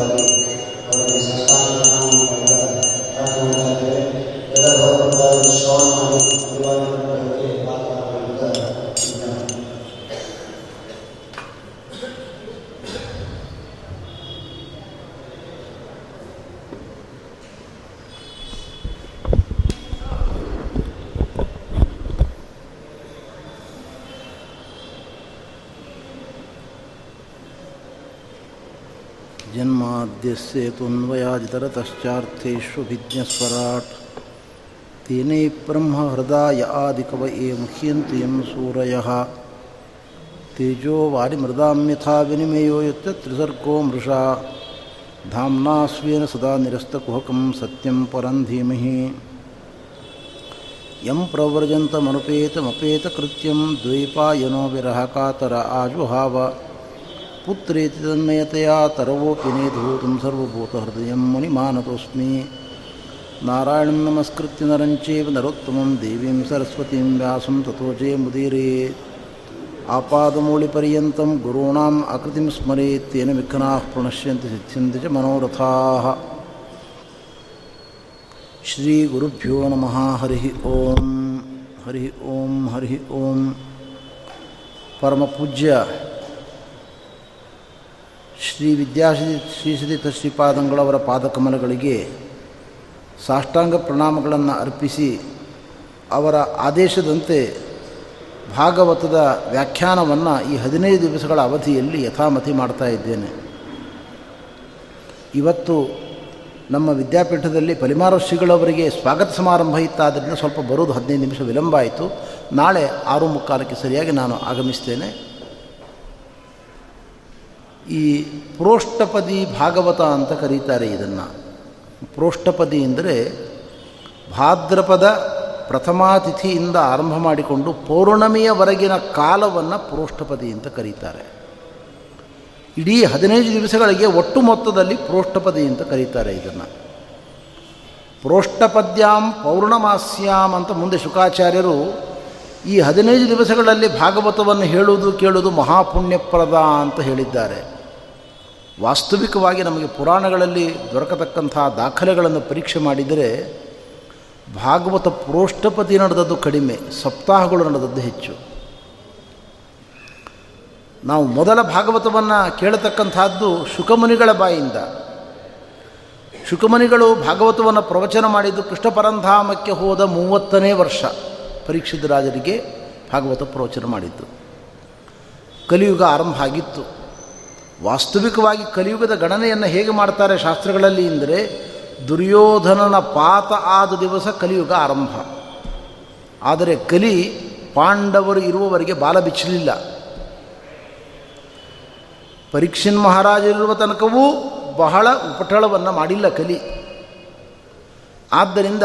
Father. जन्माद्यस्य त्वन्वयादितरतश्चार्थेष्वभिज्ञस्वराट् तेने ब्रह्महृदाय आदिकवये मुह्यन्ति यं सूरयः। तेजो वारिमृदां यथा विनिमयो यत्र त्रिसर्गो मृषा। धाम्ना सदा निरस्तकुहकं सत्यं परं धीमहि। यं प्रव्रजन्तमनुपेतमपेतकृत्यं द्वैपायनो विरहकातर आजुहाव। ಪುತ್ರೇತಿ ತನ್ಮಯತೆಯ ತರವೋಪಿ ನೇತೂತಂ ಸರ್ವಭೂತಹೃದಯಂ ಮುನಿಮಾನತೋಸ್ಮಿ. ನಾರಾಯಣಂ ನಮಸ್ಕೃತ್ಯ ನರಂಚೇವ ನರೋತ್ತಮಂ ದೇವೀಂ ಸರಸ್ವತೀಂ ವ್ಯಾಸಂ ತಥೋಜೇ ಮುದೀರೇ. ಆಪಾದಮೂಳಿಪರ್ಯಂತಂ ಗುರುಣಾಂ ಆಕೃತಿಂ ಸ್ಮರೇತ್ಯೇನ ವಿಘ್ನಾಃ ಪ್ರಣಶ್ಯಂತಿ ಸಿದ್ಧ್ಯಂತಿ ಚ ಮನೋರಥಾಃ. ಶ್ರೀಗುರುಭ್ಯೋ ನಮಃ. ಹರಿ ಓಂ. ಹರಿ ಓಂ. ಹರಿ ಓಂ. ಪರಮಪೂಜ್ಯ ಶ್ರೀ ವಿದ್ಯಾಶ್ರೀ ಶ್ರೀಶ್ರೀತ ಶ್ರೀಪಾದಂಗಳವರ ಪಾದಕಮಲಗಳಿಗೆ ಸಾಷ್ಟಾಂಗ ಪ್ರಣಾಮಗಳನ್ನು ಅರ್ಪಿಸಿ ಅವರ ಆದೇಶದಂತೆ ಭಾಗವತದ ವ್ಯಾಖ್ಯಾನವನ್ನು ಈ ಹದಿನೈದು ದಿವಸಗಳ ಅವಧಿಯಲ್ಲಿ ಯಥಾಮತಿ ಮಾಡ್ತಾ ಇದ್ದೇನೆ. ಇವತ್ತು ನಮ್ಮ ವಿದ್ಯಾಪೀಠದಲ್ಲಿ ಪರಿಮಾರ ಶ್ರೀಗಳವರಿಗೆ ಸ್ವಾಗತ ಸಮಾರಂಭ ಇತ್ತಾದ್ದರಿಂದ ಸ್ವಲ್ಪ ಬರೋದು ಹದಿನೈದು ನಿಮಿಷ ವಿಳಂಬ ಆಯಿತು. ನಾಳೆ ಆರು ಮುಕ್ಕಾಲಕ್ಕೆ ಸರಿಯಾಗಿ ನಾನು ಆಗಮಿಸ್ತೇನೆ. ಈ ಪ್ರೋಷ್ಠಪದಿ ಭಾಗವತ ಅಂತ ಕರೀತಾರೆ ಇದನ್ನು. ಪ್ರೋಷ್ಠಪದಿ ಅಂದರೆ ಭಾದ್ರಪದ ಪ್ರಥಮಾತಿಥಿಯಿಂದ ಆರಂಭ ಮಾಡಿಕೊಂಡು ಪೌರ್ಣಮಿಯವರೆಗಿನ ಕಾಲವನ್ನು ಪ್ರೋಷ್ಠಪದಿ ಅಂತ ಕರೀತಾರೆ. ಇಡೀ ಹದಿನೈದು ದಿವಸಗಳಿಗೆ ಒಟ್ಟು ಮೊತ್ತದಲ್ಲಿ ಪ್ರೋಷ್ಠಪದಿ ಅಂತ ಕರೀತಾರೆ ಇದನ್ನು. ಪ್ರೋಷ್ಠಪದ್ಯಾಂ ಪೌರ್ಣಮಾಸ್ಯಾಂ ಅಂತ ಮುಂದೆ ಶುಕಾಚಾರ್ಯರು ಈ ಹದಿನೈದು ದಿವಸಗಳಲ್ಲಿ ಭಾಗವತವನ್ನು ಹೇಳುವುದು ಕೇಳುವುದು ಮಹಾಪುಣ್ಯಪ್ರದ ಅಂತ ಹೇಳಿದ್ದಾರೆ. ವಾಸ್ತವಿಕವಾಗಿ ನಮಗೆ ಪುರಾಣಗಳಲ್ಲಿ ದೊರಕತಕ್ಕಂಥ ದಾಖಲೆಗಳನ್ನು ಪರೀಕ್ಷೆ ಮಾಡಿದರೆ ಭಾಗವತ ಪ್ರೋಷ್ಠಪತಿ ನಡೆದದ್ದು ಕಡಿಮೆ, ಸಪ್ತಾಹಗಳು ನಡೆದದ್ದು ಹೆಚ್ಚು. ನಾವು ಮೊದಲ ಭಾಗವತವನ್ನು ಕೇಳತಕ್ಕಂಥದ್ದು ಶುಕಮುನಿಗಳ ಬಾಯಿಂದ. ಶುಕಮುನಿಗಳು ಭಾಗವತವನ್ನು ಪ್ರವಚನ ಮಾಡಿದ್ದು ಕೃಷ್ಣ ಪರಂಧಾಮಕ್ಕೆ ಹೋದ ಮೂವತ್ತನೇ ವರ್ಷ. ಪರೀಕ್ಷಿತ ರಾಜರಿಗೆ ಭಾಗವತ ಪ್ರವಚನ ಮಾಡಿತ್ತು ಕಲಿಯುಗ ಆರಂಭ ಆಗಿತ್ತು. ವಾಸ್ತವಿಕವಾಗಿ ಕಲಿಯುಗದ ಗಣನೆಯನ್ನು ಹೇಗೆ ಮಾಡ್ತಾರೆ ಶಾಸ್ತ್ರಗಳಲ್ಲಿ ಅಂದರೆ ದುರ್ಯೋಧನನ ಪಾತ ಆದ ದಿವಸ ಕಲಿಯುಗ ಆರಂಭ. ಆದರೆ ಕಲಿ ಪಾಂಡವರು ಇರುವವರೆಗೆ ಬಾಲ ಬಿಚ್ಚಲಿಲ್ಲ. ಪರೀಕ್ಷಿನ್ ಮಹಾರಾಜರಿರುವ ತನಕವೂ ಬಹಳ ಉಪಟಳವನ್ನು ಮಾಡಿಲ್ಲ ಕಲಿ. ಆದ್ದರಿಂದ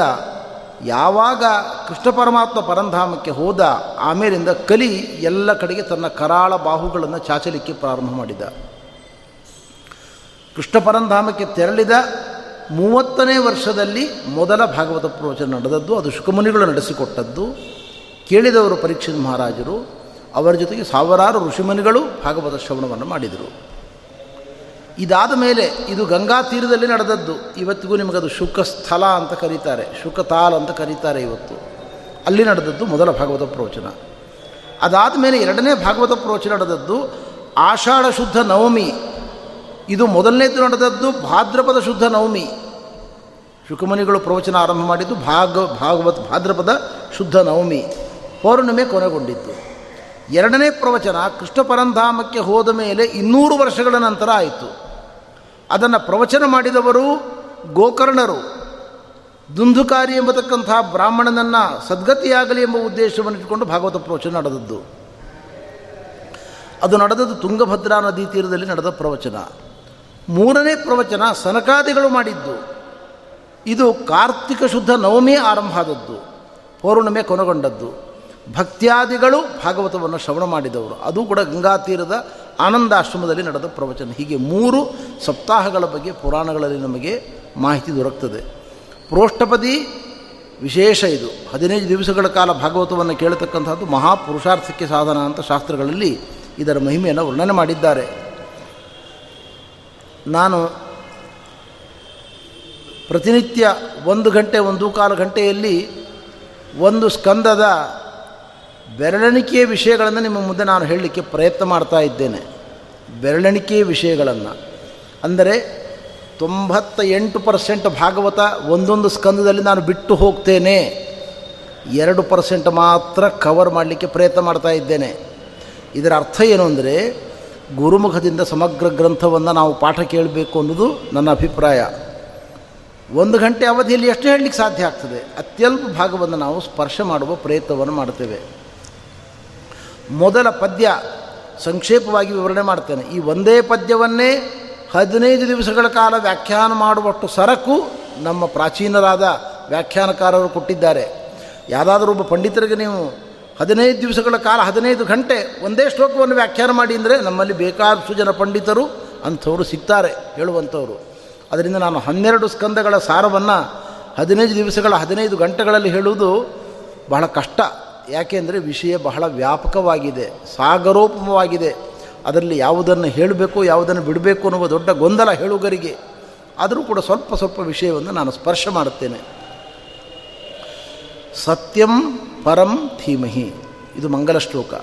ಯಾವಾಗ ಕೃಷ್ಣ ಪರಮಾತ್ಮ ಪರಂಧಾಮಕ್ಕೆ ಹೋದ, ಆಮೇಲಿಂದ ಕಲಿ ಎಲ್ಲ ಕಡೆಗೆ ತನ್ನ ಕರಾಳ ಬಾಹುಗಳನ್ನು ಚಾಚಲಿಕ್ಕೆ ಪ್ರಾರಂಭ ಮಾಡಿದ. ಕೃಷ್ಣ ಪರಂಧಾಮಕ್ಕೆ ತೆರಳಿದ ಮೂವತ್ತನೇ ವರ್ಷದಲ್ಲಿ ಮೊದಲ ಭಾಗವತ ಪ್ರವಚನ ನಡೆದದ್ದು, ಅದು ಶುಕಮುನಿಗಳು ನಡೆಸಿಕೊಟ್ಟದ್ದು. ಕೇಳಿದವರು ಪರೀಕ್ಷಿತ ಮಹಾರಾಜರು, ಅವರ ಜೊತೆಗೆ ಸಾವಿರಾರು ಋಷಿಮುನಿಗಳು ಭಾಗವತ ಶ್ರವಣವನ್ನು ಮಾಡಿದರು. ಇದಾದ ಮೇಲೆ ಇದು ಗಂಗಾ ತೀರದಲ್ಲಿ ನಡೆದದ್ದು. ಇವತ್ತಿಗೂ ನಿಮಗದು ಶುಕಸ್ಥಲ ಅಂತ ಕರೀತಾರೆ. ಶುಕತಾಲ್ ಅಂತ ಕರೀತಾರೆ ಇವತ್ತು. ಅಲ್ಲಿ ನಡೆದದ್ದು ಮೊದಲ ಭಾಗವತ ಪ್ರವಚನ. ಅದಾದ ಮೇಲೆ ಎರಡನೇ ಭಾಗವತ ಪ್ರವಚನ ನಡೆದದ್ದು ಆಷಾಢ ಶುದ್ಧ ನವಮಿ. ಇದು ಮೊದಲನೇದು ನಡೆದದ್ದು ಭಾದ್ರಪದ ಶುದ್ಧ ನವಮಿ. ಶುಕಮುನಿಗಳು ಪ್ರವಚನ ಆರಂಭ ಮಾಡಿದ್ದು ಭಾಗ, ಭಾಗವತ್, ಭಾದ್ರಪದ ಶುದ್ಧ ನವಮಿ. ಪೌರ್ಣಿಮೆ ಕೊನೆಗೊಂಡಿತ್ತು ಎರಡನೇ ಪ್ರವಚನ ಕೃಷ್ಣ ಪರಂಧಾಮಕ್ಕೆ ಹೋದ ಮೇಲೆ ಇನ್ನೂರು ವರ್ಷಗಳ ನಂತರ ಆಯಿತು. ಅದನ್ನು ಪ್ರವಚನ ಮಾಡಿದವರು ಗೋಕರ್ಣರು. ದುಂಧುಕಾರಿ ಎಂಬತಕ್ಕಂಥ ಬ್ರಾಹ್ಮಣನನ್ನು ಸದ್ಗತಿಯಾಗಲಿ ಎಂಬ ಉದ್ದೇಶವನ್ನು ಇಟ್ಟುಕೊಂಡು ಭಾಗವತ ಪ್ರವಚನ ನಡೆದದ್ದು. ಅದು ನಡೆದದ್ದು ತುಂಗಭದ್ರಾ ನದಿ ತೀರದಲ್ಲಿ ನಡೆದ ಪ್ರವಚನ. ಮೂರನೇ ಪ್ರವಚನ ಸನಕಾದಿಗಳು ಮಾಡಿದ್ದು. ಇದು ಕಾರ್ತಿಕ ಶುದ್ಧ ನವಮಿ ಆರಂಭ ಆದದ್ದು ಪೌರ್ಣಿಮೆ ಕೊನೆಗೊಂಡದ್ದು. ಭಕ್ತ್ಯಾದಿಗಳು ಭಾಗವತವನ್ನು ಶ್ರವಣ ಮಾಡಿದವರು. ಅದು ಕೂಡ ಗಂಗಾ ತೀರದ ಆನಂದಾಶ್ರಮದಲ್ಲಿ ನಡೆದ ಪ್ರವಚನ. ಹೀಗೆ ಮೂರು ಸಪ್ತಾಹಗಳ ಬಗ್ಗೆ ಪುರಾಣಗಳಲ್ಲಿ ನಮಗೆ ಮಾಹಿತಿ ದೊರಕ್ತದೆ. ಪ್ರೋಷ್ಠಪದಿ ವಿಶೇಷ ಇದು. ಹದಿನೈದು ದಿವಸಗಳ ಕಾಲ ಭಾಗವತವನ್ನು ಕೇಳತಕ್ಕಂಥದ್ದು ಮಹಾಪುರುಷಾರ್ಥಕ್ಕೆ ಸಾಧನ ಅಂತ ಶಾಸ್ತ್ರಗಳಲ್ಲಿ ಇದರ ಮಹಿಮೆಯನ್ನು ವರ್ಣನೆ ಮಾಡಿದ್ದಾರೆ. ನಾನು ಪ್ರತಿನಿತ್ಯ ಒಂದು ಗಂಟೆ, ಒಂದು ಕಾಲು ಗಂಟೆಯಲ್ಲಿ ಒಂದು ಸ್ಕಂದದ ಬೆರಳೆಣಿಕೆಯ ವಿಷಯಗಳನ್ನು ನಿಮ್ಮ ಮುಂದೆ ನಾನು ಹೇಳಲಿಕ್ಕೆ ಪ್ರಯತ್ನ ಮಾಡ್ತಾ ಇದ್ದೇನೆ. ಬೆರಳೆಣಿಕೆಯ ವಿಷಯಗಳನ್ನು. ಅಂದರೆ ತೊಂಬತ್ತ ಎಂಟು ಪರ್ಸೆಂಟ್ ಭಾಗವತ ಒಂದೊಂದು ಸ್ಕಂದದಲ್ಲಿ ನಾನು ಬಿಟ್ಟು ಹೋಗ್ತೇನೆ. ಎರಡು ಪರ್ಸೆಂಟ್ ಮಾತ್ರ ಕವರ್ ಮಾಡಲಿಕ್ಕೆ ಪ್ರಯತ್ನ ಮಾಡ್ತಾ ಇದ್ದೇನೆ. ಇದರ ಅರ್ಥ ಏನು ಅಂದರೆ, ಗುರುಮುಖದಿಂದ ಸಮಗ್ರ ಗ್ರಂಥವನ್ನು ನಾವು ಪಾಠ ಕೇಳಬೇಕು ಅನ್ನೋದು ನನ್ನ ಅಭಿಪ್ರಾಯ. ಒಂದು ಗಂಟೆ ಅವಧಿಯಲ್ಲಿ ಎಷ್ಟು ಹೇಳಲಿಕ್ಕೆ ಸಾಧ್ಯ ಆಗ್ತದೆ. ಅತ್ಯಲ್ಪ ಭಾಗವನ್ನು ನಾವು ಸ್ಪರ್ಶ ಮಾಡುವ ಪ್ರಯತ್ನವನ್ನು ಮಾಡ್ತೇವೆ. ಮೊದಲ ಪದ್ಯ ಸಂಕ್ಷೇಪವಾಗಿ ವಿವರಣೆ ಮಾಡ್ತೇನೆ. ಈ ಒಂದೇ ಪದ್ಯವನ್ನೇ ಹದಿನೈದು ದಿವಸಗಳ ಕಾಲ ವ್ಯಾಖ್ಯಾನ ಮಾಡುವಷ್ಟು ಸರಕು ನಮ್ಮ ಪ್ರಾಚೀನರಾದ ವ್ಯಾಖ್ಯಾನಕಾರರು ಕೊಟ್ಟಿದ್ದಾರೆ. ಯಾರಾದರೂ ಒಬ್ಬ ಪಂಡಿತರಿಗೆ ನೀವು ಹದಿನೈದು ದಿವಸಗಳ ಕಾಲ, ಹದಿನೈದು ಗಂಟೆ ಒಂದೇ ಶ್ಲೋಕವನ್ನು ವ್ಯಾಖ್ಯಾನ ಮಾಡಿ ಅಂದರೆ ನಮ್ಮಲ್ಲಿ ಬೇಕಾದಷ್ಟು ಜನ ಪಂಡಿತರು ಅಂಥವರು ಸಿಗ್ತಾರೆ ಹೇಳುವಂಥವರು. ಅದರಿಂದ ನಾನು ಹನ್ನೆರಡು ಸ್ಕಂದಗಳ ಸಾರವನ್ನು ಹದಿನೈದು ದಿವಸಗಳ ಹದಿನೈದು ಗಂಟೆಗಳಲ್ಲಿ ಹೇಳುವುದು ಬಹಳ ಕಷ್ಟ. ಯಾಕೆಂದರೆ ವಿಷಯ ಬಹಳ ವ್ಯಾಪಕವಾಗಿದೆ, ಸಾಗರೋಪಮವಾಗಿದೆ. ಅದರಲ್ಲಿ ಯಾವುದನ್ನು ಹೇಳಬೇಕು, ಯಾವುದನ್ನು ಬಿಡಬೇಕು ಅನ್ನುವ ದೊಡ್ಡ ಗೊಂದಲ ಹೇಳುಗರಿಗೆ. ಆದರೂ ಕೂಡ ಸ್ವಲ್ಪ ಸ್ವಲ್ಪ ವಿಷಯವನ್ನು ನಾನು ಸ್ಪರ್ಶ ಮಾಡುತ್ತೇನೆ. ಸತ್ಯಂ ಪರಂ ಧೀಮಹಿ. ಇದು ಮಂಗಲ ಶ್ಲೋಕ.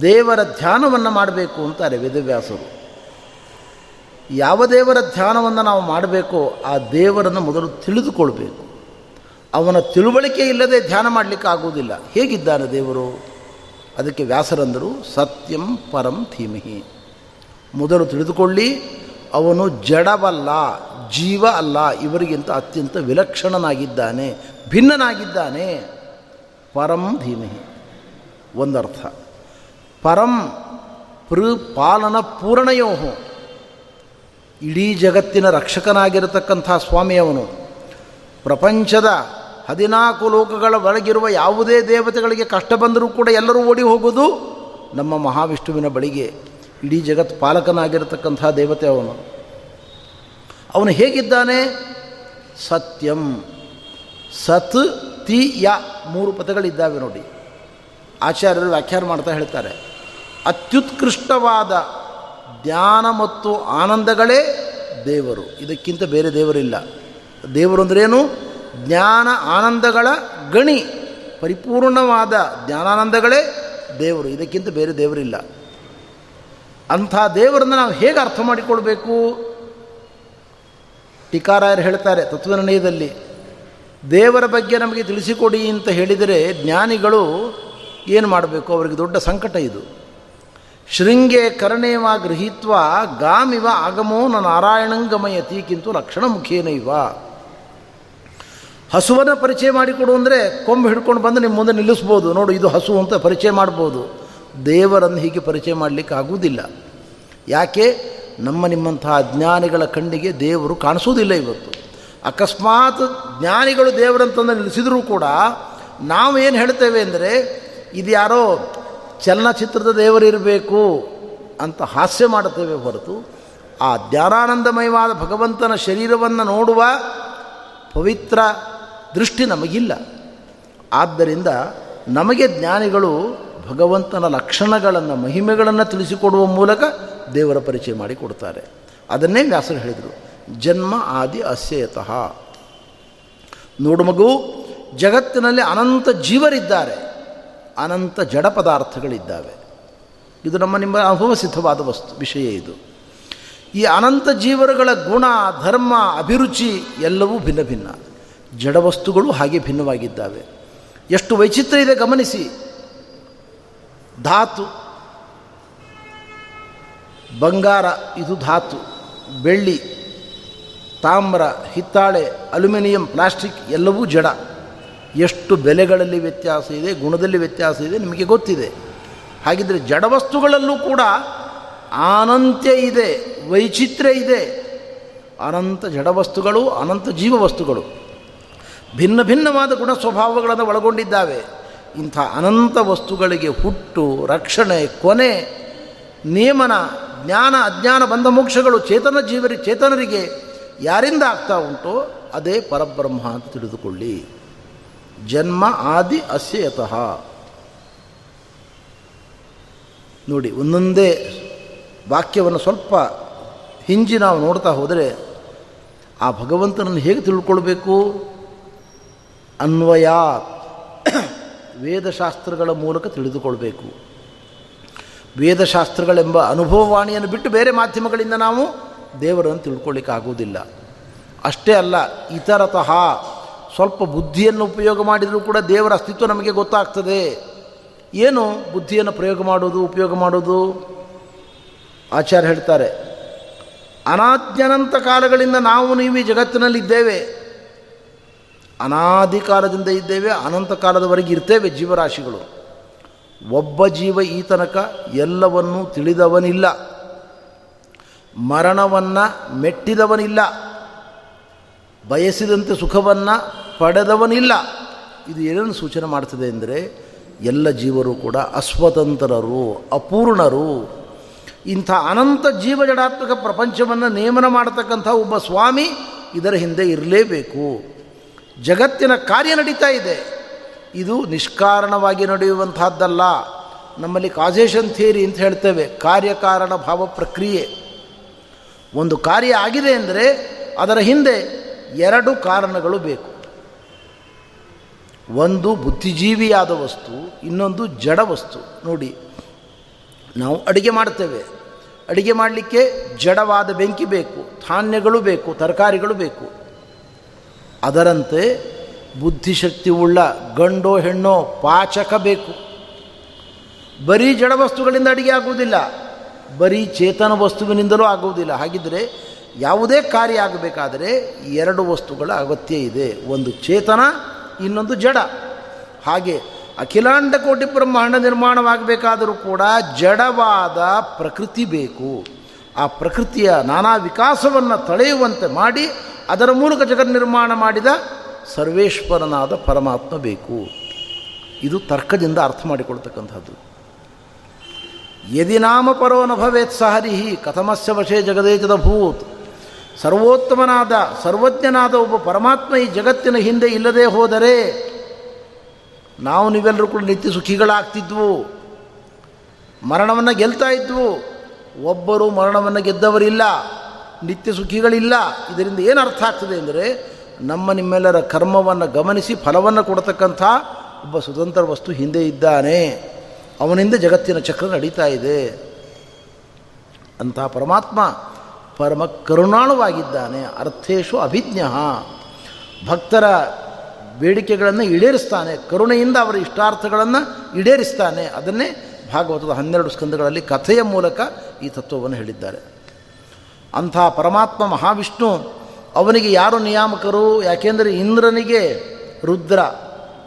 ದೇವರ ಧ್ಯಾನವನ್ನು ಮಾಡಬೇಕು ಅಂತಾರೆ ವೇದವ್ಯಾಸರು. ಯಾವ ದೇವರ ಧ್ಯಾನವನ್ನು ನಾವು ಮಾಡಬೇಕೋ ಆ ದೇವರನ್ನು ಮೊದಲು ತಿಳಿದುಕೊಳ್ಬೇಕು. ಅವನ ತಿಳುವಳಿಕೆ ಇಲ್ಲದೆ ಧ್ಯಾನ ಮಾಡಲಿಕ್ಕೆ ಆಗುವುದಿಲ್ಲ. ಹೇಗಿದ್ದಾನೆ ದೇವರು? ಅದಕ್ಕೆ ವ್ಯಾಸರಂದರು, ಸತ್ಯಂ ಪರಂ ಧೀಮಹಿ. ಮೊದಲು ತಿಳಿದುಕೊಳ್ಳಿ, ಅವನು ಜಡವಲ್ಲ, ಜೀವ ಅಲ್ಲ, ಇವರಿಗಿಂತ ಅತ್ಯಂತ ವಿಲಕ್ಷಣನಾಗಿದ್ದಾನೆ, ಭಿನ್ನನಾಗಿದ್ದಾನೆ. ಪರಂ ಧೀಮಹಿ. ಒಂದರ್ಥ. ಪರಂ ಪೃ ಪಾಲನ ಪೂರ್ಣಯೋಹು. ಇಡೀ ಜಗತ್ತಿನ ರಕ್ಷಕನಾಗಿರತಕ್ಕಂಥ ಸ್ವಾಮಿಯವನು ಪ್ರಪಂಚದ ಹದಿನಾಲ್ಕು ಲೋಕಗಳ ಒಳಗಿರುವ ಯಾವುದೇ ದೇವತೆಗಳಿಗೆ ಕಷ್ಟ ಬಂದರೂ ಕೂಡ ಎಲ್ಲರೂ ಓಡಿ ಹೋಗೋದು ನಮ್ಮ ಮಹಾವಿಷ್ಣುವಿನ ಬಳಿಗೆ. ಇಡೀ ಜಗತ್ ಪಾಲಕನಾಗಿರತಕ್ಕಂಥ ದೇವತೆ ಅವನು. ಅವನು ಹೇಗಿದ್ದಾನೆ? ಸತ್ಯಂ. ಸತ್, ತಿ, ಯ ಮೂರು ಪದಗಳಿದ್ದಾವೆ ನೋಡಿ. ಆಚಾರ್ಯರು ವ್ಯಾಖ್ಯಾನ ಮಾಡ್ತಾ ಹೇಳ್ತಾರೆ. ಅತ್ಯುತ್ಕೃಷ್ಟವಾದ ಧ್ಯಾನ ಮತ್ತು ಆನಂದಗಳೇ ದೇವರು. ಇದಕ್ಕಿಂತ ಬೇರೆ ದೇವರಿಲ್ಲ. ದೇವರು ಅಂದ್ರೇನು? ಜ್ಞಾನ ಆನಂದಗಳ ಗಣಿ, ಪರಿಪೂರ್ಣವಾದ ಜ್ಞಾನಾನಂದಗಳೇ ದೇವರು. ಇದಕ್ಕಿಂತ ಬೇರೆ ದೇವರಿಲ್ಲ. ಅಂಥ ದೇವರನ್ನು ನಾವು ಹೇಗೆ ಅರ್ಥ ಮಾಡಿಕೊಳ್ಬೇಕು? ಟೀಕಾರಾಯರು ಹೇಳ್ತಾರೆ ತತ್ವನಿರ್ಣಯದಲ್ಲಿ, ದೇವರ ಬಗ್ಗೆ ನಮಗೆ ತಿಳಿಸಿಕೊಡಿ ಅಂತ ಹೇಳಿದರೆ ಜ್ಞಾನಿಗಳು ಏನು ಮಾಡಬೇಕು? ಅವರಿಗೆ ದೊಡ್ಡ ಸಂಕಟ ಇದು. ಶೃಂಗೆ ಕರ್ಣೇವ ಗೃಹೀತ್ವ ಗಾಮಿವ ಆಗಮೋ ನ ನಾರಾಯಣಂಗಮಯತಿ ಕಿಂತು ಲಕ್ಷಣ ಹಸುವನ್ನು ಪರಿಚಯ ಮಾಡಿಕೊಡು ಅಂದರೆ ಕೊಂಬು ಹಿಡ್ಕೊಂಡು ಬಂದು ನಿಮ್ಮ ಮುಂದೆ ನಿಲ್ಲಿಸ್ಬೋದು. ನೋಡು, ಇದು ಹಸು ಅಂತ ಪರಿಚಯ ಮಾಡ್ಬೋದು. ದೇವರನ್ನು ಹೀಗೆ ಪರಿಚಯ ಮಾಡಲಿಕ್ಕೆ ಆಗುವುದಿಲ್ಲ. ಯಾಕೆ? ನಮ್ಮ ನಿಮ್ಮಂತಹ ಅಜ್ಞಾನಿಗಳ ಕಣ್ಣಿಗೆ ದೇವರು ಕಾಣಿಸೋದಿಲ್ಲ ಇವತ್ತು. ಅಕಸ್ಮಾತ್ ಜ್ಞಾನಿಗಳು ದೇವರಂತಂದು ನಿಲ್ಲಿಸಿದರೂ ಕೂಡ ನಾವು ಏನು ಹೇಳ್ತೇವೆ ಅಂದರೆ, ಇದು ಯಾರೋ ಚಲನಚಿತ್ರದ ದೇವರಿರಬೇಕು ಅಂತ ಹಾಸ್ಯ ಮಾಡುತ್ತೇವೆ ಹೊರತು, ಆ ಜ್ಞಾನಾನಂದಮಯವಾದ ಭಗವಂತನ ಶರೀರವನ್ನು ನೋಡುವ ಪವಿತ್ರ ದೃಷ್ಟಿ ನಮಗಿಲ್ಲ. ಆದ್ದರಿಂದ ನಮಗೆ ಜ್ಞಾನಿಗಳು ಭಗವಂತನ ಲಕ್ಷಣಗಳನ್ನು, ಮಹಿಮೆಗಳನ್ನು ತಿಳಿಸಿಕೊಡುವ ಮೂಲಕ ದೇವರ ಪರಿಚಯ ಮಾಡಿಕೊಡ್ತಾರೆ ಅದನ್ನೇ ವ್ಯಾಸರು ಹೇಳಿದರು. ಜನ್ಮ ಆದಿ ಅಸ್ಯತಃ ನೋಡು ಮಗು, ಜಗತ್ತಿನಲ್ಲಿ ಅನಂತ ಜೀವರಿದ್ದಾರೆ. ಅನಂತ ಜಡ ಪದಾರ್ಥಗಳಿದ್ದಾವೆ. ಇದು ನಮ್ಮ ನಿಮ್ಮ ಅನುಭವ ಸಿದ್ಧವಾದ ವಸ್ತು, ವಿಷಯ ಇದು. ಈ ಅನಂತ ಜೀವರುಗಳ ಗುಣ, ಧರ್ಮ, ಅಭಿರುಚಿ ಎಲ್ಲವೂ ಭಿನ್ನ ಭಿನ್ನ. ಜಡವಸ್ತುಗಳು ಹಾಗೆ ಭಿನ್ನವಾಗಿದ್ದಾವೆ. ಎಷ್ಟು ವೈಚಿತ್ರ್ಯ ಇದೆ ಗಮನಿಸಿ. ಧಾತು, ಬಂಗಾರ, ಇದು ಧಾತು, ಬೆಳ್ಳಿ, ತಾಮ್ರ, ಹಿತ್ತಾಳೆ, ಅಲ್ಯೂಮಿನಿಯಂ, ಪ್ಲಾಸ್ಟಿಕ್, ಎಲ್ಲವೂ ಜಡ. ಎಷ್ಟು ಬೆಲೆಗಳಲ್ಲಿ ವ್ಯತ್ಯಾಸ ಇದೆ, ಗುಣದಲ್ಲಿ ವ್ಯತ್ಯಾಸ ಇದೆ, ನಿಮಗೆ ಗೊತ್ತಿದೆ. ಹಾಗಿದ್ದರೆ ಜಡವಸ್ತುಗಳಲ್ಲೂ ಕೂಡ ಅನಂತ್ಯ ಇದೆ, ವೈಚಿತ್ರ್ಯ ಇದೆ. ಅನಂತ ಜಡವಸ್ತುಗಳು ಅನಂತ ಜೀವವಸ್ತುಗಳು ಭಿನ್ನ ಭಿನ್ನವಾದ ಗುಣ ಸ್ವಭಾವಗಳನ್ನು ಒಳಗೊಂಡಿದ್ದಾವೆ. ಇಂಥ ಅನಂತ ವಸ್ತುಗಳಿಗೆ ಹುಟ್ಟು, ರಕ್ಷಣೆ, ಕೊನೆ ನಿಯಮನ ಜ್ಞಾನ, ಅಜ್ಞಾನ ಬಂಧ ಮೋಕ್ಷಗಳು ಚೇತನ ಜೀವರಿ, ಚೇತನರಿಗೆ ಯಾರಿಂದ ಆಗ್ತಾ ಉಂಟೋ ಅದೇ ಪರಬ್ರಹ್ಮ ಅಂತ ತಿಳಿದುಕೊಳ್ಳಿ. ಜನ್ಮ ಆದಿ ಅಸ್ಯತಃ ನೋಡಿ, ಒಂದೊಂದೇ ವಾಕ್ಯವನ್ನು ಸ್ವಲ್ಪ ಹಿಂಜಿ ನಾವು ನೋಡ್ತಾ ಹೋದರೆ ಆ ಭಗವಂತನನ್ನು ಹೇಗೆ ತಿಳ್ಕೊಳ್ಬೇಕು? ಅನ್ವಯ ವೇದಶಾಸ್ತ್ರಗಳ ಮೂಲಕ ತಿಳಿದುಕೊಳ್ಬೇಕು. ವೇದಶಾಸ್ತ್ರಗಳೆಂಬ ಅನುಭವವಾಣಿಯನ್ನು ಬಿಟ್ಟು ಬೇರೆ ಮಾಧ್ಯಮಗಳಿಂದ ನಾವು ದೇವರನ್ನು ತಿಳ್ಕೊಳ್ಳಿಕ್ಕಾಗುವುದಿಲ್ಲ. ಅಷ್ಟೇ ಅಲ್ಲ, ಇತರತಃ ಸ್ವಲ್ಪ ಬುದ್ಧಿಯನ್ನು ಉಪಯೋಗ ಮಾಡಿದರೂ ಕೂಡ ದೇವರ ಅಸ್ತಿತ್ವ ನಮಗೆ ಗೊತ್ತಾಗ್ತದೆ. ಏನು ಬುದ್ಧಿಯನ್ನು ಪ್ರಯೋಗ ಮಾಡೋದು ಉಪಯೋಗ ಮಾಡೋದು ಆಚಾರ್ಯ ಹೇಳ್ತಾರೆ ಅನಾದ್ಯನಂತ ಕಾಲಗಳಿಂದ ನಾವು ನೀವು ಈ ಜಗತ್ತಿನಲ್ಲಿದ್ದೇವೆ. ಅನಾದಿ ಕಾಲದಿಂದ ಇದ್ದೇವೆ, ಅನಂತ ಕಾಲದವರೆಗೆ ಇರ್ತೇವೆ ಜೀವರಾಶಿಗಳು. ಒಬ್ಬ ಜೀವ ಈ ತನಕ ಎಲ್ಲವನ್ನೂ ತಿಳಿದವನಿಲ್ಲ. ಮರಣವನ್ನು ಮೆಟ್ಟಿದವನಿಲ್ಲ. ಬಯಸಿದಂತೆ ಸುಖವನ್ನು ಪಡೆದವನಿಲ್ಲ. ಇದು ಏನನ್ನು ಸೂಚನೆ ಮಾಡ್ತದೆ ಅಂದರೆ ಎಲ್ಲ ಜೀವರು ಕೂಡ ಅಸ್ವತಂತ್ರರು, ಅಪೂರ್ಣರು. ಇಂಥ ಅನಂತ ಜೀವ ಜಡಾತ್ಮಕ ಪ್ರಪಂಚವನ್ನು ನೇಮನ ಮಾಡತಕ್ಕಂಥ ಒಬ್ಬ ಸ್ವಾಮಿ ಇದರ ಹಿಂದೆ ಇರಲೇಬೇಕು. ಜಗತ್ತಿನ ಕಾರ್ಯ ನಡೀತಾ ಇದೆ. ಇದು ನಿಷ್ಕಾರಣವಾಗಿ ನಡೆಯುವಂತಹದ್ದಲ್ಲ. ನಮ್ಮಲ್ಲಿ ಕಾಜೇಷನ್ ಥಿಯರಿ ಅಂತ ಹೇಳ್ತೇವೆ. ಕಾರ್ಯಕಾರಣ ಭಾವ ಪ್ರಕ್ರಿಯೆ. ಒಂದು ಕಾರ್ಯ ಆಗಿದೆ ಅಂದರೆ ಅದರ ಹಿಂದೆ ಎರಡು ಕಾರಣಗಳು ಬೇಕು. ಒಂದು ಬುದ್ಧಿಜೀವಿಯಾದ ವಸ್ತು, ಇನ್ನೊಂದು ಜಡ ವಸ್ತು. ನೋಡಿ, ನಾವು ಅಡುಗೆ ಮಾಡ್ತೇವೆ. ಅಡುಗೆ ಮಾಡಲಿಕ್ಕೆ ಜಡವಾದ ಬೆಂಕಿ ಬೇಕು, ಧಾನ್ಯಗಳು ಬೇಕು, ತರಕಾರಿಗಳು ಬೇಕು. ಅದರಂತೆ ಬುದ್ಧಿಶಕ್ತಿ ಉಳ್ಳ ಗಂಡೋ ಹೆಣ್ಣೋ ಪಾಚಕ ಬೇಕು. ಬರೀ ಜಡ ವಸ್ತುಗಳಿಂದ ಅಡುಗೆ ಆಗುವುದಿಲ್ಲ, ಬರೀ ಚೇತನ ವಸ್ತುವಿನಿಂದಲೂ ಆಗುವುದಿಲ್ಲ. ಹಾಗಿದ್ದರೆ ಯಾವುದೇ ಕಾರ್ಯ ಆಗಬೇಕಾದರೆ ಎರಡು ವಸ್ತುಗಳ ಅಗತ್ಯ ಇದೆ, ಒಂದು ಚೇತನ, ಇನ್ನೊಂದು ಜಡ. ಹಾಗೆ ಅಖಿಲಾಂಡ ಕೋಟಿ ಬ್ರಹ್ಮಾಂಡ ನಿರ್ಮಾಣವಾಗಬೇಕಾದರೂ ಕೂಡ ಜಡವಾದ ಪ್ರಕೃತಿ ಬೇಕು. ಆ ಪ್ರಕೃತಿಯ ನಾನಾ ವಿಕಾಸವನ್ನು ತಳೆಯುವಂತೆ ಮಾಡಿ ಅದರ ಮೂಲಕ ಜಗತ್ ನಿರ್ಮಾಣ ಮಾಡಿದ ಸರ್ವೇಶ್ವರನಾದ ಪರಮಾತ್ಮ ಬೇಕು. ಇದು ತರ್ಕದಿಂದ ಅರ್ಥ ಮಾಡಿಕೊಳ್ತಕ್ಕಂಥದ್ದು ಯದಿ ನಾಮ ಪರೋ ನ ಭವೇತ್ ಸಹರಿ ಕಥಮಸ್ಯ ವಶೇ ಜಗದೇಜದ ಭೂತ್. ಸರ್ವೋತ್ತಮನಾದ, ಸರ್ವಜ್ಞನಾದ ಒಬ್ಬ ಪರಮಾತ್ಮ ಈ ಜಗತ್ತಿನ ಹಿಂದೆ ಇಲ್ಲದೆ ಹೋದರೆ ನಾವು ನೀವೆಲ್ಲರೂ ಕೂಡ ನಿತ್ಯ ಸುಖಿಗಳಾಗ್ತಿದ್ವು. ಮರಣವನ್ನು ಗೆಲ್ತಾ ಇದ್ವು. ಒಬ್ಬರು ಮರಣವನ್ನು ಗೆದ್ದವರಿಲ್ಲ. ನಿತ್ಯ ಸುಖಿಗಳಿಲ್ಲ. ಇದರಿಂದ ಏನು ಅರ್ಥ ಆಗ್ತದೆ ಅಂದರೆ ನಮ್ಮ ನಿಮ್ಮೆಲ್ಲರ ಕರ್ಮವನ್ನು ಗಮನಿಸಿ ಫಲವನ್ನು ಕೊಡತಕ್ಕಂಥ ಒಬ್ಬ ಸ್ವತಂತ್ರ ವಸ್ತು ಹಿಂದೆ ಇದ್ದಾನೆ. ಅವನಿಂದ ಜಗತ್ತಿನ ಚಕ್ರ ನಡೀತಾ ಇದೆ. ಅಂತಹ ಪರಮಾತ್ಮ ಪರಮ ಕರುಣಾಳುವಾಗಿದ್ದಾನೆ. ಅರ್ಥೇಶು ಅಭಿಜ್ಞ. ಭಕ್ತರ ಬೇಡಿಕೆಗಳನ್ನು ಈಡೇರಿಸ್ತಾನೆ. ಕರುಣೆಯಿಂದ ಅವರ ಇಷ್ಟಾರ್ಥಗಳನ್ನು ಈಡೇರಿಸ್ತಾನೆ. ಅದನ್ನೇ ಭಾಗವತದ ಹನ್ನೆರಡು ಸ್ಕಂದಗಳಲ್ಲಿ ಕಥೆಯ ಮೂಲಕ ಈ ತತ್ವವನ್ನು ಹೇಳಿದ್ದಾರೆ. ಅಂಥ ಪರಮಾತ್ಮ ಮಹಾವಿಷ್ಣು ಅವನಿಗೆ ಯಾರು ನಿಯಾಮಕರು? ಯಾಕೆಂದರೆ ಇಂದ್ರನಿಗೆ ರುದ್ರ,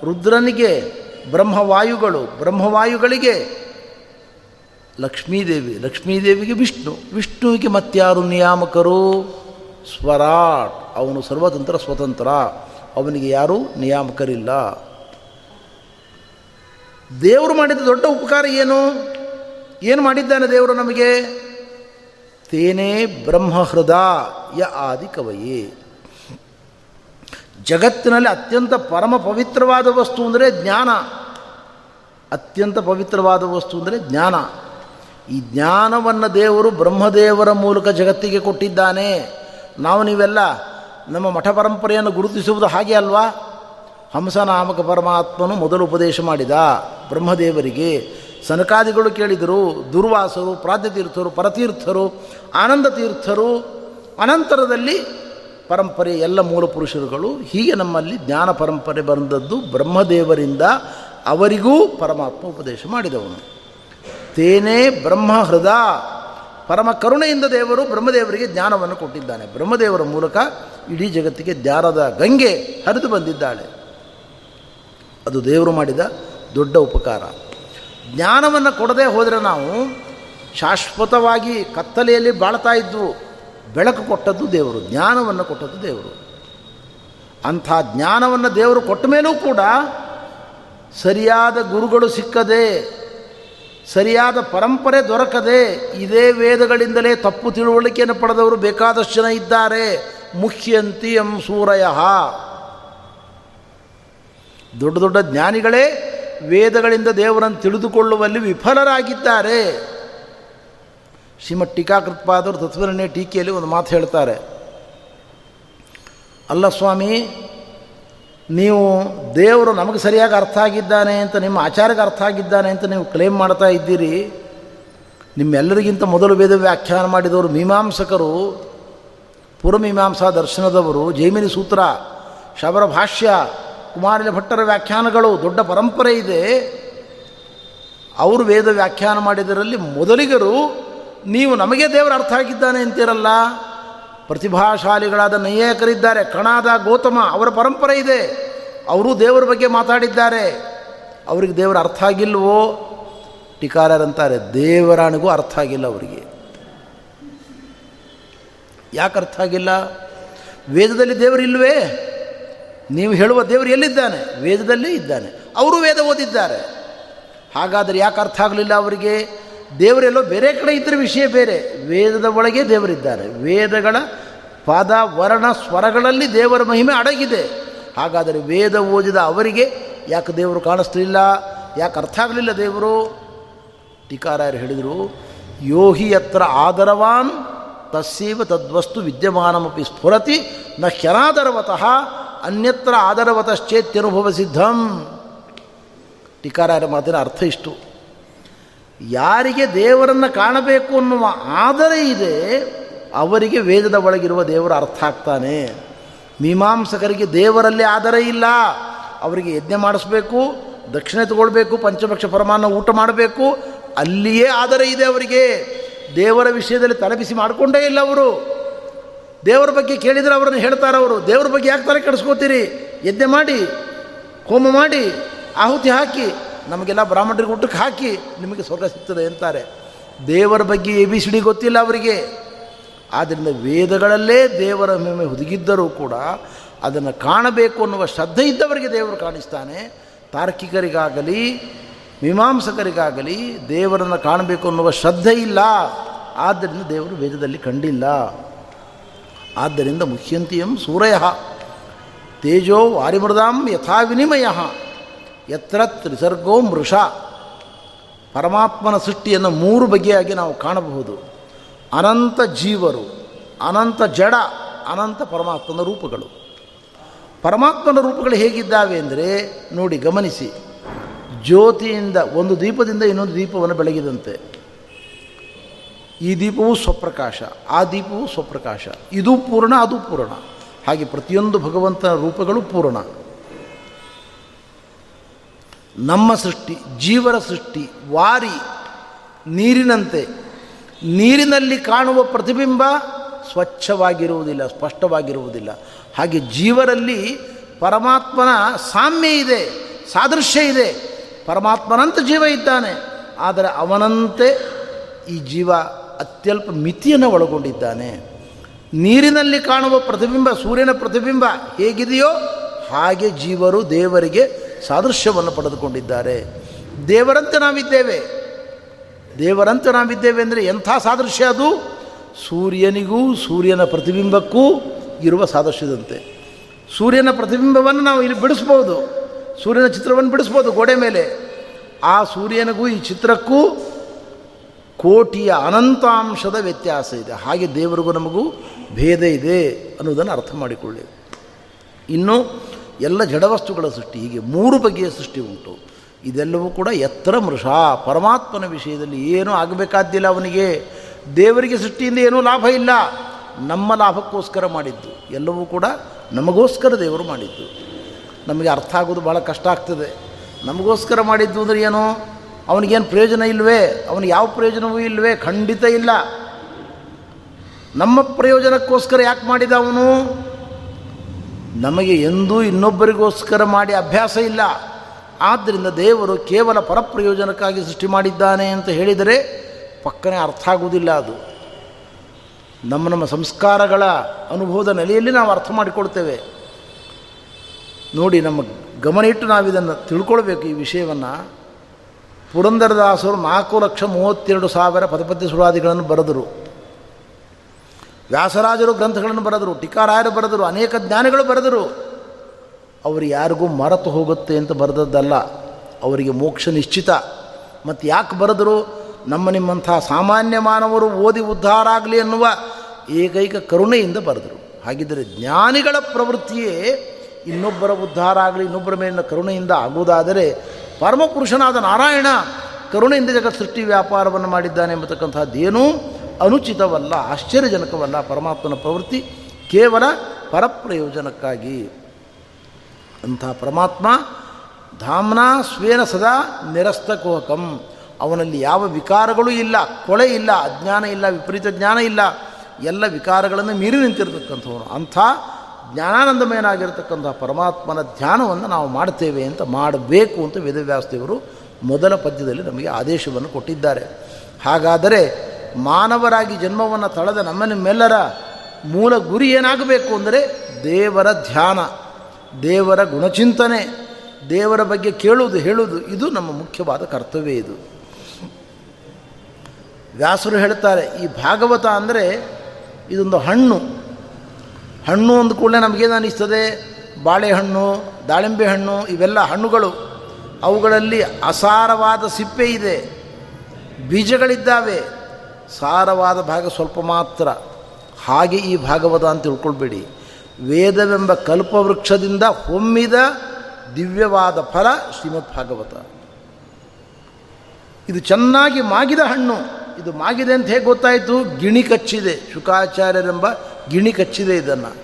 ರುದ್ರನಿಗೆ ಬ್ರಹ್ಮವಾಯುಗಳು, ಬ್ರಹ್ಮವಾಯುಗಳಿಗೆ ಲಕ್ಷ್ಮೀದೇವಿ, ಲಕ್ಷ್ಮೀದೇವಿಗೆ ವಿಷ್ಣು, ವಿಷ್ಣುವಿಗೆ ಮತ್ತಾರು ನಿಯಾಮಕರು? ಸ್ವರಾಟ್, ಅವನು ಸರ್ವತಂತ್ರ ಸ್ವತಂತ್ರ, ಅವನಿಗೆ ಯಾರೂ ನಿಯಾಮಕರಿಲ್ಲ. ದೇವರು ಮಾಡಿದ ದೊಡ್ಡ ಉಪಕಾರ ಏನು? ಏನು ಮಾಡಿದ್ದಾನೆ ದೇವರು ನಮಗೆ? ತೇನೇ ಬ್ರಹ್ಮಹೃದ ಯ ಆದಿ ಕವಯೇ ಜಗತ್ತಿನಲ್ಲಿ ಅತ್ಯಂತ ಪರಮ ಪವಿತ್ರವಾದ ವಸ್ತು ಅಂದರೆ ಜ್ಞಾನ. ಅತ್ಯಂತ ಪವಿತ್ರವಾದ ವಸ್ತು ಅಂದರೆ ಜ್ಞಾನ. ಈ ಜ್ಞಾನವನ್ನು ದೇವರು ಬ್ರಹ್ಮದೇವರ ಮೂಲಕ ಜಗತ್ತಿಗೆ ಕೊಟ್ಟಿದ್ದಾನೆ. ನಾವು ನೀವೆಲ್ಲ ನಮ್ಮ ಮಠ ಪರಂಪರೆಯನ್ನು ಗುರುತಿಸುವುದು ಹಾಗೆ ಅಲ್ವಾ? ಹಂಸನಾಮಕ ಪರಮಾತ್ಮನು ಮೊದಲು ಉಪದೇಶ ಮಾಡಿದ ಬ್ರಹ್ಮದೇವರಿಗೆ ಸನಕಾದಿಗಳು ಕೇಳಿದರು, ದುರ್ವಾಸರು ಪ್ರಾಜ್ಯತೀರ್ಥರು ಪರತೀರ್ಥರು ಆನಂದ ತೀರ್ಥರು ಅನಂತರದಲ್ಲಿ ಪರಂಪರೆ ಎಲ್ಲ ಮೂಲ ಪುರುಷರುಗಳು ಹೀಗೆ ನಮ್ಮಲ್ಲಿ ಜ್ಞಾನ ಪರಂಪರೆ ಬಂದದ್ದು ಬ್ರಹ್ಮದೇವರಿಂದ ಅವರಿಗೂ ಪರಮಾತ್ಮ ಉಪದೇಶ ಮಾಡಿದವನು. ತೇನೇ ಬ್ರಹ್ಮ ಹೃದ. ಪರಮ ಕರುಣೆಯಿಂದ ದೇವರು ಬ್ರಹ್ಮದೇವರಿಗೆ ಜ್ಞಾನವನ್ನು ಕೊಟ್ಟಿದ್ದಾನೆ. ಬ್ರಹ್ಮದೇವರ ಮೂಲಕ ಇಡೀ ಜಗತ್ತಿಗೆ ಜ್ಞಾನದ ಗಂಗೆ ಹರಿದು ಬಂದಿದ್ದಾಳೆ. ಅದು ದೇವರು ಮಾಡಿದ ದೊಡ್ಡ ಉಪಕಾರ. ಜ್ಞಾನವನ್ನು ಕೊಡದೆ ಹೋದರೆ ನಾವು ಶಾಶ್ವತವಾಗಿ ಕತ್ತಲೆಯಲ್ಲಿ ಬಾಳ್ತಾ ಇದ್ವು ಬೆಳಕು ಕೊಟ್ಟದ್ದು ದೇವರು, ಜ್ಞಾನವನ್ನು ಕೊಟ್ಟದ್ದು ದೇವರು. ಅಂಥ ಜ್ಞಾನವನ್ನು ದೇವರು ಕೊಟ್ಟ ಮೇಲೂ ಕೂಡ ಸರಿಯಾದ ಗುರುಗಳು ಸಿಕ್ಕದೆ, ಸರಿಯಾದ ಪರಂಪರೆ ದೊರಕದೆ, ಇದೇ ವೇದಗಳಿಂದಲೇ ತಪ್ಪು ತಿಳುವಳಿಕೆಯನ್ನು ಪಡೆದವರು ಬೇಕಾದಷ್ಟು ಜನ ಇದ್ದಾರೆ. ಮುಖ್ಯಂತಿ ಎಂ ಸೂರಯ. ದೊಡ್ಡ ದೊಡ್ಡ ಜ್ಞಾನಿಗಳೇ ವೇದಗಳಿಂದ ದೇವರನ್ನು ತಿಳಿದುಕೊಳ್ಳುವಲ್ಲಿ ವಿಫಲರಾಗಿದ್ದಾರೆ. ಶ್ರೀಮತ್ ಟೀಕಾಕೃತ್ಪಾದರು ತತ್ವರಣ್ಯ ಟೀಕೆಯಲ್ಲಿ ಒಂದು ಮಾತು ಹೇಳ್ತಾರೆ. ಅಲ್ಲ ಸ್ವಾಮಿ, ನೀವು ದೇವರು ನಮಗೆ ಸರಿಯಾಗಿ ಅರ್ಥ ಆಗಿದ್ದಾನೆ ಅಂತ, ನಿಮ್ಮ ಆಚಾರ್ಯಗೆ ಅರ್ಥ ಆಗಿದ್ದಾನೆ ಅಂತ ನೀವು ಕ್ಲೇಮ್ ಮಾಡ್ತಾ ಇದ್ದೀರಿ. ನಿಮ್ಮೆಲ್ಲರಿಗಿಂತ ಮೊದಲು ವೇದ ವ್ಯಾಖ್ಯಾನ ಮಾಡಿದವರು ಮೀಮಾಂಸಕರು, ಪುರಮೀಮಾಂಸಾ ದರ್ಶನದವರು, ಜೈಮಿನಿ ಸೂತ್ರ, ಶಬರ ಭಾಷ್ಯ ಕುಮಾರಿನ ಭಟ್ಟರ ವ್ಯಾಖ್ಯಾನಗಳು ದೊಡ್ಡ ಪರಂಪರೆ ಇದೆ. ಅವರು ವೇದ ವ್ಯಾಖ್ಯಾನ ಮಾಡಿದರಲ್ಲಿ ಮೊದಲಿಗರು, ನೀವು ನಮಗೆ ದೇವರ ಅರ್ಥ ಆಗಿದ್ದಾನೆ ಅಂತೀರಲ್ಲ? ಪ್ರತಿಭಾಶಾಲಿಗಳಾದ ನಯ್ಯಕರಿದ್ದಾರೆ ಕಣಾದ ಗೌತಮ, ಅವರ ಪರಂಪರೆ ಇದೆ. ಅವರು ದೇವರ ಬಗ್ಗೆ ಮಾತಾಡಿದ್ದಾರೆ. ಅವರಿಗೆ ದೇವರ ಅರ್ಥ ಆಗಿಲ್ವೋ? ಟೀಕಾರರಂತಾರೆ, ದೇವರಾಣಿಗೂ ಅರ್ಥ ಆಗಿಲ್ಲ ಅವರಿಗೆ. ಯಾಕೆ ಅರ್ಥ ಆಗಿಲ್ಲ? ವೇದದಲ್ಲಿ ದೇವರಿಲ್ವೇ? ನೀವು ಹೇಳುವ ದೇವರು ಎಲ್ಲಿದ್ದಾನೆ? ವೇದದಲ್ಲೇ ಇದ್ದಾನೆ. ಅವರು ವೇದ ಓದಿದ್ದಾರೆ. ಹಾಗಾದರೆ ಯಾಕೆ ಅರ್ಥ ಆಗಲಿಲ್ಲ ಅವರಿಗೆ? ದೇವರೆಲ್ಲೋ ಬೇರೆ ಕಡೆ ಇದ್ದರೆ ವಿಷಯ ಬೇರೆ. ವೇದದ ಒಳಗೆ ದೇವರಿದ್ದಾರೆ. ವೇದಗಳ ಪದ, ವರ್ಣ, ಸ್ವರಗಳಲ್ಲಿ ದೇವರ ಮಹಿಮೆ ಅಡಗಿದೆ. ಹಾಗಾದರೆ ವೇದ ಓದಿದ ಅವರಿಗೆ ಯಾಕೆ ದೇವರು ಕಾಣಿಸ್ಲಿಲ್ಲ? ಯಾಕೆ ಅರ್ಥ ಆಗಲಿಲ್ಲ ದೇವರು? ಟೀಕಾರಾಯರು ಹೇಳಿದರು, ಯೋಹಿ ಹತ್ರ ಆದರವಾನ್ ತಸೀವ ತದ್ವಸ್ತು ವಿದ್ಯಮಾನಮಪಿ ಸ್ಫುರತಿ, ನ ಹ್ಯನಾದರವತಃ ಅನ್ಯತ್ರ ಆದರವತಶ್ಚೇತ್ಯನುಭವ ಸಿದ್ಧಂ. ಟೀಕಾರಾಯರ ಮಾತಿನ ಅರ್ಥ ಇಷ್ಟು. ಯಾರಿಗೆ ದೇವರನ್ನು ಕಾಣಬೇಕು ಅನ್ನುವ ಆದರೆ ಇದೆ, ಅವರಿಗೆ ವೇದದ ಒಳಗಿರುವ ದೇವರ ಅರ್ಥ ಆಗ್ತಾನೆ. ಮೀಮಾಂಸಕರಿಗೆ ದೇವರಲ್ಲಿ ಆದರೆ ಇಲ್ಲ. ಅವರಿಗೆ ಯಜ್ಞ ಮಾಡಿಸ್ಬೇಕು, ದಕ್ಷಿಣೆ ತಗೊಳ್ಬೇಕು, ಪಂಚಭಕ್ಷ ಪರಮಾನ ಊಟ ಮಾಡಬೇಕು, ಅಲ್ಲಿಯೇ ಆದರೆ ಇದೆ ಅವರಿಗೆ. ದೇವರ ವಿಷಯದಲ್ಲಿ ತಲೆಬಿಸಿ ಮಾಡಿಕೊಂಡೇ ಇಲ್ಲ ಅವರು. ದೇವರ ಬಗ್ಗೆ ಕೇಳಿದರೆ ಅವರನ್ನು ಹೇಳ್ತಾರೆ ಅವರು. ದೇವ್ರ ಬಗ್ಗೆ ಯಾಕೆ ತಲೆ ಕೆಡಿಸ್ಕೋತೀರಿ? ಯಜ್ಞೆ ಮಾಡಿ, ಹೋಮ ಮಾಡಿ, ಆಹುತಿ ಹಾಕಿ, ನಮಗೆಲ್ಲ ಬ್ರಾಹ್ಮಣರಿಗೆ ಊಟಕ್ಕೆ ಹಾಕಿ ನಿಮಗೆ ಸ್ವರ್ಗ ಸಿಗ್ತದೆ ಅಂತಾರೆ. ದೇವರ ಬಗ್ಗೆ ಎ, ಬಿ, ಸಿ, ಡಿ ಗೊತ್ತಿಲ್ಲ ಅವರಿಗೆ. ಆದ್ದರಿಂದ ವೇದಗಳಲ್ಲೇ ದೇವರ ಮೇಲೆ ಹುದುಗಿದ್ದರೂ ಕೂಡ ಅದನ್ನು ಕಾಣಬೇಕು ಅನ್ನುವ ಶ್ರದ್ಧೆ ಇದ್ದವರಿಗೆ ದೇವರು ಕಾಣಿಸ್ತಾನೆ. ತಾರ್ಕಿಕರಿಗಾಗಲಿ, ಮೀಮಾಂಸಕರಿಗಾಗಲಿ ದೇವರನ್ನು ಕಾಣಬೇಕು ಅನ್ನುವ ಶ್ರದ್ಧೆ ಇಲ್ಲ. ಆದ್ದರಿಂದ ದೇವರು ವೇದದಲ್ಲಿ ಕಂಡಿಲ್ಲ. ಆದ್ದರಿಂದ ಮುಖ್ಯಂತಿಯಂ ಸೂರಯ. ತೇಜೋ ವಾರಿಮೃದಾಂ ಯಥಾ ವಿನಿಮಯ. ಎತ್ರ ತ್ರಿಸರ್ಗೋ ಮೃಷ. ಪರಮಾತ್ಮನ ಸೃಷ್ಟಿಯನ್ನು ಮೂರು ಬಗೆಯಾಗಿ ನಾವು ಕಾಣಬಹುದು. ಅನಂತ ಜೀವರು, ಅನಂತ ಜಡ, ಅನಂತ ಪರಮಾತ್ಮನ ರೂಪಗಳು. ಪರಮಾತ್ಮನ ರೂಪಗಳು ಹೇಗಿದ್ದಾವೆ ಅಂದರೆ, ನೋಡಿ ಗಮನಿಸಿ. ಜ್ಯೋತಿಯಿಂದ ಒಂದು ದೀಪದಿಂದ ಇನ್ನೊಂದು ದೀಪವನ್ನು ಬೆಳಗಿದಂತೆ. ಈ ದೀಪವು ಸ್ವಪ್ರಕಾಶ, ಆ ದೀಪವು ಸ್ವಪ್ರಕಾಶ. ಇದು ಪೂರ್ಣ, ಅದು ಪೂರ್ಣ. ಹಾಗೆ ಪ್ರತಿಯೊಂದು ಭಗವಂತನ ರೂಪಗಳು ಪೂರ್ಣ. ನಮ್ಮ ಸೃಷ್ಟಿ, ಜೀವರ ಸೃಷ್ಟಿ, ವಾರಿ, ನೀರಿನಂತೆ. ನೀರಿನಲ್ಲಿ ಕಾಣುವ ಪ್ರತಿಬಿಂಬ ಸ್ವಚ್ಛವಾಗಿರುವುದಿಲ್ಲ, ಸ್ಪಷ್ಟವಾಗಿರುವುದಿಲ್ಲ. ಹಾಗೆ ಜೀವರಲ್ಲಿ ಪರಮಾತ್ಮನ ಸಾಮ್ಯ ಇದೆ, ಸಾದೃಶ್ಯ ಇದೆ. ಪರಮಾತ್ಮನಂತ ಜೀವ ಇದ್ದಾನೆ, ಆದರೆ ಅವನಂತೆ ಈ ಜೀವ ಅತ್ಯಲ್ಪ ಮಿತಿಯನ್ನು ಒಳಗೊಂಡಿದ್ದಾನೆ. ನೀರಿನಲ್ಲಿ ಕಾಣುವ ಪ್ರತಿಬಿಂಬ, ಸೂರ್ಯನ ಪ್ರತಿಬಿಂಬ ಹೇಗಿದೆಯೋ ಹಾಗೆ ಜೀವರು ದೇವರಿಗೆ ಸಾದೃಶ್ಯವನ್ನು ಪಡೆದುಕೊಂಡಿದ್ದಾರೆ. ದೇವರಂತೆ ನಾವಿದ್ದೇವೆ. ದೇವರಂತೆ ನಾವಿದ್ದೇವೆ ಅಂದರೆ ಎಂಥ ಸಾದೃಶ್ಯ ಅದು? ಸೂರ್ಯನಿಗೂ ಸೂರ್ಯನ ಪ್ರತಿಬಿಂಬಕ್ಕೂ ಇರುವ ಸಾದೃಶ್ಯದಂತೆ. ಸೂರ್ಯನ ಪ್ರತಿಬಿಂಬವನ್ನು ನಾವು ಇಲ್ಲಿ ಬಿಡಿಸ್ಬೋದು. ಸೂರ್ಯನ ಚಿತ್ರವನ್ನು ಬಿಡಿಸ್ಬೋದು ಗೋಡೆ ಮೇಲೆ. ಆ ಸೂರ್ಯನಿಗೂ ಈ ಚಿತ್ರಕ್ಕೂ ಕೋಟಿಯ ಅನಂತಾಂಶದ ವ್ಯತ್ಯಾಸ ಇದೆ. ಹಾಗೆ ದೇವರಿಗೂ ನಮಗೂ ಭೇದ ಇದೆ ಅನ್ನೋದನ್ನು ಅರ್ಥ ಮಾಡಿಕೊಳ್ಳಿ. ಇನ್ನು ಎಲ್ಲ ಜಡವಸ್ತುಗಳ ಸೃಷ್ಟಿ, ಹೀಗೆ ಮೂರು ಬಗೆಯ ಸೃಷ್ಟಿ ಉಂಟು. ಇದೆಲ್ಲವೂ ಕೂಡ ಎತ್ತರ ಮೃಷ, ಪರಮಾತ್ಮನ ವಿಷಯದಲ್ಲಿ ಏನೂ ಆಗಬೇಕಾದ್ದಿಲ್ಲ ಅವನಿಗೆ. ದೇವರಿಗೆ ಸೃಷ್ಟಿಯಿಂದ ಏನೂ ಲಾಭ ಇಲ್ಲ. ನಮ್ಮ ಲಾಭಕ್ಕೋಸ್ಕರ ಮಾಡಿದ್ದು. ಎಲ್ಲವೂ ಕೂಡ ನಮಗೋಸ್ಕರ ದೇವರು ಮಾಡಿದ್ದು. ನಮಗೆ ಅರ್ಥ ಆಗೋದು ಭಾಳ ಕಷ್ಟ ಆಗ್ತದೆ. ನಮಗೋಸ್ಕರ ಮಾಡಿದ್ದು ಅಂದರೆ ಏನು? ಅವನಿಗೇನು ಪ್ರಯೋಜನ ಇಲ್ಲವೇ ಅವನಿಗೆ ಯಾವ ಪ್ರಯೋಜನವೂ ಇಲ್ಲವೇ ಖಂಡಿತ ಇಲ್ಲ. ನಮ್ಮ ಪ್ರಯೋಜನಕ್ಕೋಸ್ಕರ ಯಾಕೆ ಮಾಡಿದ ಅವನು? ನಮಗೆ ಎಂದೂ ಇನ್ನೊಬ್ಬರಿಗೋಸ್ಕರ ಮಾಡಿ ಅಭ್ಯಾಸ ಇಲ್ಲ. ಆದ್ದರಿಂದ ದೇವರು ಕೇವಲ ಪರಪ್ರಯೋಜನಕ್ಕಾಗಿ ಸೃಷ್ಟಿ ಮಾಡಿದ್ದಾನೆ ಅಂತ ಹೇಳಿದರೆ ಪಕ್ಕನೆ ಅರ್ಥ ಆಗುವುದಿಲ್ಲ ಅದು. ನಮ್ಮ ನಮ್ಮ ಸಂಸ್ಕಾರಗಳ ಅನುಭವದ ನೆಲೆಯಲ್ಲಿ ನಾವು ಅರ್ಥ ಮಾಡಿಕೊಳ್ತೇವೆ. ನೋಡಿ, ನಮ್ಮ ಗಮನ ಇಟ್ಟು ನಾವು ಇದನ್ನು ತಿಳ್ಕೊಳ್ಬೇಕು ಈ ವಿಷಯವನ್ನು. ಪುರಂದರದಾಸರು ನಾಲ್ಕು ಲಕ್ಷ ಮೂವತ್ತೆರಡು ಸಾವಿರ ಪದಪದ್ಯ ಸುರಾದಿಗಳನ್ನು ಬರೆದರು. ವ್ಯಾಸರಾಜರು ಗ್ರಂಥಗಳನ್ನು ಬರೆದರು, ಟೀಕಾರಾಯರು ಬರೆದರು, ಅನೇಕ ಜ್ಞಾನಿಗಳು ಬರೆದರು. ಅವರು ಯಾರಿಗೂ ಮರೆತು ಹೋಗುತ್ತೆ ಅಂತ ಬರೆದದ್ದಲ್ಲ, ಅವರಿಗೆ ಮೋಕ್ಷ ನಿಶ್ಚಿತ. ಮತ್ತು ಯಾಕೆ ಬರೆದರು? ನಮ್ಮ ನಿಮ್ಮಂಥ ಸಾಮಾನ್ಯ ಮಾನವರು ಓದಿ ಉದ್ಧಾರ ಆಗಲಿ ಅನ್ನುವ ಏಕೈಕ ಕರುಣೆಯಿಂದ ಬರೆದರು. ಹಾಗಿದ್ದರೆ ಜ್ಞಾನಿಗಳ ಪ್ರವೃತ್ತಿಯೇ ಇನ್ನೊಬ್ಬರ ಉದ್ಧಾರ ಆಗಲಿ, ಇನ್ನೊಬ್ಬರ ಮೇಲಿನ ಕರುಣೆಯಿಂದ ಆಗುವುದಾದರೆ ಪರಮಪುರುಷನಾದ ನಾರಾಯಣ ಕರುಣೆಯಿಂದ ಜಗತ್ ಸೃಷ್ಟಿ ವ್ಯಾಪಾರವನ್ನು ಮಾಡಿದ್ದಾನೆ ಎಂಬತಕ್ಕಂಥದ್ದೇನೂ ಅನುಚಿತವಲ್ಲ, ಆಶ್ಚರ್ಯಜನಕವಲ್ಲ, ಪರಮಾತ್ಮನ ಪ್ರವೃತ್ತಿ ಕೇವಲ ಪರಪ್ರಯೋಜನಕ್ಕಾಗಿ. ಅಂಥ ಪರಮಾತ್ಮ ಧಾಮ್ನ ಸ್ವೇನ ಸದಾ ನಿರಸ್ತಕೋಹಕಂ ಅವನಲ್ಲಿ ಯಾವ ವಿಕಾರಗಳೂ ಇಲ್ಲ, ಕೊಳೆ ಇಲ್ಲ, ಅಜ್ಞಾನ ಇಲ್ಲ, ವಿಪರೀತ ಜ್ಞಾನ ಇಲ್ಲ. ಎಲ್ಲ ವಿಕಾರಗಳನ್ನು ಮೀರಿ ನಿಂತಿರತಕ್ಕಂಥವನು. ಅಂಥ ಜ್ಞಾನಾನಂದಮಯನಾಗಿರ್ತಕ್ಕಂಥ ಪರಮಾತ್ಮನ ಧ್ಯಾನವನ್ನು ನಾವು ಮಾಡ್ತೇವೆ ಅಂತ ಮಾಡಬೇಕು ಅಂತ ವೇದವ್ಯಾಸದೇವರು ಮೊದಲ ಪದ್ಯದಲ್ಲಿ ನಮಗೆ ಆದೇಶವನ್ನು ಕೊಟ್ಟಿದ್ದಾರೆ. ಹಾಗಾದರೆ ಮಾನವರಾಗಿ ಜನ್ಮವನ್ನು ತಳೆದ ನಮ್ಮ ನಿಮ್ಮೆಲ್ಲರ ಮೂಲ ಗುರಿ ಏನಾಗಬೇಕು ಅಂದರೆ ದೇವರ ಧ್ಯಾನ, ದೇವರ ಗುಣಚಿಂತನೆ, ದೇವರ ಬಗ್ಗೆ ಕೇಳುವುದು, ಹೇಳುವುದು, ಇದು ನಮ್ಮ ಮುಖ್ಯವಾದ ಕರ್ತವ್ಯ ಇದು. ವ್ಯಾಸರು ಹೇಳ್ತಾರೆ, ಈ ಭಾಗವತ ಅಂದರೆ ಇದೊಂದು ಹಣ್ಣು ಹಣ್ಣು ಅಂದ ಕೂಡಲೇ ನಮಗೇನು ಅನ್ನಿಸ್ತದೆ ಬಾಳೆಹಣ್ಣು, ದಾಳಿಂಬೆ ಹಣ್ಣು, ಇವೆಲ್ಲ ಹಣ್ಣುಗಳು. ಅವುಗಳಲ್ಲಿ ಅಸಾರವಾದ ಸಿಪ್ಪೆ ಇದೆ. ಬೀಜಗಳಿದ್ದಾವೆ. ಸಾರವಾದ ಭಾಗ ಸ್ವಲ್ಪ ಮಾತ್ರ. ಹಾಗೆ ಈ ಭಾಗವತ ಅಂತ ತಿಳ್ಕೊಳ್ಬೇಡಿ. ವೇದವೆಂಬ ಕಲ್ಪವೃಕ್ಷದಿಂದ ಹೊಮ್ಮಿದ ದಿವ್ಯವಾದ ಫಲ ಶ್ರೀಮದ್ ಭಾಗವತ ಇದು ಚೆನ್ನಾಗಿ ಮಾಗಿದ ಹಣ್ಣು. ಇದು ಮಾಗಿದೆ ಅಂತ ಹೇಗೆ ಗೊತ್ತಾಯಿತು? ಗಿಣಿ ಕಚ್ಚಿದೆ. ಶುಕಾಚಾರ್ಯರೆಂಬ ಗಿಣಿ ಕಚ್ಚಿದೆ ಇದನ್ನು.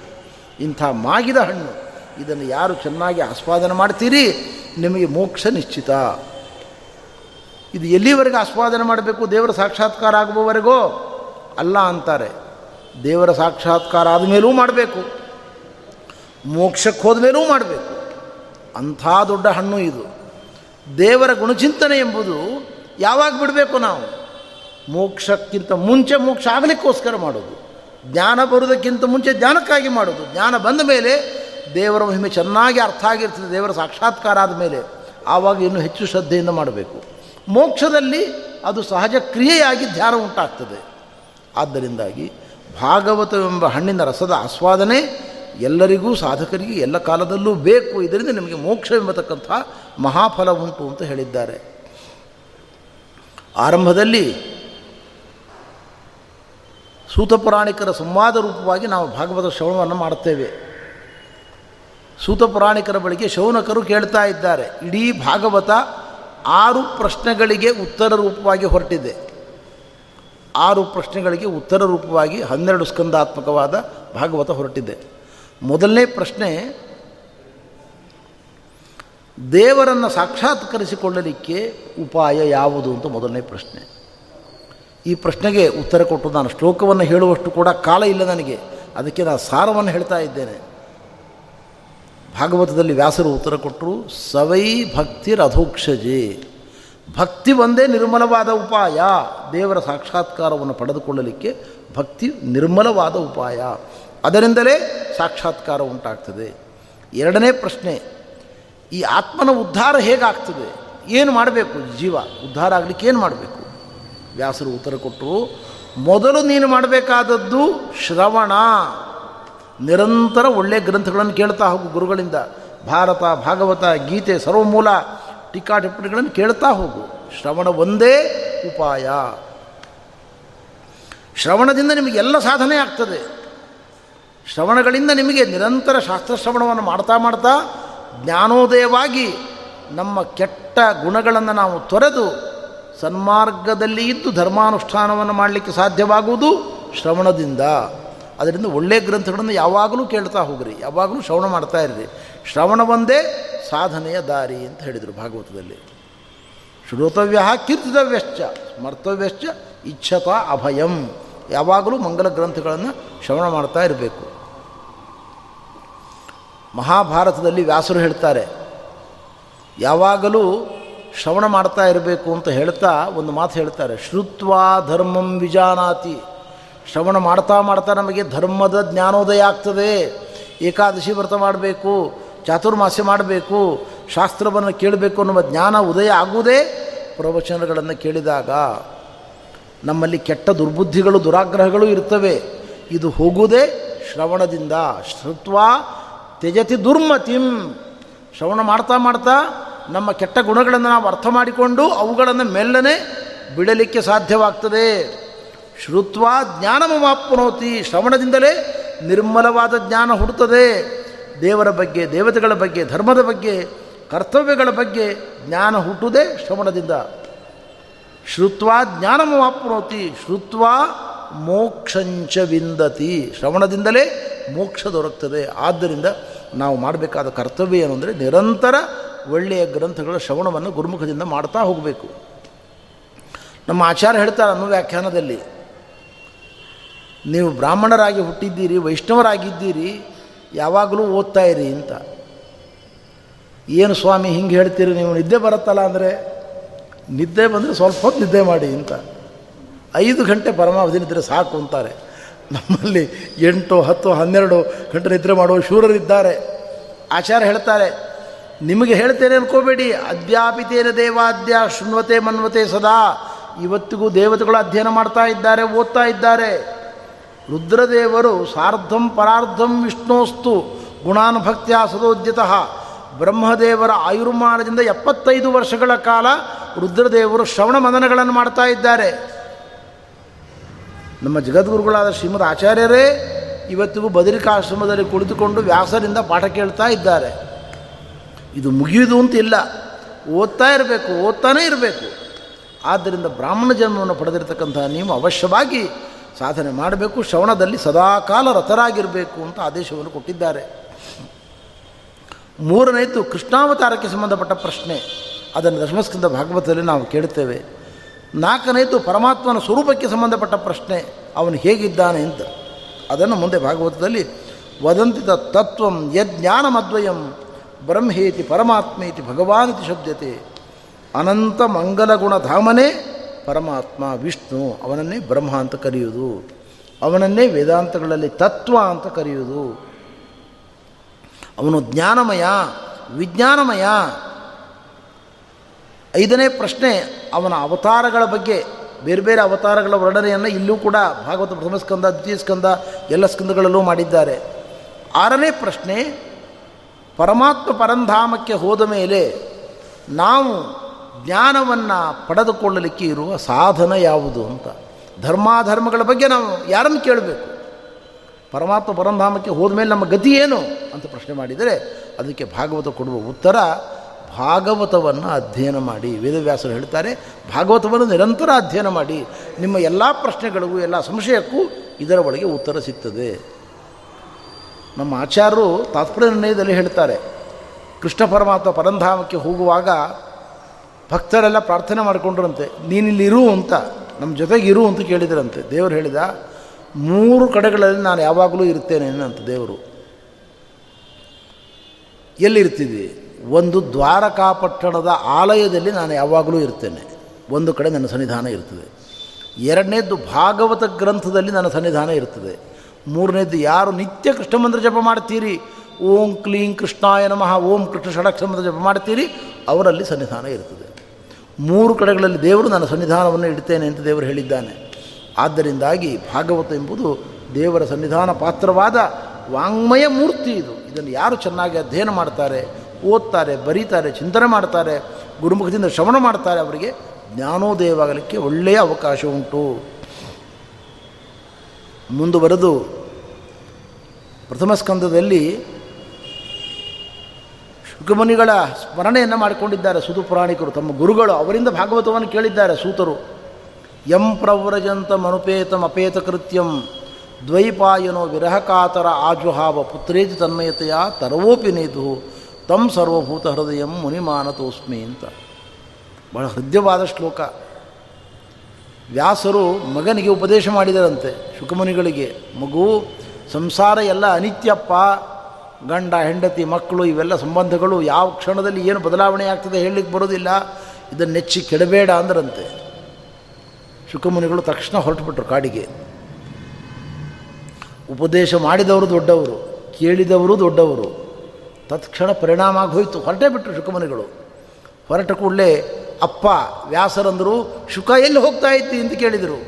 ಇಂಥ ಮಾಗಿದ ಹಣ್ಣು, ಇದನ್ನು ಯಾರು ಚೆನ್ನಾಗಿ ಆಸ್ವಾದನೆ ಮಾಡ್ತೀರಿ? ನಿಮಗೆ ಮೋಕ್ಷ ನಿಶ್ಚಿತ. ಇದು ಎಲ್ಲಿವರೆಗೆ ಆಸ್ವಾದನೆ ಮಾಡಬೇಕು? ದೇವರ ಸಾಕ್ಷಾತ್ಕಾರ ಆಗುವವರೆಗೂ? ಅಲ್ಲ ಅಂತಾರೆ. ದೇವರ ಸಾಕ್ಷಾತ್ಕಾರ ಆದಮೇಲೂ ಮಾಡಬೇಕು. ಮೋಕ್ಷಕ್ಕೆ ಹೋದ ಮೇಲೂ ಮಾಡಬೇಕು. ಅಂಥ ದೊಡ್ಡ ಹಣ್ಣು ಇದು. ದೇವರ ಗುಣಚಿಂತನೆ ಎಂಬುದು ಯಾವಾಗ ಬಿಡಬೇಕು ನಾವು? ಮೋಕ್ಷಕ್ಕಿಂತ ಮುಂಚೆ ಮೋಕ್ಷ ಆಗಲಿಕ್ಕೋಸ್ಕರ ಮಾಡೋದು. ಜ್ಞಾನ ಬರುವುದಕ್ಕಿಂತ ಮುಂಚೆ ಜ್ಞಾನಕ್ಕಾಗಿ ಮಾಡೋದು ಜ್ಞಾನ ಬಂದ ಮೇಲೆ ದೇವರ ಮಹಿಮೆ ಚೆನ್ನಾಗಿ ಅರ್ಥ ಆಗಿರ್ತದೆ, ದೇವರ ಸಾಕ್ಷಾತ್ಕಾರ ಆದ ಮೇಲೆ. ಆವಾಗ ಇನ್ನೂ ಹೆಚ್ಚು ಶ್ರದ್ಧೆಯಿಂದ ಮಾಡಬೇಕು. ಮೋಕ್ಷದಲ್ಲಿ ಅದು ಸಹಜ ಕ್ರಿಯೆಯಾಗಿ ಧ್ಯಾನ ಉಂಟಾಗ್ತದೆ. ಆದ್ದರಿಂದಾಗಿ ಭಾಗವತವೆಂಬ ಹಣ್ಣಿನ ರಸದ ಆಸ್ವಾದನೆ ಎಲ್ಲರಿಗೂ, ಸಾಧಕರಿಗೆ ಎಲ್ಲ ಕಾಲದಲ್ಲೂ ಬೇಕು. ಇದರಿಂದ ನಿಮಗೆ ಮೋಕ್ಷವೆಂಬತಕ್ಕಂಥ ಮಹಾಫಲ ಉಂಟು ಅಂತ ಹೇಳಿದ್ದಾರೆ. ಆರಂಭದಲ್ಲಿ ಸೂತಪುರಾಣಿಕರ ಸಂವಾದ ರೂಪವಾಗಿ ನಾವು ಭಾಗವತ ಶ್ರವಣವನ್ನು ಮಾಡುತ್ತೇವೆ. ಸೂತಪುರಾಣಿಕರ ಬಳಿಗೆ ಶೌನಕರು ಕೇಳ್ತಾ ಇದ್ದಾರೆ. ಇಡೀ ಭಾಗವತ ಆರು ಪ್ರಶ್ನೆಗಳಿಗೆ ಉತ್ತರ ರೂಪವಾಗಿ ಹೊರಟಿದೆ. ಆರು ಪ್ರಶ್ನೆಗಳಿಗೆ ಉತ್ತರ ರೂಪವಾಗಿ ಹನ್ನೆರಡು ಸ್ಕಂದಾತ್ಮಕವಾದ ಭಾಗವತ ಹೊರಟಿದೆ. ಮೊದಲನೇ ಪ್ರಶ್ನೆ, ದೇವರನ್ನು ಸಾಕ್ಷಾತ್ಕರಿಸಿಕೊಳ್ಳಲಿಕ್ಕೆ ಉಪಾಯ ಯಾವುದು ಅಂತ ಮೊದಲನೇ ಪ್ರಶ್ನೆ. ಈ ಪ್ರಶ್ನೆಗೆ ಉತ್ತರ ಕೊಟ್ಟು ನಾನು ಶ್ಲೋಕವನ್ನು ಹೇಳುವಷ್ಟು ಕೂಡ ಕಾಲ ಇಲ್ಲ ನನಗೆ. ಅದಕ್ಕೆ ನಾನು ಸಾರವನ್ನು ಹೇಳ್ತಾ ಇದ್ದೇನೆ. ಭಾಗವತದಲ್ಲಿ ವ್ಯಾಸರು ಉತ್ತರ ಕೊಟ್ಟರು, ಸವೈ ಭಕ್ತಿ ರಥೋಕ್ಷಜೆ. ಭಕ್ತಿ ಒಂದೇ ನಿರ್ಮಲವಾದ ಉಪಾಯ. ದೇವರ ಸಾಕ್ಷಾತ್ಕಾರವನ್ನು ಪಡೆದುಕೊಳ್ಳಲಿಕ್ಕೆ ಭಕ್ತಿ ನಿರ್ಮಲವಾದ ಉಪಾಯ. ಅದರಿಂದಲೇ ಸಾಕ್ಷಾತ್ಕಾರ ಉಂಟಾಗ್ತದೆ. ಎರಡನೇ ಪ್ರಶ್ನೆ, ಈ ಆತ್ಮನ ಉದ್ಧಾರ ಹೇಗಾಗ್ತದೆ? ಏನು ಮಾಡಬೇಕು? ಜೀವ ಉದ್ಧಾರ ಆಗಲಿಕ್ಕೆ ಏನು ಮಾಡಬೇಕು? ವ್ಯಾಸರು ಉತ್ತರ ಕೊಟ್ಟರು, ಮೊದಲು ನೀನು ಮಾಡಬೇಕಾದದ್ದು ಶ್ರವಣ. ನಿರಂತರ ಒಳ್ಳೆಯ ಗ್ರಂಥಗಳನ್ನು ಕೇಳ್ತಾ ಹೋಗು ಗುರುಗಳಿಂದ. ಭಾರತ, ಭಾಗವತ, ಗೀತೆ, ಸರ್ವಮೂಲ, ಟೀಕಾ ಟಿಪ್ಪಣಿಗಳನ್ನು ಕೇಳ್ತಾ ಹೋಗು. ಶ್ರವಣ ಒಂದೇ ಉಪಾಯ. ಶ್ರವಣದಿಂದ ನಿಮಗೆಲ್ಲ ಸಾಧನೆ ಆಗ್ತದೆ. ಶ್ರವಣಗಳಿಂದ ನಿಮಗೆ ನಿರಂತರ ಶಾಸ್ತ್ರ ಶ್ರವಣವನ್ನು ಮಾಡ್ತಾ ಮಾಡ್ತಾ ಜ್ಞಾನೋದಯವಾಗಿ ನಮ್ಮ ಕೆಟ್ಟ ಗುಣಗಳನ್ನು ನಾವು ತೊರೆದು ಸನ್ಮಾರ್ಗದಲ್ಲಿ ಇದ್ದು ಧರ್ಮಾನುಷ್ಠಾನವನ್ನು ಮಾಡಲಿಕ್ಕೆ ಸಾಧ್ಯವಾಗುವುದು ಶ್ರವಣದಿಂದ. ಅದರಿಂದ ಒಳ್ಳೆಯ ಗ್ರಂಥಗಳನ್ನು ಯಾವಾಗಲೂ ಕೇಳ್ತಾ ಹೋಗ್ರಿ, ಯಾವಾಗಲೂ ಶ್ರವಣ ಮಾಡ್ತಾ ಇರ್ರಿ. ಶ್ರವಣ ಒಂದೇ ಸಾಧನೆಯ ದಾರಿ ಅಂತ ಹೇಳಿದರು ಭಾಗವತದಲ್ಲಿ. ಶ್ರೋತವ್ಯ ಕೀರ್ತಿತವ್ಯಶ್ಚ ಸ್ಮರ್ತವ್ಯಶ್ಚ ಇಚ್ಛತಾ ಅಭಯಂ. ಯಾವಾಗಲೂ ಮಂಗಲ ಗ್ರಂಥಗಳನ್ನು ಶ್ರವಣ ಮಾಡ್ತಾ ಇರಬೇಕು. ಮಹಾಭಾರತದಲ್ಲಿ ವ್ಯಾಸರು ಹೇಳ್ತಾರೆ, ಯಾವಾಗಲೂ ಶ್ರವಣ ಮಾಡ್ತಾ ಇರಬೇಕು ಅಂತ ಹೇಳ್ತಾ ಒಂದು ಮಾತು ಹೇಳ್ತಾರೆ, ಶ್ರುತ್ವ ಧರ್ಮಂ ವಿಜಾನಾತಿ. ಶ್ರವಣ ಮಾಡ್ತಾ ಮಾಡ್ತಾ ನಮಗೆ ಧರ್ಮದ ಜ್ಞಾನೋದಯ ಆಗ್ತದೆ. ಏಕಾದಶಿ ವ್ರತ ಮಾಡಬೇಕು, ಚಾತುರ್ಮಾಸ್ಯ ಮಾಡಬೇಕು, ಶಾಸ್ತ್ರವನ್ನು ಕೇಳಬೇಕು ಅನ್ನುವ ಜ್ಞಾನ ಉದಯ ಆಗುವುದೇ ಪ್ರವಚನಗಳನ್ನು ಕೇಳಿದಾಗ. ನಮ್ಮಲ್ಲಿ ಕೆಟ್ಟ ದುರ್ಬುದ್ಧಿಗಳು, ದುರಾಗ್ರಹಗಳು ಇರ್ತವೆ. ಇದು ಹೋಗುವುದೇ ಶ್ರವಣದಿಂದ. ಶ್ರುತ್ವ ತ್ಯಜತಿ ದುರ್ಮತಿಂ. ಶ್ರವಣ ಮಾಡ್ತಾ ಮಾಡ್ತಾ ನಮ್ಮ ಕೆಟ್ಟ ಗುಣಗಳನ್ನು ನಾವು ಅರ್ಥ ಮಾಡಿಕೊಂಡು ಅವುಗಳನ್ನು ಮೆಲ್ಲನೆ ಬಿಡಲಿಕ್ಕೆ ಸಾಧ್ಯವಾಗ್ತದೆ. ಶ್ರುತ್ವ ಜ್ಞಾನಮವಾಪ್ನೋತಿ ಶ್ರವಣದಿಂದಲೇ ನಿರ್ಮಲವಾದ ಜ್ಞಾನ ಹುಡುತ್ತದೆ ದೇವರ ಬಗ್ಗೆ, ದೇವತೆಗಳ ಬಗ್ಗೆ, ಧರ್ಮದ ಬಗ್ಗೆ, ಕರ್ತವ್ಯಗಳ ಬಗ್ಗೆ ಜ್ಞಾನ ಹುಟ್ಟುವುದೇ ಶ್ರವಣದಿಂದ. ಶ್ರುತ್ವ ಜ್ಞಾನಮವಾಪ್ನೋತಿ ಶ್ರುತ್ವ ಮೋಕ್ಷಂಚ ವಿಂದತಿ. ಶ್ರವಣದಿಂದಲೇ ಮೋಕ್ಷ ದೊರಕ್ತದೆ. ಆದ್ದರಿಂದ ನಾವು ಮಾಡಬೇಕಾದ ಕರ್ತವ್ಯ ಏನು ಅಂದರೆ ನಿರಂತರ ಒಳ್ಳೆಯ ಗ್ರಂಥಗಳ ಶ್ರವಣವನ್ನು ಗುರುಮುಖದಿಂದ ಮಾಡ್ತಾ ಹೋಗಬೇಕು. ನಮ್ಮ ಆಚಾರ್ಯ ಹೇಳ್ತಾರೆ ಅನ್ನೋ ವ್ಯಾಖ್ಯಾನದಲ್ಲಿ, ನೀವು ಬ್ರಾಹ್ಮಣರಾಗಿ ಹುಟ್ಟಿದ್ದೀರಿ, ವೈಷ್ಣವರಾಗಿದ್ದೀರಿ, ಯಾವಾಗಲೂ ಓದ್ತಾ ಇರಿ ಅಂತ. ಏನು ಸ್ವಾಮಿ ಹಿಂಗೆ ಹೇಳ್ತೀರಿ, ನೀವು ನಿದ್ದೆ ಬರುತ್ತಲ್ಲ ಅಂದರೆ, ನಿದ್ದೆ ಬಂದರೆ ಸ್ವಲ್ಪ ಹೊತ್ತು ನಿದ್ದೆ ಮಾಡಿ ಅಂತ. ಐದು ಗಂಟೆ ಪರಮಾವಧಿ ನಿದ್ರೆ ಸಾಕು ಅಂತಾರೆ. ನಮ್ಮಲ್ಲಿ ಎಂಟು, ಹತ್ತು, ಹನ್ನೆರಡು ಗಂಟೆ ನಿದ್ರೆ ಮಾಡುವ ಶೂರರಿದ್ದಾರೆ. ಆಚಾರ್ಯ ಹೇಳ್ತಾರೆ ನಿಮಗೆ ಹೇಳ್ತೇನೆ ಅನ್ಕೋಬೇಡಿ. ಅಧ್ಯಾಪಿತೇನ ದೇವಾದ್ಯ ಶೃಣ್ವತೆ ಮನ್ವತೆ ಸದಾ. ಇವತ್ತಿಗೂ ದೇವತೆಗಳು ಅಧ್ಯಯನ ಮಾಡ್ತಾ ಇದ್ದಾರೆ, ಓದ್ತಾ ಇದ್ದಾರೆ. ರುದ್ರದೇವರು ಸಾರ್ಧಂ ಪರಾರ್ಧಂ ವಿಷ್ಣೋಸ್ತು ಗುಣಾನುಭಕ್ತಿಯ ಸದೋದ್ಯತಃ. ಬ್ರಹ್ಮದೇವರ ಆಯುರ್ಮಾನದಿಂದ ಎಪ್ಪತ್ತೈದು ವರ್ಷಗಳ ಕಾಲ ರುದ್ರದೇವರು ಶ್ರವಣ ಮನನಗಳನ್ನು ಮಾಡ್ತಾ ಇದ್ದಾರೆ. ನಮ್ಮ ಜಗದ್ಗುರುಗಳಾದ ಶ್ರೀಮದ್ ಆಚಾರ್ಯರೇ, ಇವತ್ತಿಗೂ ಬದರಿಕಾಶ್ರಮದಲ್ಲಿ ಕುಳಿತುಕೊಂಡು ವ್ಯಾಸರಿಂದ ಪಾಠ ಕೇಳ್ತಾ ಇದ್ದಾರೆ. ಇದು ಮುಗಿಯುವುದು ಅಂತ ಇಲ್ಲ ಓದ್ತಾ ಇರಬೇಕು, ಓದ್ತಾನೇ ಇರಬೇಕು. ಆದ್ದರಿಂದ ಬ್ರಾಹ್ಮಣ ಜನ್ಮವನ್ನು ಪಡೆದಿರತಕ್ಕಂಥ ನೀವು ಅವಶ್ಯವಾಗಿ ಸಾಧನೆ ಮಾಡಬೇಕು. ಶ್ರವಣದಲ್ಲಿ ಸದಾಕಾಲ ರಥರಾಗಿರಬೇಕು ಅಂತ ಆದೇಶವನ್ನು ಕೊಟ್ಟಿದ್ದಾರೆ. ಮೂರನೇದು ಕೃಷ್ಣಾವತಾರಕ್ಕೆ ಸಂಬಂಧಪಟ್ಟ ಪ್ರಶ್ನೆ. ಅದನ್ನು ದಶಮಸ್ಕಂದ ಭಾಗವತದಲ್ಲಿ ನಾವು ಕೇಳುತ್ತೇವೆ. ನಾಲ್ಕನೇದು ಪರಮಾತ್ಮನ ಸ್ವರೂಪಕ್ಕೆ ಸಂಬಂಧಪಟ್ಟ ಪ್ರಶ್ನೆ. ಅವನು ಹೇಗಿದ್ದಾನೆ ಅಂತ. ಅದನ್ನು ಮುಂದೆ ಭಾಗವತದಲ್ಲಿ ವದಂತಿದ ತತ್ವಂ ಯಜ್ಞಾನಮದ್ವಯಂ ಬ್ರಹ್ಮೇತಿ ಪರಮಾತ್ಮೇತಿ ಭಗವಾನಿತಿ ಶಬ್ದತೆ ಅನಂತ ಮಂಗಲಗುಣ ಧಾಮನೇ ಪರಮಾತ್ಮ ವಿಷ್ಣು, ಅವನನ್ನೇ ಬ್ರಹ್ಮ ಅಂತ ಕರೆಯುವುದು. ಅವನನ್ನೇ ವೇದಾಂತಗಳಲ್ಲಿ ತತ್ವ ಅಂತ ಕರೆಯುವುದು. ಅವನು ಜ್ಞಾನಮಯ, ವಿಜ್ಞಾನಮಯ. ಐದನೇ ಪ್ರಶ್ನೆ, ಅವನ ಅವತಾರಗಳ ಬಗ್ಗೆ, ಬೇರೆ ಬೇರೆ ಅವತಾರಗಳ ವರ್ಣನೆಯನ್ನು ಇಲ್ಲೂ ಕೂಡ ಭಾಗವತ ಪ್ರಥಮ ಸ್ಕಂದ, ದ್ವಿತೀಯ ಸ್ಕಂದ, ಎಲ್ಲ ಸ್ಕಂದಗಳಲ್ಲೂ ಮಾಡಿದ್ದಾರೆ. ಆರನೇ ಪ್ರಶ್ನೆ ಪರಮಾತ್ಮ ಪರಂಧಾಮಕ್ಕೆ ಹೋದ ಮೇಲೆ ನಾವು ಜ್ಞಾನವನ್ನು ಪಡೆದುಕೊಳ್ಳಲಿಕ್ಕೆ ಇರುವ ಸಾಧನ ಯಾವುದು ಅಂತ. ಧರ್ಮಾಧರ್ಮಗಳ ಬಗ್ಗೆ ನಾವು ಯಾರನ್ನು ಕೇಳಬೇಕು? ಪರಮಾತ್ಮ ಪರಂಧಾಮಕ್ಕೆ ಹೋದ ಮೇಲೆ ನಮ್ಮ ಗತಿ ಏನು ಅಂತ ಪ್ರಶ್ನೆ ಮಾಡಿದರೆ ಅದಕ್ಕೆ ಭಾಗವತ ಕೊಡುವ ಉತ್ತರ, ಭಾಗವತವನ್ನು ಅಧ್ಯಯನ ಮಾಡಿ. ವೇದವ್ಯಾಸರು ಹೇಳ್ತಾರೆ, ಭಾಗವತವನ್ನು ನಿರಂತರ ಅಧ್ಯಯನ ಮಾಡಿ. ನಿಮ್ಮ ಎಲ್ಲ ಪ್ರಶ್ನೆಗಳಿಗೂ, ಎಲ್ಲ ಸಂಶಯಕ್ಕೂ ಇದರ ಒಳಗೆ ಉತ್ತರ ಸಿಗ್ತದೆ. ನಮ್ಮ ಆಚಾರ್ಯರು ತಾತ್ಪರ್ಯ ನಿರ್ಣಯದಲ್ಲಿ ಹೇಳ್ತಾರೆ, ಕೃಷ್ಣ ಪರಮಾತ್ಮ ಪರಂಧಾಮಕ್ಕೆ ಹೋಗುವಾಗ ಭಕ್ತರೆಲ್ಲ ಪ್ರಾರ್ಥನೆ ಮಾಡಿಕೊಂಡ್ರಂತೆ ನೀನಿಲ್ಲಿರು ಅಂತ, ನಮ್ಮ ಜೊತೆಗೆ ಇರು ಅಂತ ಕೇಳಿದ್ರಂತೆ. ದೇವರು ಹೇಳಿದ, ಮೂರು ಕಡೆಗಳಲ್ಲಿ ನಾನು ಯಾವಾಗಲೂ ಇರ್ತೇನೆ ಅಂತ ದೇವರು. ಎಲ್ಲಿರ್ತಿದ್ವಿ ಒಂದು ದ್ವಾರಕಾಪಟ್ಟಣದ ಆಲಯದಲ್ಲಿ ನಾನು ಯಾವಾಗಲೂ ಇರ್ತೇನೆ. ಒಂದು ಕಡೆ ನನ್ನ ಸನ್ನಿಧಾನ ಇರ್ತದೆ. ಎರಡನೇದು ಭಾಗವತ ಗ್ರಂಥದಲ್ಲಿ ನನ್ನ ಸನ್ನಿಧಾನ ಇರ್ತದೆ. ಮೂರನೇದ್ದು ಯಾರು ನಿತ್ಯ ಕೃಷ್ಣ ಮಂತ್ರ ಜಪ ಮಾಡ್ತೀರಿ ಓಂ ಕ್ಲೀಂ ಕೃಷ್ಣಾಯ ನಮಃ, ಓಂ ಕೃಷ್ಣ ಷಡಕ್ಷರ ಜಪ ಮಾಡ್ತೀರಿ ಅವರಲ್ಲಿ ಸನ್ನಿಧಾನ ಇರ್ತದೆ ಮೂರು ಕಡೆಗಳಲ್ಲಿ ದೇವರು ನನ್ನ ಸನ್ನಿಧಾನವನ್ನು ಇಡ್ತೇನೆ ಅಂತ ದೇವರು ಹೇಳಿದ್ದಾನೆ. ಆದ್ದರಿಂದಾಗಿ ಭಾಗವತ ಎಂಬುದು ದೇವರ ಸನ್ನಿಧಾನ ಪಾತ್ರವಾದ ವಾಂಗ್ಮಯ ಮೂರ್ತಿ ಇದು. ಇದನ್ನು ಯಾರು ಚೆನ್ನಾಗಿ ಅಧ್ಯಯನ ಮಾಡ್ತಾರೆ, ಓದ್ತಾರೆ, ಬರೀತಾರೆ, ಚಿಂತನೆ ಮಾಡ್ತಾರೆ, ಗುರುಮುಖದಿಂದ ಶ್ರವಣ ಮಾಡ್ತಾರೆ, ಅವರಿಗೆ ಜ್ಞಾನೋದಯವಾಗಲಿಕ್ಕೆ ಒಳ್ಳೆಯ ಅವಕಾಶ ಉಂಟು. ಮುಂದುವರೆದು ಪ್ರಥಮ ಸ್ಕಂದದಲ್ಲಿ ಶುಕಮುನಿಗಳ ಸ್ಮರಣೆಯನ್ನು ಮಾಡಿಕೊಂಡಿದ್ದಾರೆ ಸುತು ಪುರಾಣಿಕರು. ತಮ್ಮ ಗುರುಗಳು ಅವರಿಂದ ಭಾಗವತವನ್ನು ಕೇಳಿದ್ದಾರೆ ಸೂತರು. ಯಂ ಪ್ರವ್ರಜಂತ ಮನುಪೇತಂ ಅಪೇತ ಕೃತ್ಯಂ ದ್ವೈಪಾಯನೋ ವಿರಹಕಾತರ ಆಜುಹಾವ ಪುತ್ರೇತಿ ತನ್ಮಯತೆಯ ತರವೋಪಿ ನೇತು ತಂ ಸರ್ವಭೂತ ಹೃದಯಂ ಮುನಿಮಾನತೋಸ್ಮಿ ಅಂತ. ಬಹಳ ಹೃದಯವಾದ ಶ್ಲೋಕ. ವ್ಯಾಸರು ಮಗನಿಗೆ ಉಪದೇಶ ಮಾಡಿದರಂತೆ. ಶುಕಮುನಿಗಳಿಗೆ ಮಗು, ಸಂಸಾರ ಎಲ್ಲ ಅನಿತ್ಯಪ್ಪ, ಗಂಡ, ಹೆಂಡತಿ, ಮಕ್ಕಳು, ಇವೆಲ್ಲ ಸಂಬಂಧಗಳು ಯಾವ ಕ್ಷಣದಲ್ಲಿ ಏನು ಬದಲಾವಣೆ ಆಗ್ತದೆ ಹೇಳಲಿಕ್ಕೆ ಬರೋದಿಲ್ಲ ಇದನ್ನು ನೆಚ್ಚಿ ಕೆಡಬೇಡ ಅಂದ್ರಂತೆ. ಶುಕಮುನಿಗಳು ತಕ್ಷಣ ಹೊರಟುಬಿಟ್ರು ಕಾಡಿಗೆ. ಉಪದೇಶ ಮಾಡಿದವರು ದೊಡ್ಡವರು, ಕೇಳಿದವರು ದೊಡ್ಡವರು. ತತ್ಕ್ಷಣ ಪರಿಣಾಮ ಆಗೋಯ್ತು ಹೊರಟೇ ಬಿಟ್ಟರು ಶುಕಮುನಿಗಳು. ಹೊರಟ ಕೂಡಲೇ ಅಪ್ಪ ವ್ಯಾಸರಂದರು, ಶುಕ ಎಲ್ಲಿ ಹೋಗ್ತಾ ಇದ್ದಿ? ಅಂತ ಕೇಳಿದರು.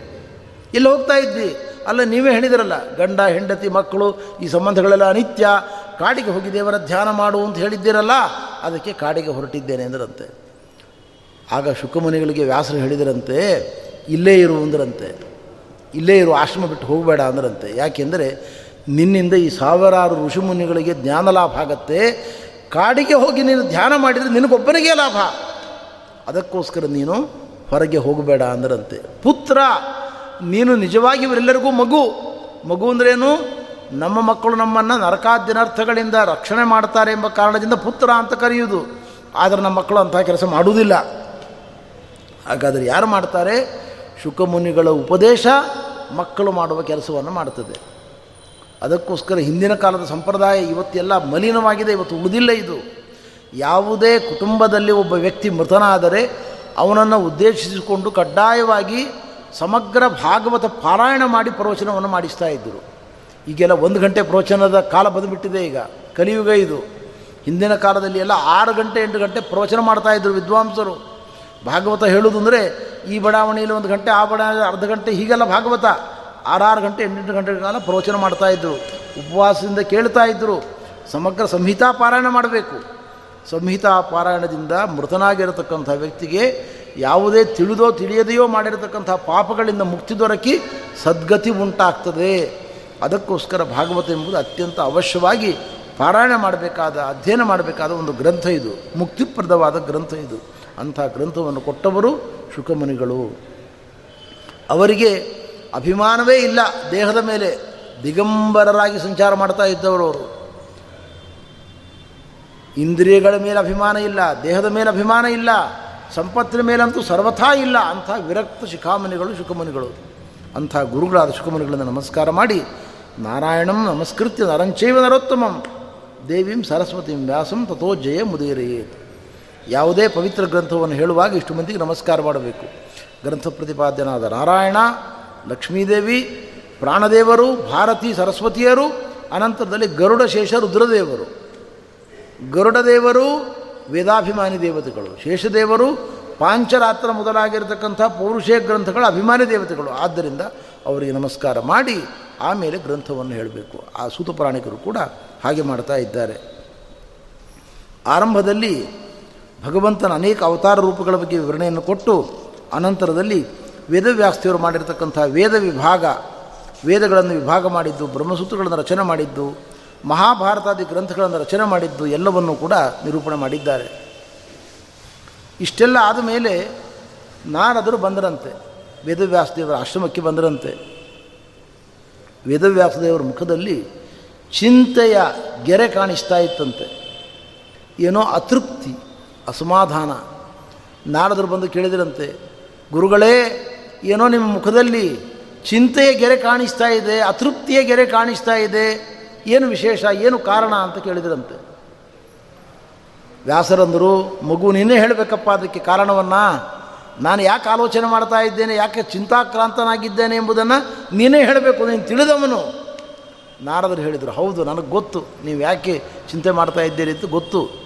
ಎಲ್ಲಿ ಹೋಗ್ತಾ ಇದ್ದಿ? ಅಲ್ಲ, ನೀವೇ ಹೇಳಿದಿರಲ್ಲ, ಗಂಡ, ಹೆಂಡತಿ, ಮಕ್ಕಳು, ಈ ಸಂಬಂಧಗಳೆಲ್ಲ ಅನಿತ್ಯ. ಕಾಡಿಗೆ ಹೋಗಿ ದೇವರ ಧ್ಯಾನ ಮಾಡು ಅಂತ ಹೇಳಿದ್ದೀರಲ್ಲ, ಅದಕ್ಕೆ ಕಾಡಿಗೆ ಹೊರಟಿದ್ದೇನೆ ಅಂದ್ರಂತೆ. ಆಗ ಶುಕಮುನಿಗಳಿಗೆ ವ್ಯಾಸರು ಹೇಳಿದರಂತೆ, ಇಲ್ಲೇ ಇರು ಅಂದ್ರಂತೆ. ಇಲ್ಲೇ ಇರು, ಆಶ್ರಮ ಬಿಟ್ಟು ಹೋಗಬೇಡ ಅಂದ್ರಂತೆ. ಯಾಕೆಂದರೆ, ನಿನ್ನಿಂದ ಈ ಸಾವಿರಾರು ಋಷಿಮುನಿಗಳಿಗೆ ಜ್ಞಾನ ಲಾಭ ಆಗತ್ತೆ. ಕಾಡಿಗೆ ಹೋಗಿ ನೀನು ಧ್ಯಾನ ಮಾಡಿದರೆ ನಿನಗೊಬ್ಬನಿಗೆ ಲಾಭ. ಅದಕ್ಕೋಸ್ಕರ ನೀನು ಹೊರಗೆ ಹೋಗಬೇಡ ಅಂದ್ರಂತೆ. ಪುತ್ರ, ನೀನು ನಿಜವಾಗಿ ಇವರೆಲ್ಲರಿಗೂ ಮಗು. ಮಗು ಅಂದ್ರೇನು ನಮ್ಮ ಮಕ್ಕಳು ನಮ್ಮನ್ನು ನರಕಾದ್ಯನರ್ಥಗಳಿಂದ ರಕ್ಷಣೆ ಮಾಡ್ತಾರೆ ಎಂಬ ಕಾರಣದಿಂದ ಪುತ್ರ ಅಂತ ಕರೆಯುವುದು. ಆದರೆ ನಮ್ಮ ಮಕ್ಕಳು ಅಂತಹ ಕೆಲಸ ಮಾಡುವುದಿಲ್ಲ. ಹಾಗಾದರೆ ಯಾರು ಮಾಡ್ತಾರೆ? ಶುಕಮುನಿಗಳ ಉಪದೇಶ ಮಕ್ಕಳು ಮಾಡುವ ಕೆಲಸವನ್ನು ಮಾಡ್ತದೆ. ಅದಕ್ಕೋಸ್ಕರ ಹಿಂದಿನ ಕಾಲದ ಸಂಪ್ರದಾಯ ಇವತ್ತೆಲ್ಲ ಮಲಿನವಾಗಿದೆ, ಇವತ್ತು ಉಳಿದಿಲ್ಲ ಇದು. ಯಾವುದೇ ಕುಟುಂಬದಲ್ಲಿ ಒಬ್ಬ ವ್ಯಕ್ತಿ ಮೃತನಾದರೆ ಅವನನ್ನು ಉದ್ದೇಶಿಸಿಕೊಂಡು ಕಡ್ಡಾಯವಾಗಿ ಸಮಗ್ರ ಭಾಗವತ ಪಾರಾಯಣ ಮಾಡಿ ಪ್ರವಚನವನ್ನು ಮಾಡಿಸ್ತಾ ಇದ್ದರು. ಈಗೆಲ್ಲ ಒಂದು ಗಂಟೆ ಪ್ರವಚನದ ಕಾಲ ಬಂದುಬಿಟ್ಟಿದೆ ಈಗ. ಕಲಿಯುಗ ಇದು. ಹಿಂದಿನ ಕಾಲದಲ್ಲಿ ಎಲ್ಲ ಆರು ಗಂಟೆ, ಎಂಟು ಗಂಟೆ ಪ್ರವಚನ ಮಾಡ್ತಾಯಿದ್ರು ವಿದ್ವಾಂಸರು. ಭಾಗವತ ಹೇಳುವುದು ಅಂದರೆ ಈ ಬಡಾವಣೆಯಲ್ಲಿ ಒಂದು ಗಂಟೆ, ಆ ಬಡಾವಣೆ ಅರ್ಧ ಗಂಟೆ ಹೀಗೆಲ್ಲ ಭಾಗವತ. ಆರಾರು ಗಂಟೆ, ಎಂಟೆಂಟು ಗಂಟೆ ಕಾಲ ಪ್ರವಚನ ಇದ್ದರು ಉಪವಾಸದಿಂದ ಕೇಳ್ತಾ ಇದ್ದರು ಸಮಗ್ರ ಸಂಹಿತಾ ಪಾರಾಯಣ ಮಾಡಬೇಕು. ಸಂಹಿತಾ ಪಾರಾಯಣದಿಂದ ಮೃತನಾಗಿರತಕ್ಕಂಥ ವ್ಯಕ್ತಿಗೆ ಯಾವುದೇ ತಿಳಿದೋ ತಿಳಿಯದೆಯೋ ಮಾಡಿರತಕ್ಕಂಥ ಪಾಪಗಳಿಂದ ಮುಕ್ತಿ ದೊರಕಿ ಸದ್ಗತಿ ಉಂಟಾಗ್ತದೆ. ಅದಕ್ಕೋಸ್ಕರ ಭಾಗವತ ಎಂಬುದು ಅತ್ಯಂತ ಅವಶ್ಯವಾಗಿ ಪಾರಾಯಣ ಮಾಡಬೇಕಾದ, ಅಧ್ಯಯನ ಮಾಡಬೇಕಾದ ಒಂದು ಗ್ರಂಥ ಇದು. ಮುಕ್ತಿಪ್ರದವಾದ ಗ್ರಂಥ ಇದು. ಅಂಥ ಗ್ರಂಥವನ್ನು ಕೊಟ್ಟವರು ಶುಕಮುನಿಗಳು. ಅವರಿಗೆ ಅಭಿಮಾನವೇ ಇಲ್ಲ. ದೇಹದ ಮೇಲೆ ದಿಗಂಬರರಾಗಿ ಸಂಚಾರ ಮಾಡ್ತಾ ಇದ್ದವರು ಅವರು. ಇಂದ್ರಿಯಗಳ ಮೇಲೆ ಅಭಿಮಾನ ಇಲ್ಲ, ದೇಹದ ಮೇಲೆ ಅಭಿಮಾನ ಇಲ್ಲ, ಸಂಪತ್ತಿನ ಮೇಲಂತೂ ಸರ್ವಥಾ ಇಲ್ಲ ಅಂಥ ವಿರಕ್ತ ಶಿಖಾಮಣಿಗಳು ಶುಕಮುನಿಗಳು ಅಂಥ ಗುರುಗಳಾದ ಶುಕಮುನಿಗಳನ್ನು ನಮಸ್ಕಾರ ಮಾಡಿ, ನಾರಾಯಣಂ ನಮಸ್ಕೃತ್ಯ ನರಂಚೈವ ನರೋತ್ತಮಂ, ದೇವಿಂ ಸರಸ್ವತಿಂ ವ್ಯಾಸಂ ತಥೋ ಜಯ ಮುದೇರೆಯೇ. ಯಾವುದೇ ಪವಿತ್ರ ಗ್ರಂಥವನ್ನು ಹೇಳುವಾಗ ಇಷ್ಟು ಮಂದಿಗೆ ನಮಸ್ಕಾರ ಮಾಡಬೇಕು. ಗ್ರಂಥ ಪ್ರತಿಪಾದ್ಯನಾದ ನಾರಾಯಣ, ಲಕ್ಷ್ಮೀದೇವಿ, ಪ್ರಾಣದೇವರು, ಭಾರತಿ ಸರಸ್ವತಿಯರು, ಅನಂತರದಲ್ಲಿ ಗರುಡ ಶೇಷ ರುದ್ರದೇವರು. ಗರುಡದೇವರು ವೇದಾಭಿಮಾನಿ ದೇವತೆಗಳು, ಶೇಷದೇವರು ಪಾಂಚರಾತ್ರ ಮೊದಲಾಗಿರತಕ್ಕಂಥ ಪೌರುಷೇ ಗ್ರಂಥಗಳ ಅಭಿಮಾನಿ ದೇವತೆಗಳು. ಆದ್ದರಿಂದ ಅವರಿಗೆ ನಮಸ್ಕಾರ ಮಾಡಿ ಆಮೇಲೆ ಗ್ರಂಥವನ್ನು ಹೇಳಬೇಕು. ಆ ಸೂತ ಪ್ರಾಣಿಕರು ಕೂಡ ಹಾಗೆ ಮಾಡ್ತಾ ಇದ್ದಾರೆ. ಆರಂಭದಲ್ಲಿ ಭಗವಂತನ ಅನೇಕ ಅವತಾರ ರೂಪಗಳ ಬಗ್ಗೆ ವಿವರಣೆಯನ್ನು ಕೊಟ್ಟು ಅನಂತರದಲ್ಲಿ ವೇದವ್ಯಾಸ್ತಿಯವರು ಮಾಡಿರತಕ್ಕಂಥ ವೇದ ವಿಭಾಗ, ವೇದಗಳನ್ನು ವಿಭಾಗ ಮಾಡಿದ್ದು, ಬ್ರಹ್ಮಸೂತ್ರಗಳನ್ನು ರಚನೆ ಮಾಡಿದ್ದು ಮಹಾಭಾರತಾದಿ ಗ್ರಂಥಗಳನ್ನು ರಚನೆ ಮಾಡಿದ್ದು ಎಲ್ಲವನ್ನೂ ಕೂಡ ನಿರೂಪಣೆ ಮಾಡಿದ್ದಾರೆ. ಇಷ್ಟೆಲ್ಲ ಆದ ಮೇಲೆ ನಾರದರು ಬಂದರಂತೆ. ವೇದವ್ಯಾಸದೇವರ ಆಶ್ರಮಕ್ಕೆ ಬಂದರಂತೆ. ವೇದವ್ಯಾಸದೇವರ ಮುಖದಲ್ಲಿ ಚಿಂತೆಯ ಗೆರೆ ಕಾಣಿಸ್ತಾ ಇತ್ತಂತೆ. ಏನೋ ಅತೃಪ್ತಿ, ಅಸಮಾಧಾನ. ನಾರದರು ಬಂದು ಕೇಳಿದರಂತೆ, ಗುರುಗಳೇ, ಏನೋ ನಿಮ್ಮ ಮುಖದಲ್ಲಿ ಚಿಂತೆಯ ಗೆರೆ ಕಾಣಿಸ್ತಾ ಇದೆ, ಅತೃಪ್ತಿಯ ಗೆರೆ ಕಾಣಿಸ್ತಾ ಇದೆ ಏನು ವಿಶೇಷ, ಏನು ಕಾರಣ ಅಂತ ಕೇಳಿದ್ರಂತೆ. ವ್ಯಾಸರಂದರು, ಮಗು ನೀನೇ ಹೇಳಬೇಕಪ್ಪ, ಅದಕ್ಕೆ ಕಾರಣವನ್ನು, ನಾನು ಯಾಕೆ ಆಲೋಚನೆ ಮಾಡ್ತಾ ಇದ್ದೇನೆ, ಯಾಕೆ ಚಿಂತಾಕ್ರಾಂತನಾಗಿದ್ದೇನೆ ಎಂಬುದನ್ನು ನೀನೇ ಹೇಳಬೇಕು, ನೀನು ತಿಳಿದವನು. ನಾರದರು ಹೇಳಿದರು, ಹೌದು, ನನಗೆ ಗೊತ್ತು, ನೀವು ಯಾಕೆ ಚಿಂತೆ ಮಾಡ್ತಾ ಇದ್ದೀರಿ ಅಂತ ಗೊತ್ತು.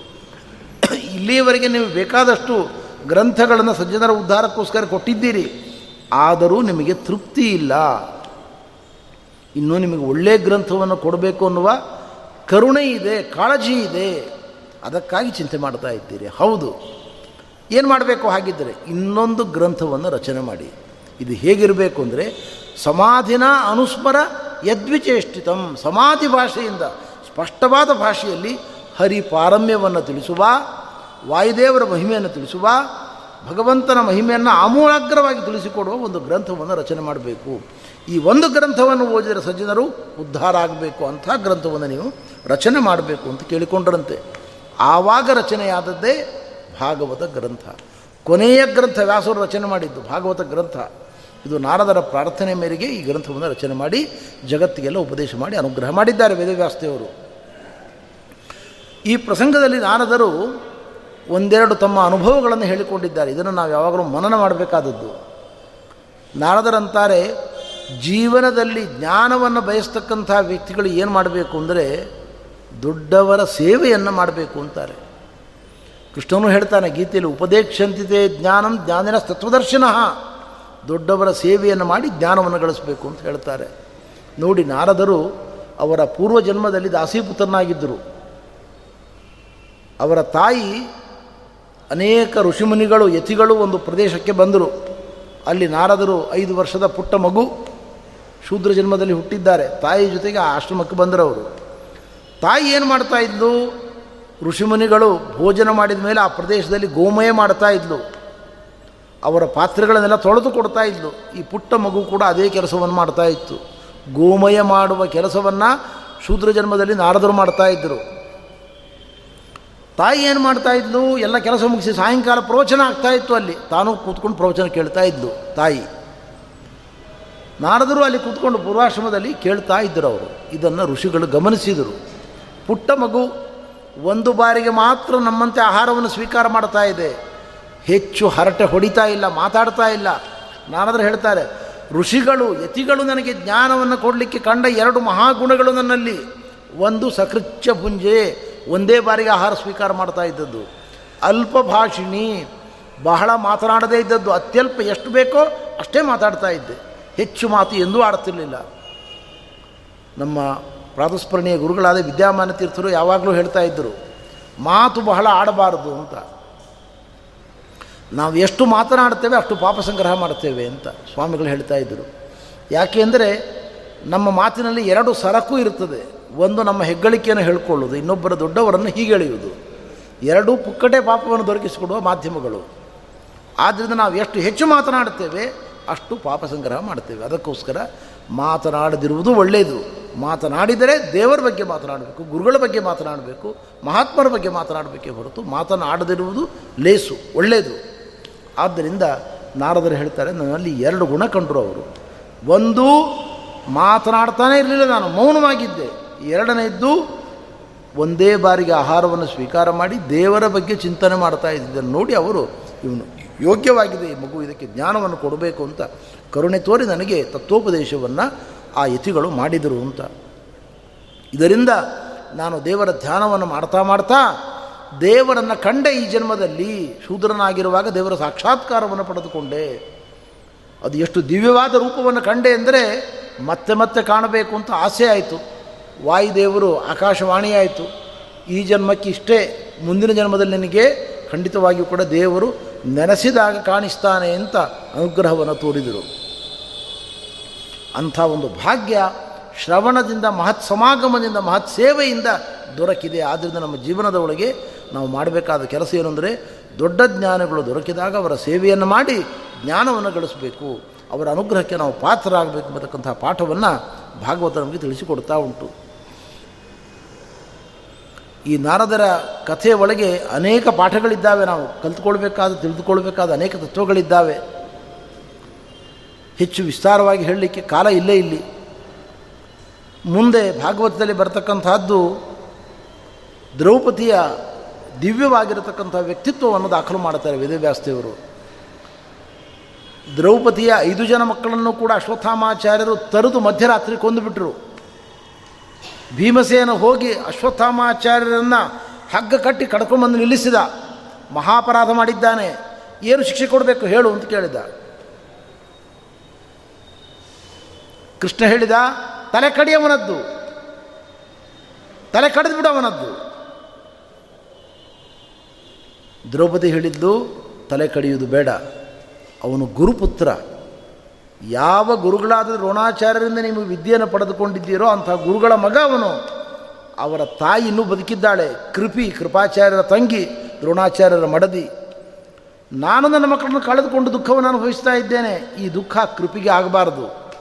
ಇಲ್ಲಿಯವರೆಗೆ ನೀವು ಬೇಕಾದಷ್ಟು ಗ್ರಂಥಗಳನ್ನು ಸಜ್ಜನರ ಉದ್ಧಾರಕ್ಕೋಸ್ಕರ ಕೊಟ್ಟಿದ್ದೀರಿ. ಆದರೂ ನಿಮಗೆ ತೃಪ್ತಿ ಇಲ್ಲ. ಇನ್ನೂ ನಿಮಗೆ ಒಳ್ಳೆಯ ಗ್ರಂಥವನ್ನು ಕೊಡಬೇಕು ಅನ್ನುವ ಕರುಣೆ ಇದೆ, ಕಾಳಜಿ ಇದೆ. ಅದಕ್ಕಾಗಿ ಚಿಂತೆ ಮಾಡ್ತಾ ಇದ್ದೀರಿ. ಹೌದು. ಏನು ಮಾಡಬೇಕು ಹಾಗಿದ್ದರೆ ಇನ್ನೊಂದು ಗ್ರಂಥವನ್ನು ರಚನೆ ಮಾಡಿ. ಇದು ಹೇಗಿರಬೇಕು ಅಂದರೆ, ಸಮಾಧಿನ ಅನುಸ್ಮರ ಯದ್ವಿಚೇಷ್ಟಿತಂ, ಸಮಾಧಿ ಭಾಷೆಯಿಂದ ಸ್ಪಷ್ಟವಾದ ಭಾಷೆಯಲ್ಲಿ ಹರಿ ಪಾರಮ್ಯವನ್ನು ತಿಳಿಸುವ, ವಾಯುದೇವರ ಮಹಿಮೆಯನ್ನು ತಿಳಿಸುವ, ಭಗವಂತನ ಮಹಿಮೆಯನ್ನು ಆಮೂಲಾಗ್ರವಾಗಿ ತಿಳಿಸಿಕೊಡುವ ಒಂದು ಗ್ರಂಥವನ್ನು ರಚನೆ ಮಾಡಬೇಕು. ಈ ಒಂದು ಗ್ರಂಥವನ್ನು ಓದಿದರೆ ಸಜ್ಜನರು ಉದ್ಧಾರ ಆಗಬೇಕು ಅಂಥ ಗ್ರಂಥವನ್ನು ನೀವು ರಚನೆ ಮಾಡಬೇಕು ಅಂತ ಕೇಳಿಕೊಂಡ್ರಂತೆ. ಆವಾಗ ರಚನೆಯಾದದ್ದೇ ಭಾಗವತ ಗ್ರಂಥ. ಕೊನೆಯ ಗ್ರಂಥ ವ್ಯಾಸರು ರಚನೆ ಮಾಡಿದ್ದು ಭಾಗವತ ಗ್ರಂಥ. ಇದು ನಾರದರ ಪ್ರಾರ್ಥನೆ ಮೇರೆಗೆ ಈ ಗ್ರಂಥವನ್ನು ರಚನೆ ಮಾಡಿ ಜಗತ್ತಿಗೆಲ್ಲ ಉಪದೇಶ ಮಾಡಿ ಅನುಗ್ರಹ ಮಾಡಿದ್ದಾರೆ ವೇದವ್ಯಾಸದೇವರು. ಈ ಪ್ರಸಂಗದಲ್ಲಿ ನಾರದರು ಒಂದೆರಡು ತಮ್ಮ ಅನುಭವಗಳನ್ನು ಹೇಳಿಕೊಂಡಿದ್ದಾರೆ. ಇದನ್ನು ನಾವು ಯಾವಾಗಲೂ ಮನನ ಮಾಡಬೇಕಾದದ್ದು. ನಾರದರಂತಾರೆ ಜೀವನದಲ್ಲಿ ಜ್ಞಾನವನ್ನು ಬಯಸ್ತಕ್ಕಂಥ ವ್ಯಕ್ತಿಗಳು ಏನು ಮಾಡಬೇಕು ಅಂದರೆ ದೊಡ್ಡವರ ಸೇವೆಯನ್ನು ಮಾಡಬೇಕು ಅಂತಾರೆ. ಕೃಷ್ಣನು ಹೇಳ್ತಾನೆ, ಗೀತೆಯಲ್ಲಿ ಉಪದೇಕ್ಷಂತಿದೆ ಜ್ಞಾನಂ ಜ್ಞಾನಿನ ತತ್ವದರ್ಶನ ದೊಡ್ಡವರ ಸೇವೆಯನ್ನು ಮಾಡಿ ಜ್ಞಾನವನ್ನು ಗಳಿಸಬೇಕು ಅಂತ ಹೇಳ್ತಾರೆ. ನೋಡಿ, ನಾರದರು ಅವರ ಪೂರ್ವ ಜನ್ಮದಲ್ಲಿ ದಾಸೀಪುತ್ರನಾಗಿದ್ದರು. ಅವರ ತಾಯಿ ಅನೇಕ ಋಷಿಮುನಿಗಳು, ಯತಿಗಳು ಒಂದು ಪ್ರದೇಶಕ್ಕೆ ಬಂದರು. ಅಲ್ಲಿ ನಾರದರು ಐದು ವರ್ಷದ ಪುಟ್ಟ ಮಗು. ಶೂದ್ರ ಜನ್ಮದಲ್ಲಿ ಹುಟ್ಟಿದ್ದಾರೆ. ತಾಯಿ ಜೊತೆಗೆ ಆಶ್ರಮಕ್ಕೆ ಬಂದರವರು. ತಾಯಿ ಏನು ಮಾಡ್ತಾ ಇದ್ಲು? ಋಷಿಮುನಿಗಳು ಭೋಜನ ಮಾಡಿದ ಮೇಲೆ ಆ ಪ್ರದೇಶದಲ್ಲಿ ಗೋಮಯ ಮಾಡ್ತಾ ಇದ್ಲು. ಅವರ ಪಾತ್ರೆಗಳನ್ನೆಲ್ಲ ತೊಳೆದು ಕೊಡ್ತಾ ಇದ್ಲು. ಈ ಪುಟ್ಟ ಮಗು ಕೂಡ ಅದೇ ಕೆಲಸವನ್ನು ಮಾಡ್ತಾ ಇತ್ತು. ಗೋಮಯ ಮಾಡುವ ಕೆಲಸವನ್ನು ಶೂದ್ರ ಜನ್ಮದಲ್ಲಿ ನಾರದರು ಮಾಡ್ತಾ ಇದ್ದರು ತಾಯಿ ಏನು ಮಾಡ್ತಾ ಇದ್ಲು? ಎಲ್ಲ ಕೆಲಸ ಮುಗಿಸಿ ಸಾಯಂಕಾಲ ಪ್ರವಚನ ಆಗ್ತಾ ಇತ್ತು ಅಲ್ಲಿ. ತಾನು ಕೂತ್ಕೊಂಡು ಪ್ರವಚನ ಕೇಳ್ತಾ ಇದ್ಲು. ತಾಯಿ. ನಾರದರು ಅಲ್ಲಿ ಕೂತ್ಕೊಂಡು ಪೂರ್ವಾಶ್ರಮದಲ್ಲಿ ಕೇಳ್ತಾ ಇದ್ದರು ಅವರು. ಇದನ್ನು ಋಷಿಗಳು ಗಮನಿಸಿದರು. ಪುಟ್ಟ ಮಗು ಒಂದು ಬಾರಿಗೆ ಮಾತ್ರ ನಮ್ಮಂತೆ ಆಹಾರವನ್ನು ಸ್ವೀಕಾರ ಮಾಡ್ತಾ ಇದೆ. ಹೆಚ್ಚು ಹರಟೆ ಹೊಡಿತಾ ಇಲ್ಲ, ಮಾತಾಡ್ತಾ ಇಲ್ಲ. ನಾನಾದರೂ ಹೇಳ್ತಾರೆ, ಋಷಿಗಳು, ಯತಿಗಳು ನನಗೆ ಜ್ಞಾನವನ್ನು ಕೊಡಲಿಕ್ಕೆ ಕಂಡ ಎರಡು ಮಹಾಗುಣಗಳು ನನ್ನಲ್ಲಿ. ಒಂದು ಸಕೃಚ್ಛ ಪುಂಜೆ ಒಂದೇ ಬಾರಿಗೆ ಆಹಾರ ಸ್ವೀಕಾರ ಮಾಡ್ತಾ ಇದ್ದದ್ದು. ಅಲ್ಪ ಭಾಷಿಣಿ ಬಹಳ ಮಾತನಾಡದೇ ಇದ್ದದ್ದು. ಅತ್ಯಲ್ಪ ಎಷ್ಟು ಬೇಕೋ ಅಷ್ಟೇ ಮಾತಾಡ್ತಾ ಇದ್ದೆ. ಹೆಚ್ಚು ಮಾತು ಎಂದೂ ಆಡ್ತಿರಲಿಲ್ಲ ನಮ್ಮ ಪ್ರಾತಸ್ಮರಣೀಯ ಗುರುಗಳಾದ ವಿದ್ಯಾಮಾನ ತೀರ್ಥರು ಯಾವಾಗಲೂ ಹೇಳ್ತಾ ಇದ್ದರು, ಮಾತು ಬಹಳ ಆಡಬಾರದು ಅಂತ. ನಾವು ಎಷ್ಟು ಮಾತನಾಡ್ತೇವೆ ಅಷ್ಟು ಪಾಪ ಸಂಗ್ರಹ ಮಾಡ್ತೇವೆ ಅಂತ ಸ್ವಾಮಿಗಳು ಹೇಳ್ತಾ ಇದ್ದರು. ಯಾಕೆಂದರೆ ನಮ್ಮ ಮಾತಿನಲ್ಲಿ ಎರಡು ಸರಕು ಇರ್ತದೆ ಒಂದು ನಮ್ಮ ಹೆಗ್ಗಳಿಕೆಯನ್ನು ಹೇಳ್ಕೊಳ್ಳೋದು ಇನ್ನೊಬ್ಬರ ದೊಡ್ಡವರನ್ನು ಹೀಗೆ ಎಳೆಯುವುದು. ಎರಡೂ ಪುಕ್ಕಟೆ ಪಾಪವನ್ನು ದೊರಕಿಸಿಕೊಡುವ ಮಾಧ್ಯಮಗಳು. ಆದ್ದರಿಂದ ನಾವು ಎಷ್ಟು ಹೆಚ್ಚು ಮಾತನಾಡ್ತೇವೆ ಅಷ್ಟು ಪಾಪ ಸಂಗ್ರಹ ಮಾಡ್ತೇವೆ ಅದಕ್ಕೋಸ್ಕರ ಮಾತನಾಡದಿರುವುದು ಒಳ್ಳೆಯದು. ಮಾತನಾಡಿದರೆ ದೇವರ ಬಗ್ಗೆ ಮಾತನಾಡಬೇಕು, ಗುರುಗಳ ಬಗ್ಗೆ ಮಾತನಾಡಬೇಕು, ಮಹಾತ್ಮರ ಬಗ್ಗೆ ಮಾತನಾಡಬೇಕೇ ಹೊರತು ಮಾತನಾಡದಿರುವುದು ಲೇಸು, ಒಳ್ಳೆಯದು. ಆದ್ದರಿಂದ ನಾರದರು ಹೇಳ್ತಾರೆ, ನನ್ನಲ್ಲಿ ಎರಡು ಗುಣ ಕಂಡರು ಅವರು. ಒಂದು, ಮಾತನಾಡ್ತಾನೆ ಇರಲಿಲ್ಲ ನಾನು, ಮೌನವಾಗಿದ್ದೆ. ಎರಡನೇದ್ದು ಒಂದೇ ಬಾರಿಗೆ ಆಹಾರವನ್ನು ಸ್ವೀಕಾರ ಮಾಡಿ ದೇವರ ಬಗ್ಗೆ ಚಿಂತನೆ ಮಾಡ್ತಾ ಇದ್ದಿದ್ದನ್ನು ನೋಡಿ ಅವರು ಇವನು ಯೋಗ್ಯವಾಗಿದೆ ಈ ಮಗು, ಇದಕ್ಕೆ ಜ್ಞಾನವನ್ನು ಕೊಡಬೇಕು ಅಂತ ಕರುಣೆ ತೋರಿ ನನಗೆ ತತ್ವೋಪದೇಶವನ್ನು ಆ ಯತಿಗಳು ಮಾಡಿದರು ಅಂತ. ಇದರಿಂದ ನಾನು ದೇವರ ಧ್ಯಾನವನ್ನು ಮಾಡ್ತಾ ಮಾಡ್ತಾ ದೇವರನ್ನು ಕಂಡೆ ಈ ಜನ್ಮದಲ್ಲಿ. ಶೂದ್ರನಾಗಿರುವಾಗ ದೇವರ ಸಾಕ್ಷಾತ್ಕಾರವನ್ನು ಪಡೆದುಕೊಂಡೆ. ಅದು ಎಷ್ಟು ದಿವ್ಯವಾದ ರೂಪವನ್ನು ಕಂಡೆ ಅಂದರೆ ಮತ್ತೆ ಮತ್ತೆ ಕಾಣಬೇಕು ಅಂತ ಆಸೆ ಆಯಿತು. ವಾಯುದೇವರು ಆಕಾಶವಾಣಿಯಾಯಿತು ಈ ಜನ್ಮಕ್ಕೆ ಇಷ್ಟೇ, ಮುಂದಿನ ಜನ್ಮದಲ್ಲಿ ನನಗೆ ಖಂಡಿತವಾಗಿಯೂ ಕೂಡ ದೇವರು ನೆನೆಸಿದಾಗ ಕಾಣಿಸ್ತಾನೆ ಅಂತ ಅನುಗ್ರಹವನ್ನು ತೋರಿದರು. ಅಂಥ ಒಂದು ಭಾಗ್ಯ ಶ್ರವಣದಿಂದ ಮಹತ್ ಸಮಾಗಮದಿಂದ ಮಹತ್ ಸೇವೆಯಿಂದ ದೊರಕಿದೆ. ಆದ್ದರಿಂದ ನಮ್ಮ ಜೀವನದ ಒಳಗೆ ನಾವು ಮಾಡಬೇಕಾದ ಕೆಲಸ ಏನು ದೊಡ್ಡ ಜ್ಞಾನಗಳು ದೊರಕಿದಾಗ ಅವರ ಸೇವೆಯನ್ನು ಮಾಡಿ ಜ್ಞಾನವನ್ನು ಗಳಿಸಬೇಕು. ಅವರ ಅನುಗ್ರಹಕ್ಕೆ ನಾವು ಪಾತ್ರರಾಗಬೇಕು ಎಂಬತಕ್ಕಂತಹ ಪಾಠವನ್ನು ಭಾಗವತ ನಮಗೆ ತಿಳಿಸಿಕೊಡ್ತಾ ಉಂಟು. ಈ ನಾರದರ ಕಥೆಯ ಒಳಗೆ ಅನೇಕ ಪಾಠಗಳಿದ್ದಾವೆ ನಾವು. ಕಲ್ತ್ಕೊಳ್ಬೇಕಾದ, ತಿಳಿದುಕೊಳ್ಬೇಕಾದ ಅನೇಕ ತತ್ವಗಳಿದ್ದಾವೆ. ಹೆಚ್ಚು ವಿಸ್ತಾರವಾಗಿ ಹೇಳಲಿಕ್ಕೆ ಕಾಲ ಇಲ್ಲೇ ಇಲ್ಲಿ. ಮುಂದೆ ಭಾಗವತದಲ್ಲಿ ಬರತಕ್ಕಂಥದ್ದು ದ್ರೌಪದಿಯ ದಿವ್ಯವಾಗಿರತಕ್ಕಂಥ ವ್ಯಕ್ತಿತ್ವವನ್ನು ದಾಖಲು ಮಾಡ್ತಾರೆ ವೇದವ್ಯಾಸದೇವರು ದ್ರೌಪದಿಯ ಐದು ಜನ ಮಕ್ಕಳನ್ನು ಕೂಡ ಅಶ್ವತ್ಥಾಮಾಚಾರ್ಯರು ತರದು ಮಧ್ಯರಾತ್ರಿ ಕೊಂದುಬಿಟ್ರು. ಭೀಮಸೇನ ಹೋಗಿ ಅಶ್ವತ್ಥಾಮಾಚಾರ್ಯರನ್ನು ಹಗ್ಗ ಕಟ್ಟಿ ಕಡ್ಕೊಂಡ್ಬಂದು ನಿಲ್ಲಿಸಿದ. ಮಹಾಪರಾಧ ಮಾಡಿದ್ದಾನೆ. ಏನು ಶಿಕ್ಷೆ ಕೊಡಬೇಕು ಹೇಳು ಅಂತ ಕೇಳಿದ. ಕೃಷ್ಣ ಹೇಳಿದ, ತಲೆ ಕಡಿಯವನದ್ದು. ತಲೆ ಕಡಿದು ಬಿಡವನದ್ದು. ದ್ರೌಪದಿ ಹೇಳಿದ್ದು, ತಲೆ ಕಡಿಯುವುದು ಬೇಡ. ಅವನು ಗುರುಪುತ್ರ. ಯಾವ ಗುರುಗಳಾದ ದ್ರೋಣಾಚಾರ್ಯರಿಂದ ನೀವು ವಿದ್ಯೆಯನ್ನು ಪಡೆದುಕೊಂಡಿದ್ದೀರೋ ಅಂತಹ ಗುರುಗಳ ಮಗ ಅವನು. ಅವರ ತಾಯಿ ಇನ್ನೂ ಬದುಕಿದ್ದಾಳೆ. ಕೃಪಿ, ಕೃಪಾಚಾರ್ಯರ ತಂಗಿ, ದ್ರೋಣಾಚಾರ್ಯರ ಮಡದಿ. ನಾನು ನನ್ನ ಮಕ್ಕಳನ್ನು ಕಳೆದುಕೊಂಡು ದುಃಖವನ್ನು ಅನುಭವಿಸ್ತಾ ಇದ್ದೇನೆ. ಈ ದುಃಖ ಕೃಪಿಗೆ ಆಗಬಾರದು.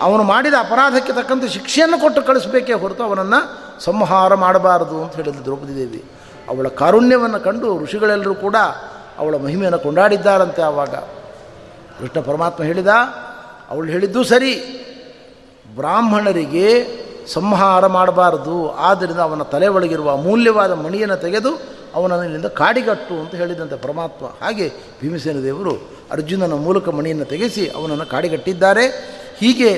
ಅವನು ಮಾಡಿದ ಅಪರಾಧಕ್ಕೆ ತಕ್ಕಂತೆ ಶಿಕ್ಷೆಯನ್ನು ಕೊಟ್ಟು ಕಳಿಸಬೇಕೇ ಹೊರತು ಅವನನ್ನು ಸಂಹಾರ ಮಾಡಬಾರದು ಅಂತ ಹೇಳಿದ್ರು ದ್ರೌಪದಿ ದೇವಿ. ಅವಳ ಕಾರುಣ್ಯವನ್ನು ಕಂಡು ಋಷಿಗಳೆಲ್ಲರೂ ಕೂಡ ಅವಳ ಮಹಿಮೆಯನ್ನು ಕೊಂಡಾಡಿದ್ದಾರಂತೆ ಆವಾಗ. ಕೃಷ್ಣ ಪರಮಾತ್ಮ ಹೇಳಿದ, ಅವಳು ಹೇಳಿದ್ದು ಸರಿ. ಬ್ರಾಹ್ಮಣರಿಗೆ ಸಂಹಾರ ಮಾಡಬಾರದು, ಆದ್ದರಿಂದ ಅವನ ತಲೆ ಒಳಗಿರುವ ಅಮೂಲ್ಯವಾದ ಮಣಿಯನ್ನು ತೆಗೆದು ಅವನನ್ನು ಇಲ್ಲಿಂದ ಕಾಡಿಗಟ್ಟು ಅಂತ ಹೇಳಿದಂತೆ ಪರಮಾತ್ಮ. ಹಾಗೆ ಭೀಮಸೇನ ದೇವರು ಅರ್ಜುನನ ಮೂಲಕ ಮಣಿಯನ್ನು ತೆಗೆಸಿ ಅವನನ್ನು ಕಾಡಿಗಟ್ಟಿದ್ದಾರೆ. ಹೀಗೆ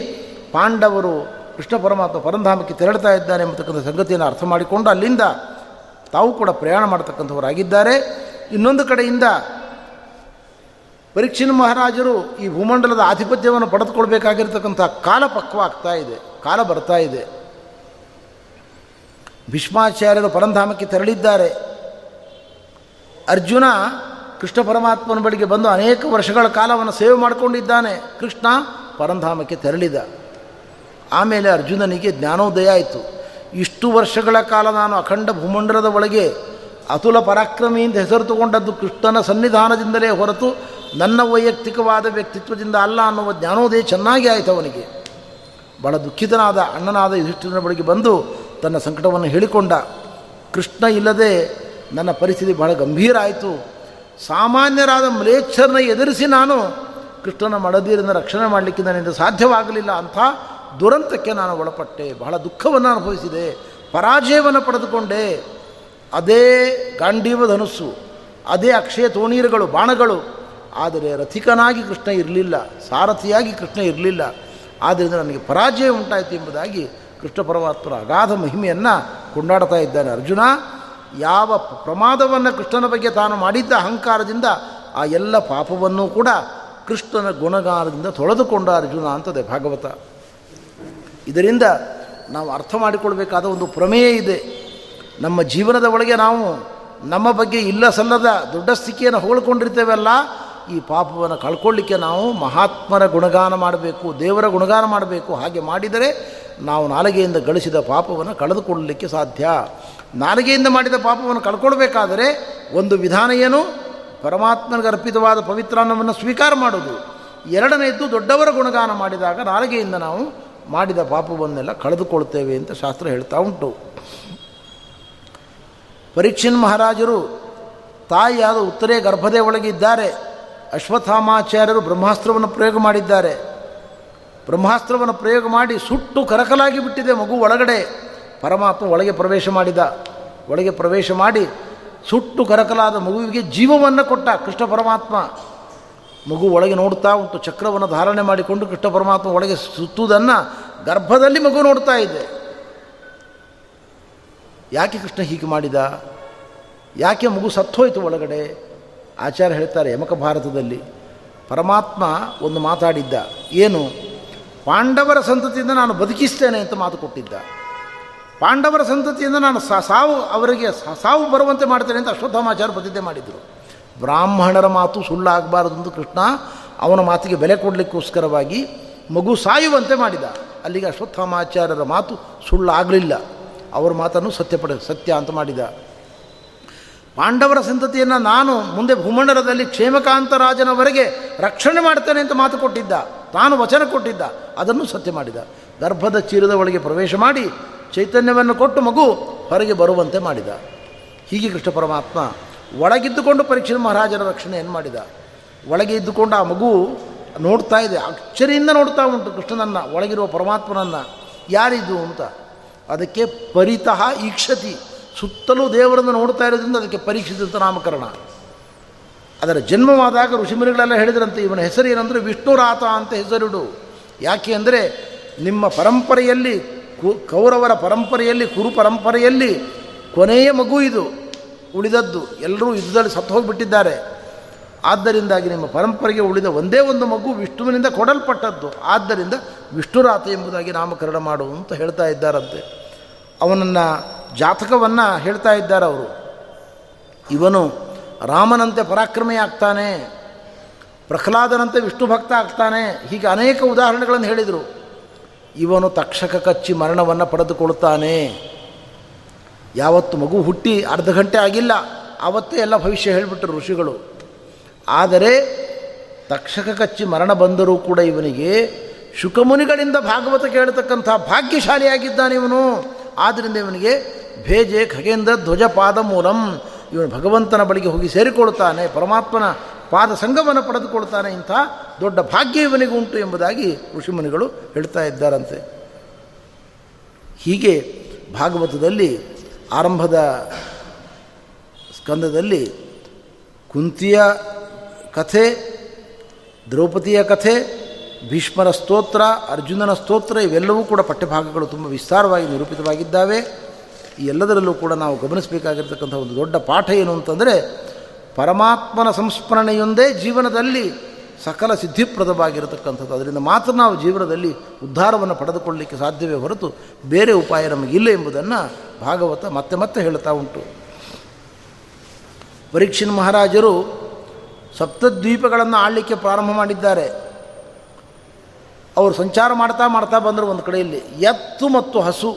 ಪಾಂಡವರು ಕೃಷ್ಣ ಪರಮಾತ್ಮ ಪರಂಧಾಮಕ್ಕೆ ತೆರಳ್ತಾ ಇದ್ದಾನೆ ಎಂಬತಕ್ಕಂಥ ಸಂಗತಿಯನ್ನು ಅರ್ಥ ಮಾಡಿಕೊಂಡು ಅಲ್ಲಿಂದ ತಾವು ಕೂಡ ಪ್ರಯಾಣ ಮಾಡತಕ್ಕಂಥವರಾಗಿದ್ದಾರೆ. ಇನ್ನೊಂದು ಕಡೆಯಿಂದ ಪರೀಕ್ಷಿನ ಮಹಾರಾಜರು ಈ ಭೂಮಂಡಲದ ಆಧಿಪತ್ಯವನ್ನು ಪಡೆದುಕೊಳ್ಬೇಕಾಗಿರ್ತಕ್ಕಂಥ ಕಾಲ ಪಕ್ವ ಆಗ್ತಾ ಇದೆ, ಕಾಲ ಬರ್ತಾ ಇದೆ. ಭೀಷ್ಮಾಚಾರ್ಯರು ಪರಂಧಾಮಕ್ಕೆ ತೆರಳಿದ್ದಾರೆ. ಅರ್ಜುನ ಕೃಷ್ಣ ಪರಮಾತ್ಮನ ಬಳಿಗೆ ಬಂದು ಅನೇಕ ವರ್ಷಗಳ ಕಾಲವನ್ನು ಸೇವೆ ಮಾಡಿಕೊಂಡಿದ್ದಾನೆ. ಕೃಷ್ಣ ಪರಂಧಾಮಕ್ಕೆ ತೆರಳಿದ. ಆಮೇಲೆ ಅರ್ಜುನನಿಗೆ ಜ್ಞಾನೋದಯ ಆಯಿತು. ಇಷ್ಟು ವರ್ಷಗಳ ಕಾಲ ನಾನು ಅಖಂಡ ಭೂಮಂಡಲದ ಒಳಗೆ ಅತುಲ ಪರಾಕ್ರಮಿಯಿಂದ ಹೆಸರು ತಗೊಂಡದ್ದು ಕೃಷ್ಣನ ಸನ್ನಿಧಾನದಿಂದಲೇ ಹೊರತು ನನ್ನ ವೈಯಕ್ತಿಕವಾದ ವ್ಯಕ್ತಿತ್ವದಿಂದ ಅಲ್ಲ ಅನ್ನುವ ಜ್ಞಾನೋದಯ ಚೆನ್ನಾಗಿ ಆಯಿತು ಅವನಿಗೆ. ಬಹಳ ದುಃಖಿತನಾದ ಅಣ್ಣನಾದ ಯುಧಿಷ್ಠಿರನ ಬಳಿಗೆ ಬಂದು ತನ್ನ ಸಂಕಟವನ್ನು ಹೇಳಿಕೊಂಡ. ಕೃಷ್ಣ ಇಲ್ಲದೆ ನನ್ನ ಪರಿಸ್ಥಿತಿ ಬಹಳ ಗಂಭೀರ ಆಯಿತು. ಸಾಮಾನ್ಯರಾದ ಮ್ಲೇಚ್ಛರನ್ನ ಎದುರಿಸಿ ನಾನು ಕೃಷ್ಣನ ಮಡದೀರನ್ನ ರಕ್ಷಣೆ ಮಾಡಲಿಕ್ಕೆ ನನ್ನಿಂದ ಸಾಧ್ಯವಾಗಲಿಲ್ಲ ಅಂಥ ದುರಂತಕ್ಕೆ ನಾನು ಒಳಪಟ್ಟೆ. ಬಹಳ ದುಃಖವನ್ನು ಅನುಭವಿಸಿದೆ. ಪರಾಜಯವನ್ನು ಪಡೆದುಕೊಂಡೆ. ಅದೇ ಗಾಂಡೀವ ಧನುಸ್ಸು, ಅದೇ ಅಕ್ಷಯ ತೋಣೀರುಗಳು, ಬಾಣಗಳು. ಆದರೆ ರಥಿಕನಾಗಿ ಕೃಷ್ಣ ಇರಲಿಲ್ಲ, ಸಾರಥಿಯಾಗಿ ಕೃಷ್ಣ ಇರಲಿಲ್ಲ. ಆದ್ದರಿಂದ ನನಗೆ ಪರಾಜಯ ಉಂಟಾಯಿತು ಎಂಬುದಾಗಿ ಕೃಷ್ಣ ಪರಮಾತ್ಮರ ಅಗಾಧ ಮಹಿಮೆಯನ್ನು ಕೊಂಡಾಡ್ತಾ ಇದ್ದಾನೆ ಅರ್ಜುನ. ಯಾವ ಪ್ರಮಾದವನ್ನು ಕೃಷ್ಣನ ಬಗ್ಗೆ ತಾನು ಮಾಡಿದ್ದ ಅಹಂಕಾರದಿಂದ ಆ ಎಲ್ಲ ಪಾಪವನ್ನು ಕೂಡ ಕೃಷ್ಣನ ಗುಣಗಾನದಿಂದ ತೊಳೆದುಕೊಂಡ ಅರ್ಜುನ ಅಂತದೆ ಭಾಗವತ. ಇದರಿಂದ ನಾವು ಅರ್ಥ ಮಾಡಿಕೊಳ್ಬೇಕಾದ ಒಂದು ಪ್ರಮೇಯ ಇದೆ. ನಮ್ಮ ಜೀವನದ ಒಳಗೆ ನಾವು ನಮ್ಮ ಬಗ್ಗೆ ಇಲ್ಲ ಸಲ್ಲದ ದೊಡ್ಡ ಸ್ಥಿತಿಯನ್ನು ಹೋಳ್ಕೊಂಡಿರ್ತೇವಲ್ಲ ಈ ಪಾಪವನ್ನು ಕಳ್ಕೊಳ್ಳಿಕ್ಕೆ ನಾವು ಮಹಾತ್ಮರ ಗುಣಗಾನ ಮಾಡಬೇಕು, ದೇವರ ಗುಣಗಾನ ಮಾಡಬೇಕು. ಹಾಗೆ ಮಾಡಿದರೆ ನಾವು ನಾಲಿಗೆಯಿಂದ ಗಳಿಸಿದ ಪಾಪವನ್ನು ಕಳೆದುಕೊಳ್ಳಲಿಕ್ಕೆ ಸಾಧ್ಯ. ನಾಲಿಗೆಯಿಂದ ಮಾಡಿದ ಪಾಪವನ್ನು ಕಳ್ಕೊಳ್ಬೇಕಾದರೆ ಒಂದು ವಿಧಾನ ಏನು? ಪರಮಾತ್ಮನಿಗೆ ಅರ್ಪಿತವಾದ ಪವಿತ್ರಾನ್ನವನ್ನು ಸ್ವೀಕಾರ ಮಾಡೋದು ಎರಡನೆಯದ್ದು ದೊಡ್ಡವರ ಗುಣಗಾನ ಮಾಡಿದಾಗ ನಾಲಿಗೆಯಿಂದ ನಾವು ಮಾಡಿದ ಪಾಪವನ್ನೆಲ್ಲ ಕಳೆದುಕೊಳ್ತೇವೆ ಅಂತ ಶಾಸ್ತ್ರ ಹೇಳ್ತಾ ಉಂಟು. ಪರೀಕ್ಷನ್ ಮಹಾರಾಜರು ತಾಯಿಯಾದ ಉತ್ತರೇ ಗರ್ಭದೇ ಒಳಗಿದ್ದಾರೆ. ಅಶ್ವತ್ಥಾಮಾಚಾರ್ಯರು ಬ್ರಹ್ಮಾಸ್ತ್ರವನ್ನು ಪ್ರಯೋಗ ಮಾಡಿದ್ದಾರೆ. ಬ್ರಹ್ಮಾಸ್ತ್ರವನ್ನು ಪ್ರಯೋಗ ಮಾಡಿ ಸುಟ್ಟು ಕರಕಲಾಗಿ ಬಿಟ್ಟಿದೆ ಮಗು ಒಳಗಡೆ. ಪರಮಾತ್ಮ ಒಳಗೆ ಪ್ರವೇಶ ಮಾಡಿದ. ಒಳಗೆ ಪ್ರವೇಶ ಮಾಡಿ ಸುಟ್ಟು ಕರಕಲಾದ ಮಗುವಿಗೆ ಜೀವವನ್ನು ಕೊಟ್ಟ ಕೃಷ್ಣ ಪರಮಾತ್ಮ. ಮಗು ಒಳಗೆ ನೋಡ್ತಾ ಉಂಟು, ಚಕ್ರವನ್ನು ಧಾರಣೆ ಮಾಡಿಕೊಂಡು ಕೃಷ್ಣ ಪರಮಾತ್ಮ ಒಳಗೆ ಸುತ್ತುವುದನ್ನು ಗರ್ಭದಲ್ಲಿ ಮಗು ನೋಡ್ತಾ ಇದೆ. ಯಾಕೆ ಕೃಷ್ಣ ಹೀಗೆ ಮಾಡಿದ? ಯಾಕೆ ಮಗು ಸತ್ತೋಯ್ತು ಒಳಗಡೆ? ಆಚಾರ್ಯ ಹೇಳ್ತಾರೆ, ಯಮಕ ಭಾರತದಲ್ಲಿ ಪರಮಾತ್ಮ ಒಂದು ಮಾತಾಡಿದ್ದ, ಏನು? ಪಾಂಡವರ ಸಂತತಿಯಿಂದ ನಾನು ಬದುಕಿಸ್ತೇನೆ ಅಂತ ಮಾತು ಕೊಟ್ಟಿದ್ದ. ಪಾಂಡವರ ಸಂತತಿಯಿಂದ ನಾನು ಸಾವು ಅವರಿಗೆ ಸಾವು ಬರುವಂತೆ ಮಾಡ್ತೇನೆ ಅಂತ ಅಶ್ವತ್ಥಾಮಾಚಾರ ಪ್ರತಿಜ್ಞೆ ಮಾಡಿದರು. ಬ್ರಾಹ್ಮಣರ ಮಾತು ಸುಳ್ಳಾಗಬಾರದು ಅಂತ ಕೃಷ್ಣ ಅವನ ಮಾತಿಗೆ ಬೆಲೆ ಕೊಡಲಿಕ್ಕೋಸ್ಕರವಾಗಿ ಮಗು ಸಾಯುವಂತೆ ಮಾಡಿದ. ಅಲ್ಲಿಗೆ ಅಶ್ವತ್ಥಾಮಾಚಾರ್ಯರ ಮಾತು ಸುಳ್ಳಾಗಲಿಲ್ಲ. ಅವರ ಮಾತನ್ನು ಸತ್ಯಪಡ ಸತ್ಯ ಅಂತ ಮಾಡಿದ. ಪಾಂಡವರ ಸಂತತಿಯನ್ನು ನಾನು ಮುಂದೆ ಭೂಮಂಡಲದಲ್ಲಿ ಕ್ಷೇಮಕಾಂತ ರಾಜನವರೆಗೆ ರಕ್ಷಣೆ ಮಾಡ್ತೇನೆ ಅಂತ ಮಾತು ಕೊಟ್ಟಿದ್ದ. ತಾನು ವಚನ ಕೊಟ್ಟಿದ್ದ. ಅದನ್ನು ಸತ್ಯ ಮಾಡಿದ. ಗರ್ಭದ ಚೀರದ ಒಳಗೆ ಪ್ರವೇಶ ಮಾಡಿ ಚೈತನ್ಯವನ್ನು ಕೊಟ್ಟು ಮಗು ಹೊರಗೆ ಬರುವಂತೆ ಮಾಡಿದ. ಹೀಗೆ ಕೃಷ್ಣ ಪರಮಾತ್ಮ ಒಳಗಿದ್ದುಕೊಂಡು ಪರೀಕ್ಷೆ ಮಹಾರಾಜರ ರಕ್ಷಣೆಯನ್ನು ಮಾಡಿದ. ಒಳಗೆ ಇದ್ದುಕೊಂಡು ಆ ಮಗು ನೋಡ್ತಾ ಇದೆ. ಅಕ್ಷರಿಯಿಂದ ನೋಡ್ತಾ ಉಂಟು ಕೃಷ್ಣನನ್ನು, ಒಳಗಿರುವ ಪರಮಾತ್ಮನನ್ನು. ಯಾರಿದು ಅಂತ? ಅದಕ್ಕೆ ಪರಿತಃ ಈಕ್ಷತಿ. ಸುತ್ತಲೂ ದೇವರನ್ನು ನೋಡ್ತಾ ಇರೋದ್ರಿಂದ ಅದಕ್ಕೆ ಪರೀಕ್ಷಿತ ನಾಮಕರಣ. ಅದರ ಜನ್ಮವಾದಾಗ ಋಷಿಮುನಿಗಳೆಲ್ಲ ಹೇಳಿದ್ರಂತೆ, ಇವನ ಹೆಸರು ಏನಂದರೆ ವಿಷ್ಣುರಾತ ಅಂತ ಹೆಸರಿಡು. ಯಾಕೆ ಅಂದರೆ ನಿಮ್ಮ ಪರಂಪರೆಯಲ್ಲಿ ಕು, ಕೌರವರ ಪರಂಪರೆಯಲ್ಲಿ, ಕುರು ಪರಂಪರೆಯಲ್ಲಿ ಕೊನೆಯ ಮಗು ಇದು, ಉಳಿದದ್ದು. ಎಲ್ಲರೂ ಯುದ್ಧದಲ್ಲಿ ಸತ್ತು ಹೋಗಿಬಿಟ್ಟಿದ್ದಾರೆ. ಆದ್ದರಿಂದಾಗಿ ನಿಮ್ಮ ಪರಂಪರೆಗೆ ಉಳಿದ ಒಂದೇ ಒಂದು ಮಗು ವಿಷ್ಣುವಿನಿಂದ ಕೊಡಲ್ಪಟ್ಟದ್ದು. ಆದ್ದರಿಂದ ವಿಷ್ಣುರಾತ ಎಂಬುದಾಗಿ ನಾಮಕರಣ ಮಾಡು ಅಂತ ಹೇಳ್ತಾ ಇದ್ದಾರಂತೆ. ಅವನನ್ನು ಜಾತಕವನ್ನು ಹೇಳ್ತಾ ಇದ್ದಾರೆ ಅವರು. ಇವನು ರಾಮನಂತೆ ಪರಾಕ್ರಮಿ ಆಗ್ತಾನೆ, ಪ್ರಹ್ಲಾದನಂತೆ ವಿಷ್ಣು ಭಕ್ತ ಆಗ್ತಾನೆ, ಹೀಗೆ ಅನೇಕ ಉದಾಹರಣೆಗಳನ್ನು ಹೇಳಿದರು. ಇವನು ತಕ್ಷಕ ಕಚ್ಚಿ ಮರಣವನ್ನು ಪಡೆದುಕೊಳ್ತಾನೆ ಯಾವತ್ತು ಮಗು ಹುಟ್ಟಿ ಅರ್ಧ ಗಂಟೆ ಆಗಿಲ್ಲ ಆವತ್ತೇ ಎಲ್ಲ ಭವಿಷ್ಯ ಹೇಳಿಬಿಟ್ರು ಋಷಿಗಳು. ಆದರೆ ತಕ್ಷಕ ಕಚ್ಚಿ ಮರಣ ಬಂದರೂ ಕೂಡ ಇವನಿಗೆ ಶುಕಮುನಿಗಳಿಂದ ಭಾಗವತ ಕೇಳತಕ್ಕಂಥ ಭಾಗ್ಯಶಾಲಿಯಾಗಿದ್ದಾನೆ ಇವನು. ಆದ್ದರಿಂದ ಇವನಿಗೆ ಭೇಜೆ ಖಗೇಂದ್ರ ಧ್ವಜಪಾದ ಮೂಲಂ. ಇವನು ಭಗವಂತನ ಬಳಿಗೆ ಹೋಗಿ ಸೇರಿಕೊಳ್ತಾನೆ ಪರಮಾತ್ಮನ ಪಾದ ಸಂಗಮವನ್ನು ಪಡೆದುಕೊಳ್ತಾನೆ ಇಂಥ ದೊಡ್ಡ ಭಾಗ್ಯ ಇವನಿಗೆ ಉಂಟು ಎಂಬುದಾಗಿ ಋಷಿಮುನಿಗಳು ಹೇಳ್ತಾ ಇದ್ದಾರಂತೆ. ಹೀಗೆ ಭಾಗವತದಲ್ಲಿ ಆರಂಭದ ಸ್ಕಂದದಲ್ಲಿ ಕುಂತಿಯ ಕಥೆ, ದ್ರೌಪದಿಯ ಕಥೆ, ಭೀಷ್ಮರ ಸ್ತೋತ್ರ, ಅರ್ಜುನನ ಸ್ತೋತ್ರ, ಇವೆಲ್ಲವೂ ಕೂಡ ಪಠ್ಯಭಾಗಗಳು ತುಂಬ ವಿಸ್ತಾರವಾಗಿ ನಿರೂಪಿತವಾಗಿದ್ದಾವೆ. ಈ ಎಲ್ಲದರಲ್ಲೂ ಕೂಡ ನಾವು ಗಮನಿಸಬೇಕಾಗಿರ್ತಕ್ಕಂಥ ಒಂದು ದೊಡ್ಡ ಪಾಠ ಏನು ಅಂತಂದರೆ, ಪರಮಾತ್ಮನ ಸಂಸ್ಮರಣೆಯೊಂದೇ ಜೀವನದಲ್ಲಿ ಸಕಲ ಸಿದ್ಧಿಪ್ರದವಾಗಿರತಕ್ಕಂಥದ್ದು. ಅದರಿಂದ ಮಾತ್ರ ನಾವು ಜೀವನದಲ್ಲಿ ಉದ್ಧಾರವನ್ನು ಪಡೆದುಕೊಳ್ಳಲಿಕ್ಕೆ ಸಾಧ್ಯವೇ ಹೊರತು ಬೇರೆ ಉಪಾಯ ನಮಗಿಲ್ಲ ಎಂಬುದನ್ನು ಭಾಗವತ ಮತ್ತೆ ಮತ್ತೆ ಹೇಳ್ತಾ ಉಂಟು. ಪರೀಕ್ಷಿನ್ ಮಹಾರಾಜರು ಸಪ್ತದ್ವೀಪಗಳನ್ನು ಆಳಲಿಕ್ಕೆ ಪ್ರಾರಂಭ ಮಾಡಿದ್ದಾರೆ. ಅವರು ಸಂಚಾರ ಮಾಡ್ತಾ ಮಾಡ್ತಾ ಬಂದರು ಒಂದು ಕಡೆಯಲ್ಲಿ. ಎತ್ತು ಮತ್ತು ಹಸು.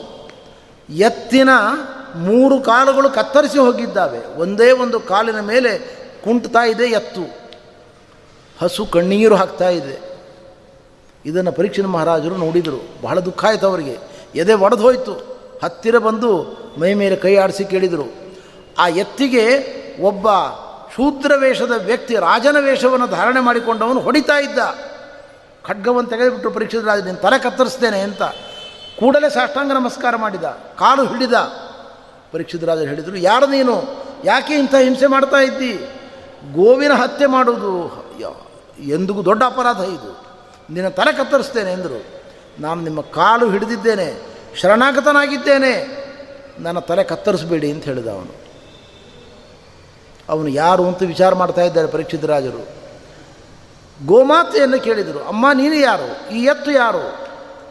ಎತ್ತಿನ ಮೂರು ಕಾಲುಗಳು ಕತ್ತರಿಸಿ ಹೋಗಿದ್ದಾವೆ. ಒಂದೇ ಒಂದು ಕಾಲಿನ ಮೇಲೆ ಕುಂಟ್ತಾ ಇದೆ ಎತ್ತು. ಹಸು ಕಣ್ಣೀರು ಹಾಕ್ತಾ ಇದೆ. ಇದನ್ನು ಪರೀಕ್ಷಣ ಮಹಾರಾಜರು ನೋಡಿದರು. ಬಹಳ ದುಃಖ ಆಯಿತು ಅವರಿಗೆ. ಎದೆ ಒಡೆದು ಹೋಯಿತು. ಹತ್ತಿರ ಬಂದು ಮೈ ಮೇಲೆ ಕೈ ಆಡಿಸಿ ಕೇಳಿದರು. ಆ ಎತ್ತಿಗೆ ಒಬ್ಬ ಶೂದ್ರ ವೇಷದ ವ್ಯಕ್ತಿ ರಾಜನ ವೇಷವನ್ನು ಧಾರಣೆ ಮಾಡಿಕೊಂಡವನು ಹೊಡಿತಾ ಇದ್ದ. ಖಡ್ಗವನ್ನು ತೆಗೆದುಬಿಟ್ಟು ಪರೀಕ್ಷಿತ ರಾಜ, ನೀನು ತಲೆ ಕತ್ತರಿಸ್ತೇನೆ ಅಂತ ಕೂಡಲೇ ಸಾಷ್ಟಾಂಗ ನಮಸ್ಕಾರ ಮಾಡಿದ, ಕಾಲು ಹಿಡಿದ. ಪರೀಕ್ಷಿತ ರಾಜರು ಹೇಳಿದರು, ಯಾರು ನೀನು? ಯಾಕೆ ಇಂಥ ಹಿಂಸೆ ಮಾಡ್ತಾ ಇದ್ದಿ? ಗೋವಿನ ಹತ್ಯೆ ಮಾಡುವುದು ಎಂದಿಗೂ ದೊಡ್ಡ ಅಪರಾಧ ಇದು. ನಿನ್ನ ತಲೆ ಕತ್ತರಿಸ್ತೇನೆ ಎಂದರು. ನಾನು ನಿಮ್ಮ ಕಾಲು ಹಿಡಿದಿದ್ದೇನೆ, ಶರಣಾಗತನಾಗಿದ್ದೇನೆ. ನನ್ನ ತಲೆ ಕತ್ತರಿಸಬೇಡಿ ಅಂತ ಹೇಳಿದ ಅವನು. ಅವನು ಯಾರು ಅಂತ ವಿಚಾರ ಮಾಡ್ತಾ ಇದ್ದಾರೆ ಪರೀಕ್ಷಿತ ರಾಜರು. ಗೋಮಾತೆಯನ್ನು ಕೇಳಿದರು, ಅಮ್ಮ, ನೀನು ಯಾರು? ಈ ಎತ್ತು ಯಾರು?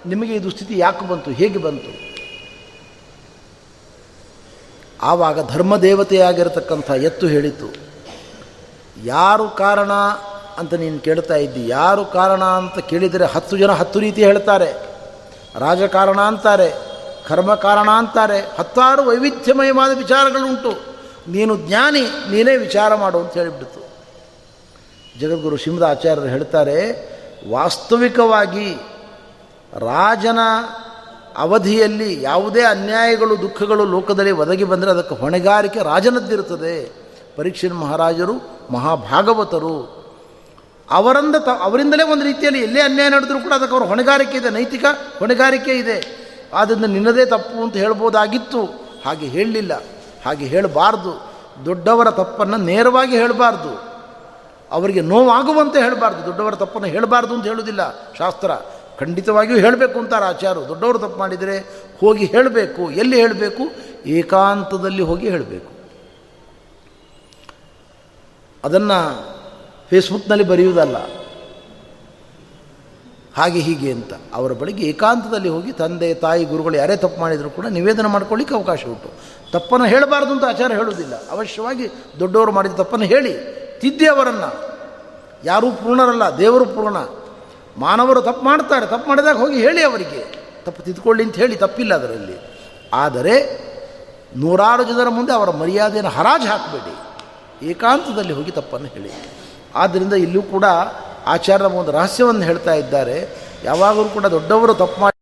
ನಿಮಗೆ ಇದು ಸ್ಥಿತಿ ಯಾಕೆ ಬಂತು? ಹೇಗೆ ಬಂತು? ಆವಾಗ ಧರ್ಮದೇವತೆಯಾಗಿರತಕ್ಕಂಥ ಎತ್ತು ಹೇಳಿತು, ಯಾರು ಕಾರಣ ಅಂತ ನೀನು ಕೇಳ್ತಾ ಇದ್ದಿ? ಯಾರು ಕಾರಣ ಅಂತ ಕೇಳಿದರೆ ಹತ್ತು ಜನ ಹತ್ತು ರೀತಿ ಹೇಳ್ತಾರೆ. ರಾಜಕಾರಣ ಅಂತಾರೆ, ಕರ್ಮ ಕಾರಣ ಅಂತಾರೆ. ಹತ್ತಾರು ವೈವಿಧ್ಯಮಯವಾದ ವಿಚಾರಗಳುಂಟು ನೀನು ಜ್ಞಾನಿ, ನೀನೇ ವಿಚಾರ ಮಾಡು ಅಂತ ಹೇಳಿಬಿಡ್ತು. ಜಗದ್ಗುರು ಶಿವದ ಆಚಾರ್ಯರು ಹೇಳ್ತಾರೆ, ವಾಸ್ತವಿಕವಾಗಿ ರಾಜನ ಅವಧಿಯಲ್ಲಿ ಯಾವುದೇ ಅನ್ಯಾಯಗಳು, ದುಃಖಗಳು ಲೋಕದಲ್ಲಿ ಒದಗಿ ಬಂದರೆ ಅದಕ್ಕೆ ಹೊಣೆಗಾರಿಕೆ ರಾಜನದ್ದಿರುತ್ತದೆ. ಪರೀಕ್ಷೆ ಮಹಾರಾಜರು, ಮಹಾಭಾಗವತರು, ಅವರಿಂದ ತ, ಅವರಿಂದಲೇ ಒಂದು ರೀತಿಯಲ್ಲಿ ಎಲ್ಲೇ ಅನ್ಯಾಯ ನಡೆದರೂ ಕೂಡ ಅದಕ್ಕೆ ಅವರ ಹೊಣೆಗಾರಿಕೆ ಇದೆ, ನೈತಿಕ ಹೊಣೆಗಾರಿಕೆ ಇದೆ. ಆದ್ದರಿಂದ ನಿನ್ನದೇ ತಪ್ಪು ಅಂತ ಹೇಳ್ಬೋದಾಗಿತ್ತು. ಹಾಗೆ ಹೇಳಲಿಲ್ಲ. ಹಾಗೆ ಹೇಳಬಾರ್ದು. ದೊಡ್ಡವರ ತಪ್ಪನ್ನು ನೇರವಾಗಿ ಹೇಳಬಾರ್ದು. ಅವರಿಗೆ ನೋವಾಗುವಂತೆ ಹೇಳಬಾರ್ದು. ದೊಡ್ಡವರ ತಪ್ಪನ್ನು ಹೇಳಬಾರ್ದು ಅಂತ ಹೇಳೋದಿಲ್ಲ ಶಾಸ್ತ್ರ ಖಂಡಿತವಾಗಿಯೂ ಹೇಳಬೇಕು ಅಂತಾರೆ ಆಚಾರು ದೊಡ್ಡವರು ತಪ್ಪು ಮಾಡಿದರೆ ಹೋಗಿ ಹೇಳಬೇಕು. ಎಲ್ಲಿ ಹೇಳಬೇಕು? ಏಕಾಂತದಲ್ಲಿ ಹೋಗಿ ಹೇಳಬೇಕು. ಅದನ್ನು ಫೇಸ್ಬುಕ್ನಲ್ಲಿ ಬರೆಯುವುದಲ್ಲ. ಹಾಗೆ ಹೀಗೆ ಅಂತ. ಅವರ ಬಳಿಗೆ ಏಕಾಂತದಲ್ಲಿ ಹೋಗಿ ತಂದೆ, ತಾಯಿ, ಗುರುಗಳು ಯಾರೇ ತಪ್ಪು ಮಾಡಿದರೂ ಕೂಡ ನಿವೇದನೆ ಮಾಡ್ಕೊಳ್ಳಿಕ್ಕೆ ಅವಕಾಶ ಉಂಟು. ತಪ್ಪನ್ನು ಹೇಳಬಾರ್ದು ಅಂತ ಆಚಾರ ಹೇಳುವುದಿಲ್ಲ. ಅವಶ್ಯವಾಗಿ ದೊಡ್ಡವರು ಮಾಡಿದ ತಪ್ಪನ್ನು ಹೇಳಿ. ತಿದ್ದಿ ಅವರನ್ನು. ಯಾರೂ ಪೂರ್ಣರಲ್ಲ, ದೇವರು ಪೂರ್ಣ. ಮಾನವರು ತಪ್ಪು ಮಾಡ್ತಾರೆ, ತಪ್ಪು ಮಾಡಿದಾಗ ಹೋಗಿ ಹೇಳಿ ಅವರಿಗೆ. ತಪ್ಪು ತಿದ್ದುಕೊಳ್ಳಿ ಅಂತ ಹೇಳಿ ತಪ್ಪಿಲ್ಲ ಅದರಲ್ಲಿ. ಆದರೆ ನೂರಾರು ಜನರ ಮುಂದೆ ಅವರ ಮರ್ಯಾದೆಯನ್ನು ಹರಾಜು ಹಾಕಬೇಡಿ. ಏಕಾಂತದಲ್ಲಿ ಹೋಗಿ ತಪ್ಪನ್ನು ಹೇಳಿ. ಆದ್ದರಿಂದ ಇಲ್ಲೂ ಕೂಡ ಆಚಾರ್ಯ ಒಂದು ರಹಸ್ಯವನ್ನು ಹೇಳ್ತಾ ಇದ್ದಾರೆ. ಯಾವಾಗಲೂ ಕೂಡ ದೊಡ್ಡವರು ತಪ್ಪು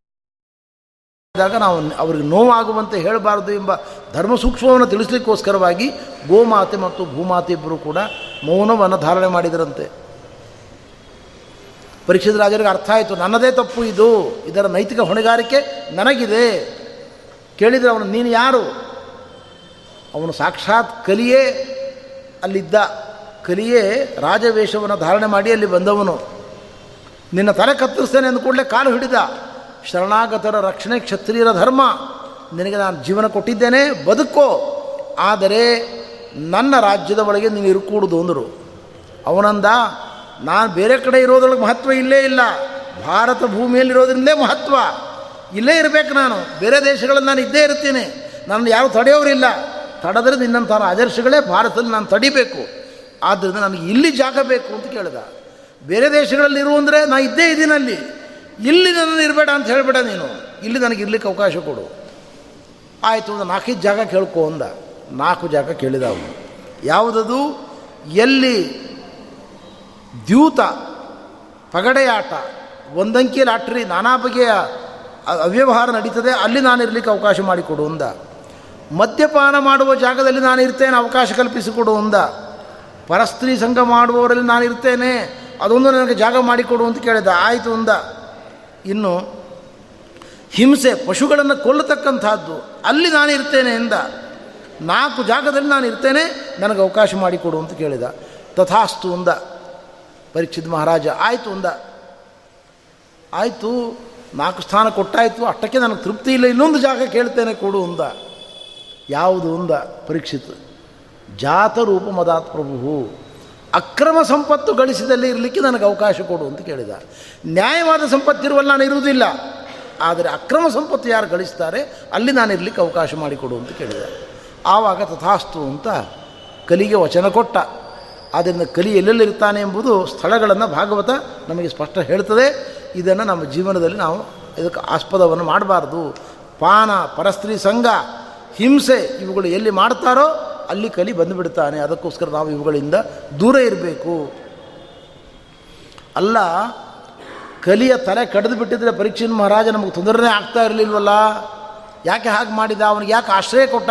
ಮಾಡಿದಾಗ ನಾವು ಅವ್ರಿಗೆ ನೋವಾಗುವಂತೆ ಹೇಳಬಾರದು ಎಂಬ ಧರ್ಮ ಸೂಕ್ಷ್ಮವನ್ನು ತಿಳಿಸ್ಲಿಕ್ಕೋಸ್ಕರವಾಗಿ ಗೋಮಾತೆ ಮತ್ತು ಭೂಮಾತೆ ಇಬ್ಬರು ಕೂಡ ಮೌನವನ್ನು ಧಾರಣೆ ಮಾಡಿದರಂತೆ. ಪರೀಕ್ಷಿತ ರಾಜರಿಗೆ ಅರ್ಥ ಆಯಿತು, ನನ್ನದೇ ತಪ್ಪು ಇದು, ಇದರ ನೈತಿಕ ಹೊಣೆಗಾರಿಕೆ ನನಗಿದೆ. ಕೇಳಿದರೆ ಅವನು, ನೀನು ಯಾರು? ಅವನು ಸಾಕ್ಷಾತ್ ಕಲಿಯೇ ಅಲ್ಲಿದ್ದ, ಕಲಿಯೇ ರಾಜವೇಷವನ್ನು ಧಾರಣೆ ಮಾಡಿ ಅಲ್ಲಿ ಬಂದವನು. ನಿನ್ನ ತಲೆ ಕತ್ತರಿಸ್ತೇನೆ ಅಂದ ಕೂಡಲೇ ಕಾಲು ಹಿಡಿದ. ಶರಣಾಗತರ ರಕ್ಷಣೆ ಕ್ಷತ್ರಿಯರ ಧರ್ಮ. ನಿನಗೆ ನಾನು ಜೀವನ ಕೊಟ್ಟಿದ್ದೇನೆ, ಬದುಕೋ. ಆದರೆ ನನ್ನ ರಾಜ್ಯದ ಒಳಗೆ ನೀನು ಇರುಕೂಡುದು ಅಂದರು. ಅವನಂದ, ನಾನು ಬೇರೆ ಕಡೆ ಇರೋದ್ರೊಳಗೆ ಮಹತ್ವ ಇಲ್ಲೇ ಇಲ್ಲ. ಭಾರತ ಭೂಮಿಯಲ್ಲಿರೋದ್ರಿಂದಲೇ ಮಹತ್ವ. ಇಲ್ಲೇ ಇರಬೇಕು ನಾನು. ಬೇರೆ ದೇಶಗಳಲ್ಲಿ ನಾನು ಇದ್ದೇ ಇರ್ತೀನಿ. ನನ್ನ ಯಾರು ತಡೆಯೋರಿಲ್ಲ. ತಡೆದ್ರೆ ನಿನ್ನಂಥ ಆದರ್ಶಗಳೇ ಭಾರತದಲ್ಲಿ ನಾನು ತಡಿಬೇಕು. ಆದ್ದರಿಂದ ನನಗೆ ಇಲ್ಲಿ ಜಾಗ ಬೇಕು ಅಂತ ಕೇಳಿದ. ಬೇರೆ ದೇಶಗಳಲ್ಲಿ ಇರು ಅಂದರೆ ನಾನು ಇದ್ದೇ ಇದ್ದೀನಲ್ಲಿ ಇಲ್ಲಿ ನನ್ನನ್ನು ಇರಬೇಡ ಅಂತ ಹೇಳಬೇಡ ನೀನು. ಇಲ್ಲಿ ನನಗೆ ಇರ್ಲಿಕ್ಕೆ ಅವಕಾಶ ಕೊಡು. ಆಯಿತು, ಒಂದು ನಾಲ್ಕೈದು ಜಾಗ ಕೇಳ್ಕೊ ಅಂದ. ನಾಲ್ಕು ಜಾಗ ಕೇಳಿದ ಅವನು ಯಾವುದದು? ಎಲ್ಲಿ ದ್ಯೂತ, ಪಗಡೆಯಾಟ, ಒಂದಂಕಿ ಲಾಟ್ರಿ, ನಾನಾ ಬಗೆಯ ಅವ್ಯವಹಾರ ನಡೀತದೆ, ಅಲ್ಲಿ ನಾನು ಇರಲಿಕ್ಕೆ ಅವಕಾಶ ಮಾಡಿಕೊಡು ಅಂದ. ಮದ್ಯಪಾನ ಮಾಡುವ ಜಾಗದಲ್ಲಿ ನಾನು ಇರ್ತೇನೆ, ಅವಕಾಶ ಕಲ್ಪಿಸಿಕೊಡು ಅಂದ. ಪರಸ್ತ್ರೀ ಸಂಘ ಮಾಡುವವರಲ್ಲಿ ನಾನು ಇರ್ತೇನೆ, ಅದೊಂದು ನನಗೆ ಜಾಗ ಮಾಡಿಕೊಡು ಅಂತ ಕೇಳಿದ. ಆಯಿತು ಅಂದ. ಇನ್ನು ಹಿಂಸೆ ಪಶುಗಳನ್ನು ಕೊಲ್ಲತಕ್ಕಂಥದ್ದು, ಅಲ್ಲಿ ನಾನು ಇರ್ತೇನೆ ಎಂದ, ನಾಲ್ಕು ಜಾಗದಲ್ಲಿ ನಾನು ಇರ್ತೇನೆ, ನನಗೆ ಅವಕಾಶ ಮಾಡಿಕೊಡು ಅಂತ ಕೇಳಿದ. ತಥಾಸ್ತು ಅಂದ, ಪರೀಕ್ಷಿತ್ ಮಹಾರಾಜ, ಆಯಿತು ಅಂದ. ಆಯಿತು, ನಾಲ್ಕು ಸ್ಥಾನ ಕೊಟ್ಟಾಯಿತು, ಅಷ್ಟಕ್ಕೆ ನನಗೆ ತೃಪ್ತಿ ಇಲ್ಲ, ಇನ್ನೊಂದು ಜಾಗ ಕೇಳ್ತೇನೆ ಕೊಡು ಅಂದ. ಯಾವುದು ಅಂದ ಪರೀಕ್ಷಿತ್, ಜಾತರೂಪ ಮದಾತ್ ಪ್ರಭು ಅಕ್ರಮ ಸಂಪತ್ತು ಗಳಿಸಿದಲ್ಲಿ ಇರಲಿಕ್ಕೆ ನನಗೆ ಅವಕಾಶ ಕೊಡು ಅಂತ ಕೇಳಿದ. ನ್ಯಾಯವಾದ ಸಂಪತ್ತಿರುವಲ್ಲಿ ನಾನು ಇರುವುದಿಲ್ಲ. ಆದರೆ ಅಕ್ರಮ ಸಂಪತ್ತು ಯಾರು ಗಳಿಸ್ತಾರೆ, ಅಲ್ಲಿ ನಾನು ಇರಲಿಕ್ಕೆ ಅವಕಾಶ ಮಾಡಿಕೊಡು ಅಂತ ಕೇಳಿದ. ಆವಾಗ ತಥಾಸ್ತು ಅಂತ ಕಲಿಗೆ ವಚನ ಕೊಟ್ಟ. ಆದ್ದರಿಂದ ಕಲಿ ಎಲ್ಲೆಲ್ಲಿರ್ತಾನೆ ಎಂಬುದು ಸ್ಥಳಗಳನ್ನು ಭಾಗವತ ನಮಗೆ ಸ್ಪಷ್ಟ ಹೇಳ್ತದೆ. ಇದನ್ನು ನಮ್ಮ ಜೀವನದಲ್ಲಿ ನಾವು ಇದಕ್ಕೆ ಆಸ್ಪದವನ್ನು ಮಾಡಬಾರ್ದು. ಪಾನ, ಪರಸ್ತ್ರೀ, ಸಂಘ, ಹಿಂಸೆ ಇವುಗಳು ಎಲ್ಲಿ ಮಾಡ್ತಾರೋ ಅಲ್ಲಿ ಕಲಿ ಬಂದುಬಿಡ್ತಾನೆ. ಅದಕ್ಕೋಸ್ಕರ ನಾವು ಇವುಗಳಿಂದ ದೂರ ಇರಬೇಕು. ಅಲ್ಲ, ಕಲಿಯ ತಲೆ ಕಡಿದು ಬಿಟ್ಟಿದ್ರೆ ಪರೀಕ್ಷಿನ ಮಹಾರಾಜ ನಮಗೆ ತೊಂದರೆನೇ ಆಗ್ತಾ ಇರಲಿಲ್ವಲ್ಲ? ಯಾಕೆ ಹಾಗೆ ಮಾಡಿದ? ಅವನಿಗೆ ಯಾಕೆ ಆಶ್ರಯ ಕೊಟ್ಟ?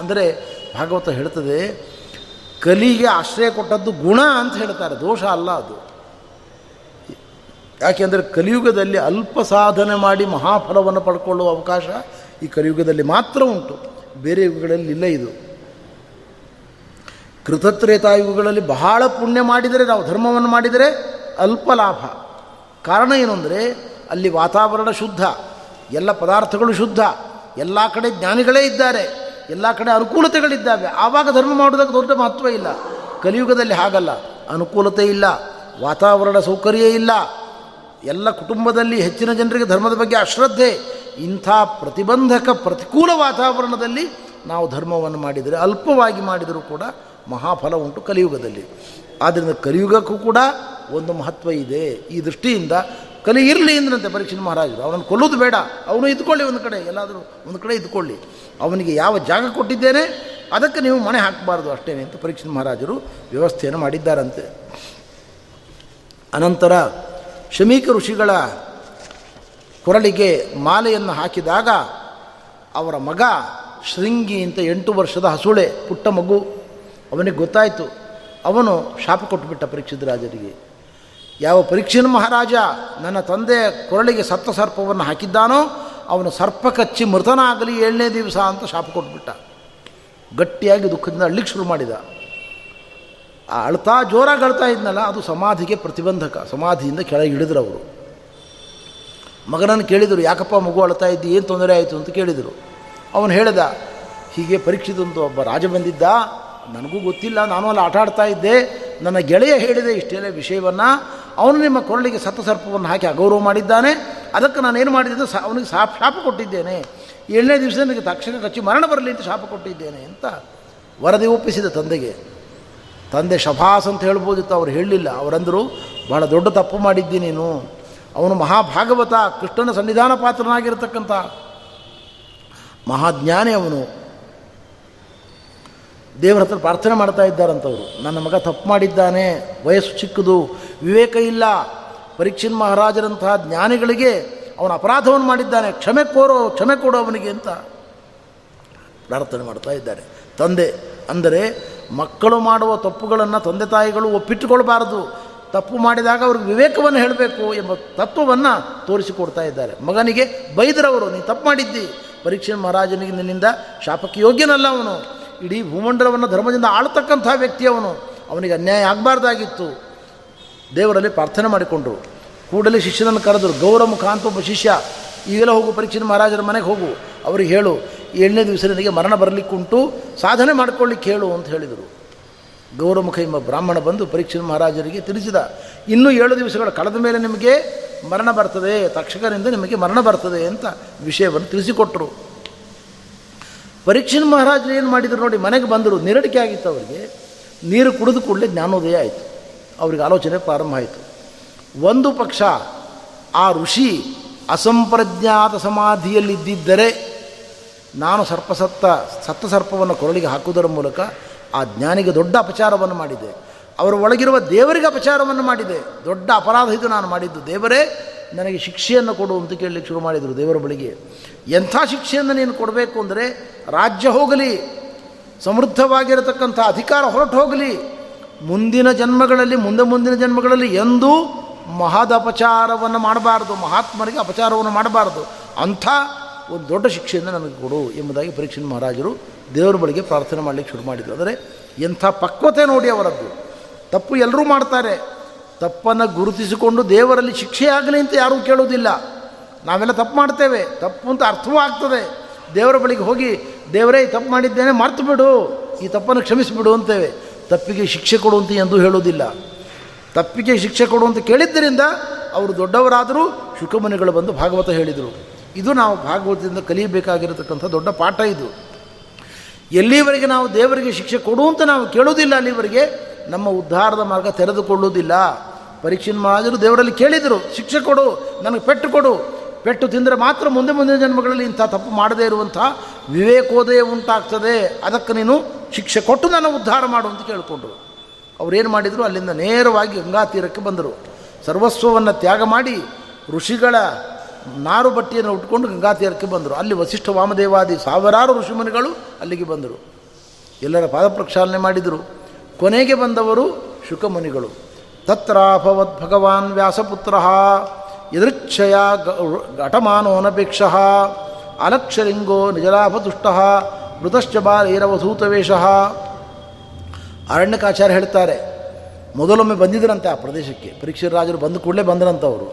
ಅಂದರೆ ಭಾಗವತ ಹೇಳ್ತದೆ, ಕಲಿಗೆ ಆಶ್ರಯ ಕೊಟ್ಟದ್ದು ಗುಣ ಅಂತ ಹೇಳ್ತಾರೆ. ದೋಷ ಅಲ್ಲ ಅದು. ಯಾಕೆಂದರೆ ಕಲಿಯುಗದಲ್ಲಿ ಅಲ್ಪ ಸಾಧನೆ ಮಾಡಿ ಮಹಾಫಲವನ್ನು ಪಡ್ಕೊಳ್ಳುವ ಅವಕಾಶ ಈ ಕಲಿಯುಗದಲ್ಲಿ ಮಾತ್ರ ಉಂಟು. ಬೇರೆ ಯುಗಗಳಲ್ಲಿ ಇಲ್ಲ ಇದು. ಕೃತತ್ರೇತಾಯುಗಗಳಲ್ಲಿ ಬಹಳ ಪುಣ್ಯ ಮಾಡಿದರೆ, ನಾವು ಧರ್ಮವನ್ನು ಮಾಡಿದರೆ ಅಲ್ಪ ಲಾಭ. ಕಾರಣ ಏನು ಅಂದರೆ, ಅಲ್ಲಿ ವಾತಾವರಣ ಶುದ್ಧ, ಎಲ್ಲ ಪದಾರ್ಥಗಳು ಶುದ್ಧ, ಎಲ್ಲ ಕಡೆ ಜ್ಞಾನಿಗಳೇ ಇದ್ದಾರೆ, ಎಲ್ಲ ಕಡೆ ಅನುಕೂಲತೆಗಳಿದ್ದಾವೆ. ಆವಾಗ ಧರ್ಮ ಮಾಡೋದಕ್ಕೆ ದೊಡ್ಡ ಮಹತ್ವ ಇಲ್ಲ. ಕಲಿಯುಗದಲ್ಲಿ ಹಾಗಲ್ಲ. ಅನುಕೂಲತೆ ಇಲ್ಲ, ವಾತಾವರಣ ಸೌಕರ್ಯ ಇಲ್ಲ. ಎಲ್ಲ ಕುಟುಂಬದಲ್ಲಿ ಹೆಚ್ಚಿನ ಜನರಿಗೆ ಧರ್ಮದ ಬಗ್ಗೆ ಅಶ್ರದ್ಧೆ. ಇಂಥ ಪ್ರತಿಬಂಧಕ, ಪ್ರತಿಕೂಲ ವಾತಾವರಣದಲ್ಲಿ ನಾವು ಧರ್ಮವನ್ನು ಮಾಡಿದರೆ, ಅಲ್ಪವಾಗಿ ಮಾಡಿದರೂ ಕೂಡ ಮಹಾಫಲ ಉಂಟು ಕಲಿಯುಗದಲ್ಲಿ. ಆದ್ದರಿಂದ ಕಲಿಯುಗಕ್ಕೂ ಕೂಡ ಒಂದು ಮಹತ್ವ ಇದೆ. ಈ ದೃಷ್ಟಿಯಿಂದ ಕಲಿ ಇರಲಿ ಅಂದ್ರಂತೆ ಪರೀಕ್ಷೆ ಮಹಾರಾಜರು. ಅವನನ್ನು ಕೊಲ್ಲೋದು ಬೇಡ. ಅವನು ಇದ್ಕೊಳ್ಳಿ ಒಂದು ಕಡೆ. ಎಲ್ಲಾದರೂ ಒಂದು ಕಡೆ ಇದ್ಕೊಳ್ಳಿ. ಅವನಿಗೆ ಯಾವ ಜಾಗ ಕೊಟ್ಟಿದ್ದೇನೆ, ಅದಕ್ಕೆ ನೀವು ಮನೆ ಹಾಕಬಾರ್ದು ಅಷ್ಟೇ ಅಂತ ಪರೀಕ್ಷೆ ಮಹಾರಾಜರು ವ್ಯವಸ್ಥೆಯನ್ನು ಮಾಡಿದ್ದಾರಂತೆ. ಅನಂತರ ಶಮೀಕ ಋಷಿಗಳ ಕೊರಳಿಗೆ ಮಾಲೆಯನ್ನು ಹಾಕಿದಾಗ ಅವರ ಮಗ ಶೃಂಗಿ ಅಂತ ಎಂಟು ವರ್ಷದ ಹಸುಳೆ, ಪುಟ್ಟ ಮಗು ಅವನಿಗೆ ಗೊತ್ತಾಯಿತು, ಅವನು ಶಾಪ ಕೊಟ್ಟುಬಿಟ್ಟ ಪರೀಕ್ಷಿತ ರಾಜರಿಗೆ ಯಾವ ಪರೀಕ್ಷಿನ ಮಹಾರಾಜ ನನ್ನ ತಂದೆ ಕೊರಳಿಗೆ ಸತ್ತ ಸರ್ಪವನ್ನು ಹಾಕಿದ್ದಾನೋ, ಅವನು ಸರ್ಪ ಕಚ್ಚಿ ಮೃತನಾಗಲಿ ಏಳನೇ ದಿವಸ ಅಂತ ಶಾಪ ಕೊಟ್ಬಿಟ್ಟ ಗಟ್ಟಿಯಾಗಿ ದುಃಖದಿಂದ ಅಳ್ಳಿಕ್ಕೆ ಶುರು ಮಾಡಿದ. ಆ ಅಳ್ತಾ ಜೋರಾಗಿ ಅಳ್ತಾ ಇದ್ನಲ್ಲ, ಅದು ಸಮಾಧಿಗೆ ಪ್ರತಿಬಂಧಕ, ಸಮಾಧಿಯಿಂದ ಕೆಳಗೆ ಇಳಿದ್ರು ಅವರು. ಮಗನನ್ನು ಕೇಳಿದರು, ಯಾಕಪ್ಪ ಮಗು ಅಳ್ತಾ ಇದ್ದಿ, ಏನು ತೊಂದರೆ ಆಯಿತು ಅಂತ ಕೇಳಿದರು. ಅವನು ಹೇಳಿದ, ಹೀಗೆ ಪರೀಕ್ಷಿತಂತ ಒಬ್ಬ ರಾಜ ಬಂದಿದ್ದ ನನಗೂ ಗೊತ್ತಿಲ್ಲ, ನಾನು ಅಲ್ಲಿ ಆಟ ಆಡ್ತಾ ಇದ್ದೆ. ನನ್ನ ಗೆಳೆಯ ಹೇಳಿದೆ, ಇಷ್ಟೆಲ್ಲ ವಿಷಯವನ್ನು. ಅವನು ನಿಮ್ಮ ಕೊರಳಿಗೆ ಸರ್ಪವನ್ನು ಹಾಕಿ ಅಗೌರವ ಮಾಡಿದ್ದಾನೆ. ಅದಕ್ಕೆ ನಾನು ಏನು ಮಾಡಿದ್ದೆ ಸ ಅವನಿಗೆ ಸಾಪ್ ಶಾಪ ಕೊಟ್ಟಿದ್ದೇನೆ. ಏಳನೇ ದಿವಸ ನನಗೆ ತಕ್ಷಣ ಕಚ್ಚಿ ಮರಣ ಬರಲಿ ಅಂತ ಶಾಪ ಕೊಟ್ಟಿದ್ದೇನೆ ಅಂತ ವರದಿ ಒಪ್ಪಿಸಿದ ತಂದೆಗೆ. ತಂದೆ ಶಭಾಸ್ ಅಂತ ಹೇಳ್ಬೋದಿತ್ತು ಅವ್ರು ಹೇಳಲಿಲ್ಲ. ಅವರಂದರು ಭಾಳ ದೊಡ್ಡ ತಪ್ಪು ಮಾಡಿದ್ದಿ ನೀನು. ಅವನು ಮಹಾಭಾಗವತ, ಕೃಷ್ಣನ ಸನ್ನಿಧಾನ ಪಾತ್ರನಾಗಿರ್ತಕ್ಕಂಥ ಮಹಾಜ್ಞಾನಿ ಅವನು. ದೇವರ ಹತ್ರ ಪ್ರಾರ್ಥನೆ ಮಾಡ್ತಾ ಇದ್ದಾರಂಥವ್ರು ನನ್ನ ಮಗ ತಪ್ಪು ಮಾಡಿದ್ದಾನೆ, ವಯಸ್ಸು ಚಿಕ್ಕದು, ವಿವೇಕ ಇಲ್ಲ. ಪರೀಕ್ಷಿನ್ ಮಹಾರಾಜರಂತಹ ಜ್ಞಾನಿಗಳಿಗೆ ಅವನ ಅಪರಾಧವನ್ನು ಮಾಡಿದ್ದಾನೆ, ಕ್ಷಮೆ ಕೋರೋ, ಕ್ಷಮೆ ಕೊಡು ಅವನಿಗೆ ಅಂತ ಪ್ರಾರ್ಥನೆ ಮಾಡ್ತಾ ಇದ್ದಾರೆ. ತಂದೆ, ಅಂದರೆ ಮಕ್ಕಳು ಮಾಡುವ ತಪ್ಪುಗಳನ್ನು ತಂದೆ ತಾಯಿಗಳು ಒಪ್ಪಿಟ್ಟುಕೊಳ್ಬಾರದು. ತಪ್ಪು ಮಾಡಿದಾಗ ಅವ್ರಿಗೆ ವಿವೇಕವನ್ನು ಹೇಳಬೇಕು ಎಂಬ ತತ್ವವನ್ನು ತೋರಿಸಿಕೊಡ್ತಾ ಇದ್ದಾರೆ. ಮಗನಿಗೆ ಬೈದರವರು ನೀನು ತಪ್ಪು ಮಾಡಿದ್ದಿ. ಪರೀಕ್ಷೆ ಮಹಾರಾಜನಿಗೆ ನಿನ್ನಿಂದ ಶಾಪಕ್ಕೆ ಯೋಗ್ಯನಲ್ಲ ಅವನು. ಇಡೀ ಭೂಮಂಡಲವನ್ನು ಧರ್ಮದಿಂದ ಆಳ್ತಕ್ಕಂಥ ವ್ಯಕ್ತಿ ಅವನು. ಅವನಿಗೆ ಅನ್ಯಾಯ ಆಗಬಾರ್ದಾಗಿತ್ತು. ದೇವರಲ್ಲಿ ಪ್ರಾರ್ಥನೆ ಮಾಡಿಕೊಂಡರು. ಕೂಡಲೇ ಶಿಷ್ಯನನ್ನು ಕರೆದರು, ಗೌರವ ಅಂತ ಒಬ್ಬ ಶಿಷ್ಯ ಈಗೆಲ್ಲ ಹೋಗು ಪರೀಕ್ಷೆ ಮಹಾರಾಜರ ಮನೆಗೆ ಹೋಗು. ಅವ್ರಿಗೆ ಹೇಳು, ಏಳನೇ ದಿವಸ ನಿನಗೆ ಮರಣ ಬರಲಿಕ್ಕುಂಟು, ಸಾಧನೆ ಮಾಡ್ಕೊಳ್ಳಿಕ್ಕೆ ಹೇಳು, ಅಂತ ಹೇಳಿದರು. ಗೌರಮುಖ ಎಂಬ ಬ್ರಾಹ್ಮಣ ಬಂದು ಪರೀಕ್ಷೆ ಮಹಾರಾಜರಿಗೆ ತಿಳಿಸಿದ, ಇನ್ನೂ ಏಳು ದಿವಸಗಳು ಕಳೆದ ಮೇಲೆ ನಿಮಗೆ ಮರಣ ಬರ್ತದೆ, ತಕ್ಷಕರಿಂದ ನಿಮಗೆ ಮರಣ ಬರ್ತದೆ, ಅಂತ ವಿಷಯವನ್ನು ತಿಳಿಸಿಕೊಟ್ಟರು ಪರೀಕ್ಷಿನ ಮಹಾರಾಜರು ಏನು ಮಾಡಿದರು ನೋಡಿ, ಮನೆಗೆ ಬಂದರು. ನಿರಡಿಕೆ ಆಗಿತ್ತು ಅವರಿಗೆ. ನೀರು ಕುಡಿದು ಕೂಡಲೇ ಜ್ಞಾನೋದಯ ಆಯಿತು. ಅವ್ರಿಗೆ ಆಲೋಚನೆ ಪ್ರಾರಂಭ ಆಯಿತು. ಒಂದು ಪಕ್ಷ ಆ ಋಷಿ ಅಸಂಪ್ರಜ್ಞಾತ ಸಮಾಧಿಯಲ್ಲಿದ್ದಿದ್ದರೆ ನಾನು ಸರ್ಪಸತ್ತ, ಸತ್ತ ಸರ್ಪವನ್ನು ಕೊರಳಿಗೆ ಹಾಕುವುದರ ಮೂಲಕ ಆ ಜ್ಞಾನಿಗೆ ದೊಡ್ಡ ಅಪಚಾರವನ್ನು ಮಾಡಿದೆ. ಅವರ ಒಳಗಿರುವ ದೇವರಿಗೆ ಅಪಚಾರವನ್ನು ಮಾಡಿದೆ. ದೊಡ್ಡ ಅಪರಾಧ ಇದು ನಾನು ಮಾಡಿದ್ದು. ದೇವರೇ ನನಗೆ ಶಿಕ್ಷೆಯನ್ನು ಕೊಡು ಅಂತ ಕೇಳಲಿಕ್ಕೆ ಶುರು ಮಾಡಿದರು ದೇವರ ಬಳಿಗೆ. ಎಂಥ ಶಿಕ್ಷೆಯನ್ನು ನೀನು ಕೊಡಬೇಕು ಅಂದರೆ ರಾಜ್ಯ ಹೋಗಲಿ, ಸಮೃದ್ಧವಾಗಿರತಕ್ಕಂಥ ಅಧಿಕಾರ ಹೊರಟು ಹೋಗಲಿ, ಮುಂದಿನ ಜನ್ಮಗಳಲ್ಲಿ, ಮುಂದೆ ಮುಂದಿನ ಜನ್ಮಗಳಲ್ಲಿ ಎಂದೂ ಮಹದ ಅಪಚಾರವನ್ನು ಮಾಡಬಾರ್ದು, ಮಹಾತ್ಮರಿಗೆ ಅಪಚಾರವನ್ನು ಮಾಡಬಾರ್ದು. ಅಂಥ ಒಂದು ದೊಡ್ಡ ಶಿಕ್ಷೆಯನ್ನು ನನಗೆ ಕೊಡು ಎಂಬುದಾಗಿ ಪರೀಕ್ಷೆ ಮಹಾರಾಜರು ದೇವರ ಬಳಿಗೆ ಪ್ರಾರ್ಥನೆ ಮಾಡಲಿಕ್ಕೆ ಶುರು ಮಾಡಿದರು. ಆದರೆ ಎಂಥ ಪಕ್ವತೆ ನೋಡಿ ಅವರದ್ದು. ತಪ್ಪು ಎಲ್ಲರೂ ಮಾಡ್ತಾರೆ. ತಪ್ಪನ್ನು ಗುರುತಿಸಿಕೊಂಡು ದೇವರಲ್ಲಿ ಶಿಕ್ಷೆ ಆಗಲಿ ಅಂತ ಯಾರೂ ಕೇಳೋದಿಲ್ಲ ನಾವೆಲ್ಲ ತಪ್ಪು ಮಾಡ್ತೇವೆ. ತಪ್ಪು ಅಂತ ಅರ್ಥವೂ ಆಗ್ತದೆ. ದೇವರ ಬಳಿಗೆ ಹೋಗಿ, ದೇವರೇ ತಪ್ಪು ಮಾಡಿದ್ದೇನೆ, ಮರ್ತು ಬಿಡು. ಈ ತಪ್ಪನ್ನು ಕ್ಷಮಿಸಿಬಿಡು ಅಂತೇವೆ. ತಪ್ಪಿಗೆ ಶಿಕ್ಷೆ ಕೊಡು ಅಂತ ಎಂದೂ ಹೇಳುವುದಿಲ್ಲ. ತಪ್ಪಿಗೆ ಶಿಕ್ಷೆ ಕೊಡು ಅಂತ ಕೇಳಿದ್ದರಿಂದ ಅವರು ದೊಡ್ಡವರಾದರೂ ಶುಕಮುನಿಗಳು ಬಂದು ಭಾಗವತ ಹೇಳಿದರು. ಇದು ನಾವು ಭಾಗವತದಿಂದ ಕಲಿಯಬೇಕಾಗಿರತಕ್ಕಂಥ ದೊಡ್ಡ ಪಾಠ ಇದು. ಎಲ್ಲಿವರೆಗೆ ನಾವು ದೇವರಿಗೆ ಶಿಕ್ಷೆ ಕೊಡು ಅಂತ ನಾವು ಕೇಳೋದಿಲ್ಲ ಅಲ್ಲಿವರೆಗೆ ನಮ್ಮ ಉದ್ಧಾರದ ಮಾರ್ಗ ತೆರೆದುಕೊಳ್ಳುವುದಿಲ್ಲ. ಪರೀಕ್ಷೆ ಮಹಾರಾಜರು ದೇವರಲ್ಲಿ ಕೇಳಿದರು, ಶಿಕ್ಷೆ ಕೊಡು, ನನಗೆ ಪೆಟ್ಟು ಕೊಡು. ಪೆಟ್ಟು ತಿಂದರೆ ಮಾತ್ರ ಮುಂದೆ ಮುಂದಿನ ಜನ್ಮಗಳಲ್ಲಿ ಇಂಥ ತಪ್ಪು ಮಾಡದೇ ಇರುವಂಥ ವಿವೇಕೋದಯ ಉಂಟಾಗ್ತದೆ. ಅದಕ್ಕೆ ನೀನು ಶಿಕ್ಷೆ ಕೊಟ್ಟು ನನ್ನ ಉದ್ಧಾರ ಮಾಡು ಅಂತ ಕೇಳಿಕೊಂಡ್ರು. ಅವರೇನು ಮಾಡಿದರು? ಅಲ್ಲಿಂದ ನೇರವಾಗಿ ಗಂಗಾ ತೀರಕ್ಕೆ ಬಂದರು. ಸರ್ವಸ್ವವನ್ನು ತ್ಯಾಗ ಮಾಡಿ ಋಷಿಗಳ ನಾರು ಬಟ್ಟೆಯನ್ನು ಉಟ್ಕೊಂಡು ಗಂಗಾ ತೀರಕ್ಕೆ ಬಂದರು. ಅಲ್ಲಿ ವಸಿಷ್ಠ ವಾಮದೇವಾದಿ ಸಾವಿರಾರು ಋಷಿಮುನಿಗಳು ಅಲ್ಲಿಗೆ ಬಂದರು. ಎಲ್ಲರ ಪಾದ ಪ್ರಕ್ಷಾಲನೆ ಮಾಡಿದರು. ಕೊನೆಗೆ ಬಂದವರು ಶುಕಮುನಿಗಳು. ತತ್ರಾಭವದ್ ಭಗವಾನ್ ವ್ಯಾಸಪುತ್ರ, ಯದೃಚ್ಛಯ ಘಟಮಾನೋನಪೇಕ್ಷ ಅಲಕ್ಷಲಿಂಗೋ ನಿಜಲಾಭದುಷ್ಟ, ಮೃತಶ್ಚ ಬಾಲೈರವಧೂತವೇಷ ಅರಣ್ಯಕಾಚಾರ್ಯ ಹೇಳ್ತಾರೆ, ಮೊದಲೊಮ್ಮೆ ಬಂದಿದ್ರಂತೆ ಆ ಪ್ರದೇಶಕ್ಕೆ. ಪರೀಕ್ಷೆ ರಾಜರು ಬಂದು ಕೂಡಲೇ ಬಂದರಂತೆ ಅವರು.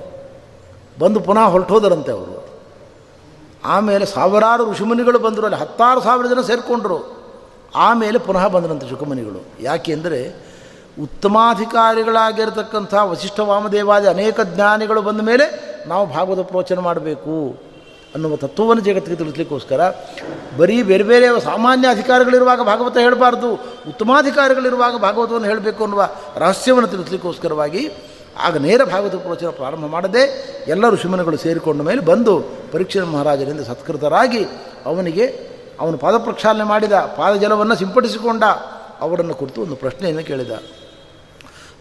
ಬಂದು ಪುನಃ ಹೊರಟೋದರಂತೆ ಅವರು. ಆಮೇಲೆ ಸಾವಿರಾರು ಋಷಿಮುನಿಗಳು ಬಂದರು, ಅಲ್ಲಿ ಹತ್ತಾರು ಸಾವಿರ ಜನ ಸೇರಿಕೊಂಡ್ರು. ಆಮೇಲೆ ಪುನಃ ಬಂದರಂತೆ ಶುಕಮುನಿಗಳು. ಯಾಕೆ ಅಂದರೆ ಉತ್ತಮಾಧಿಕಾರಿಗಳಾಗಿರ್ತಕ್ಕಂಥ ವಶಿಷ್ಠ ವಾಮದೇವಾದಿ ಅನೇಕ ಜ್ಞಾನಿಗಳು ಬಂದ ಮೇಲೆ ನಾವು ಭಾಗವತ ಪ್ರವಚನ ಮಾಡಬೇಕು ಅನ್ನುವ ತತ್ವವನ್ನು ಜಗತ್ತಿಗೆ ತಿಳಿಸ್ಲಿಕ್ಕೋಸ್ಕರ ಬರೀ ಬೇರೆ ಬೇರೆ ಸಾಮಾನ್ಯ ಅಧಿಕಾರಿಗಳಿರುವಾಗ ಭಾಗವತ ಹೇಳಬಾರ್ದು, ಉತ್ತಮಾಧಿಕಾರಿಗಳಿರುವಾಗ ಭಾಗವತವನ್ನು ಹೇಳಬೇಕು ಅನ್ನುವ ರಹಸ್ಯವನ್ನು ತಿಳಿಸ್ಲಿಕ್ಕೋಸ್ಕರವಾಗಿ ಆಗ ನೇರ ಭಾಗವತ ಪ್ರವಚನ ಪ್ರಾರಂಭ ಮಾಡದೆ ಎಲ್ಲ ಋಷಿಮುನಿಗಳು ಸೇರಿಕೊಂಡ ಮೇಲೆ ಬಂದು ಪರೀಕ್ಷೆ ಮಹಾರಾಜರಿಂದ ಸತ್ಕೃತರಾಗಿ ಅವನಿಗೆ ಅವನು ಪಾದ ಪ್ರಕ್ಷಾಲನೆ ಮಾಡಿದ, ಪಾದಜಲವನ್ನು ಸಿಂಪಡಿಸಿಕೊಂಡ, ಅವರನ್ನು ಕುರಿತು ಒಂದು ಪ್ರಶ್ನೆಯನ್ನು ಕೇಳಿದ.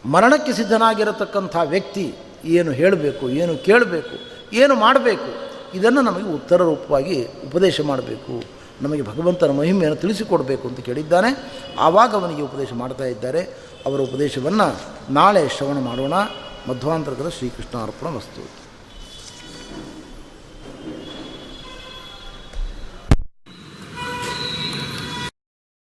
ಮರಣಕ್ಕೆ ಸಿದ್ಧನಾಗಿರತಕ್ಕಂಥ ವ್ಯಕ್ತಿ ಏನು ಹೇಳಬೇಕು, ಏನು ಕೇಳಬೇಕು, ಏನು ಮಾಡಬೇಕು, ಇದನ್ನು ನಮಗೆ ಉತ್ತರ ರೂಪವಾಗಿ ಉಪದೇಶ ಮಾಡಬೇಕು. ನಮಗೆ ಭಗವಂತನ ಮಹಿಮೆಯನ್ನು ತಿಳಿಸಿಕೊಡಬೇಕು ಅಂತ ಕೇಳಿದ್ದಾನೆ. ಆವಾಗ ಅವನಿಗೆ ಉಪದೇಶ ಮಾಡ್ತಾ ಇದ್ದಾರೆ. ಅವರ ಉಪದೇಶವನ್ನು ನಾಳೆ ಶ್ರವಣ ಮಾಡೋಣ. ಮಧ್ವಾಂತರ್ಗದ ಶ್ರೀಕೃಷ್ಣ ಅರ್ಪಣ ವಸ್ತು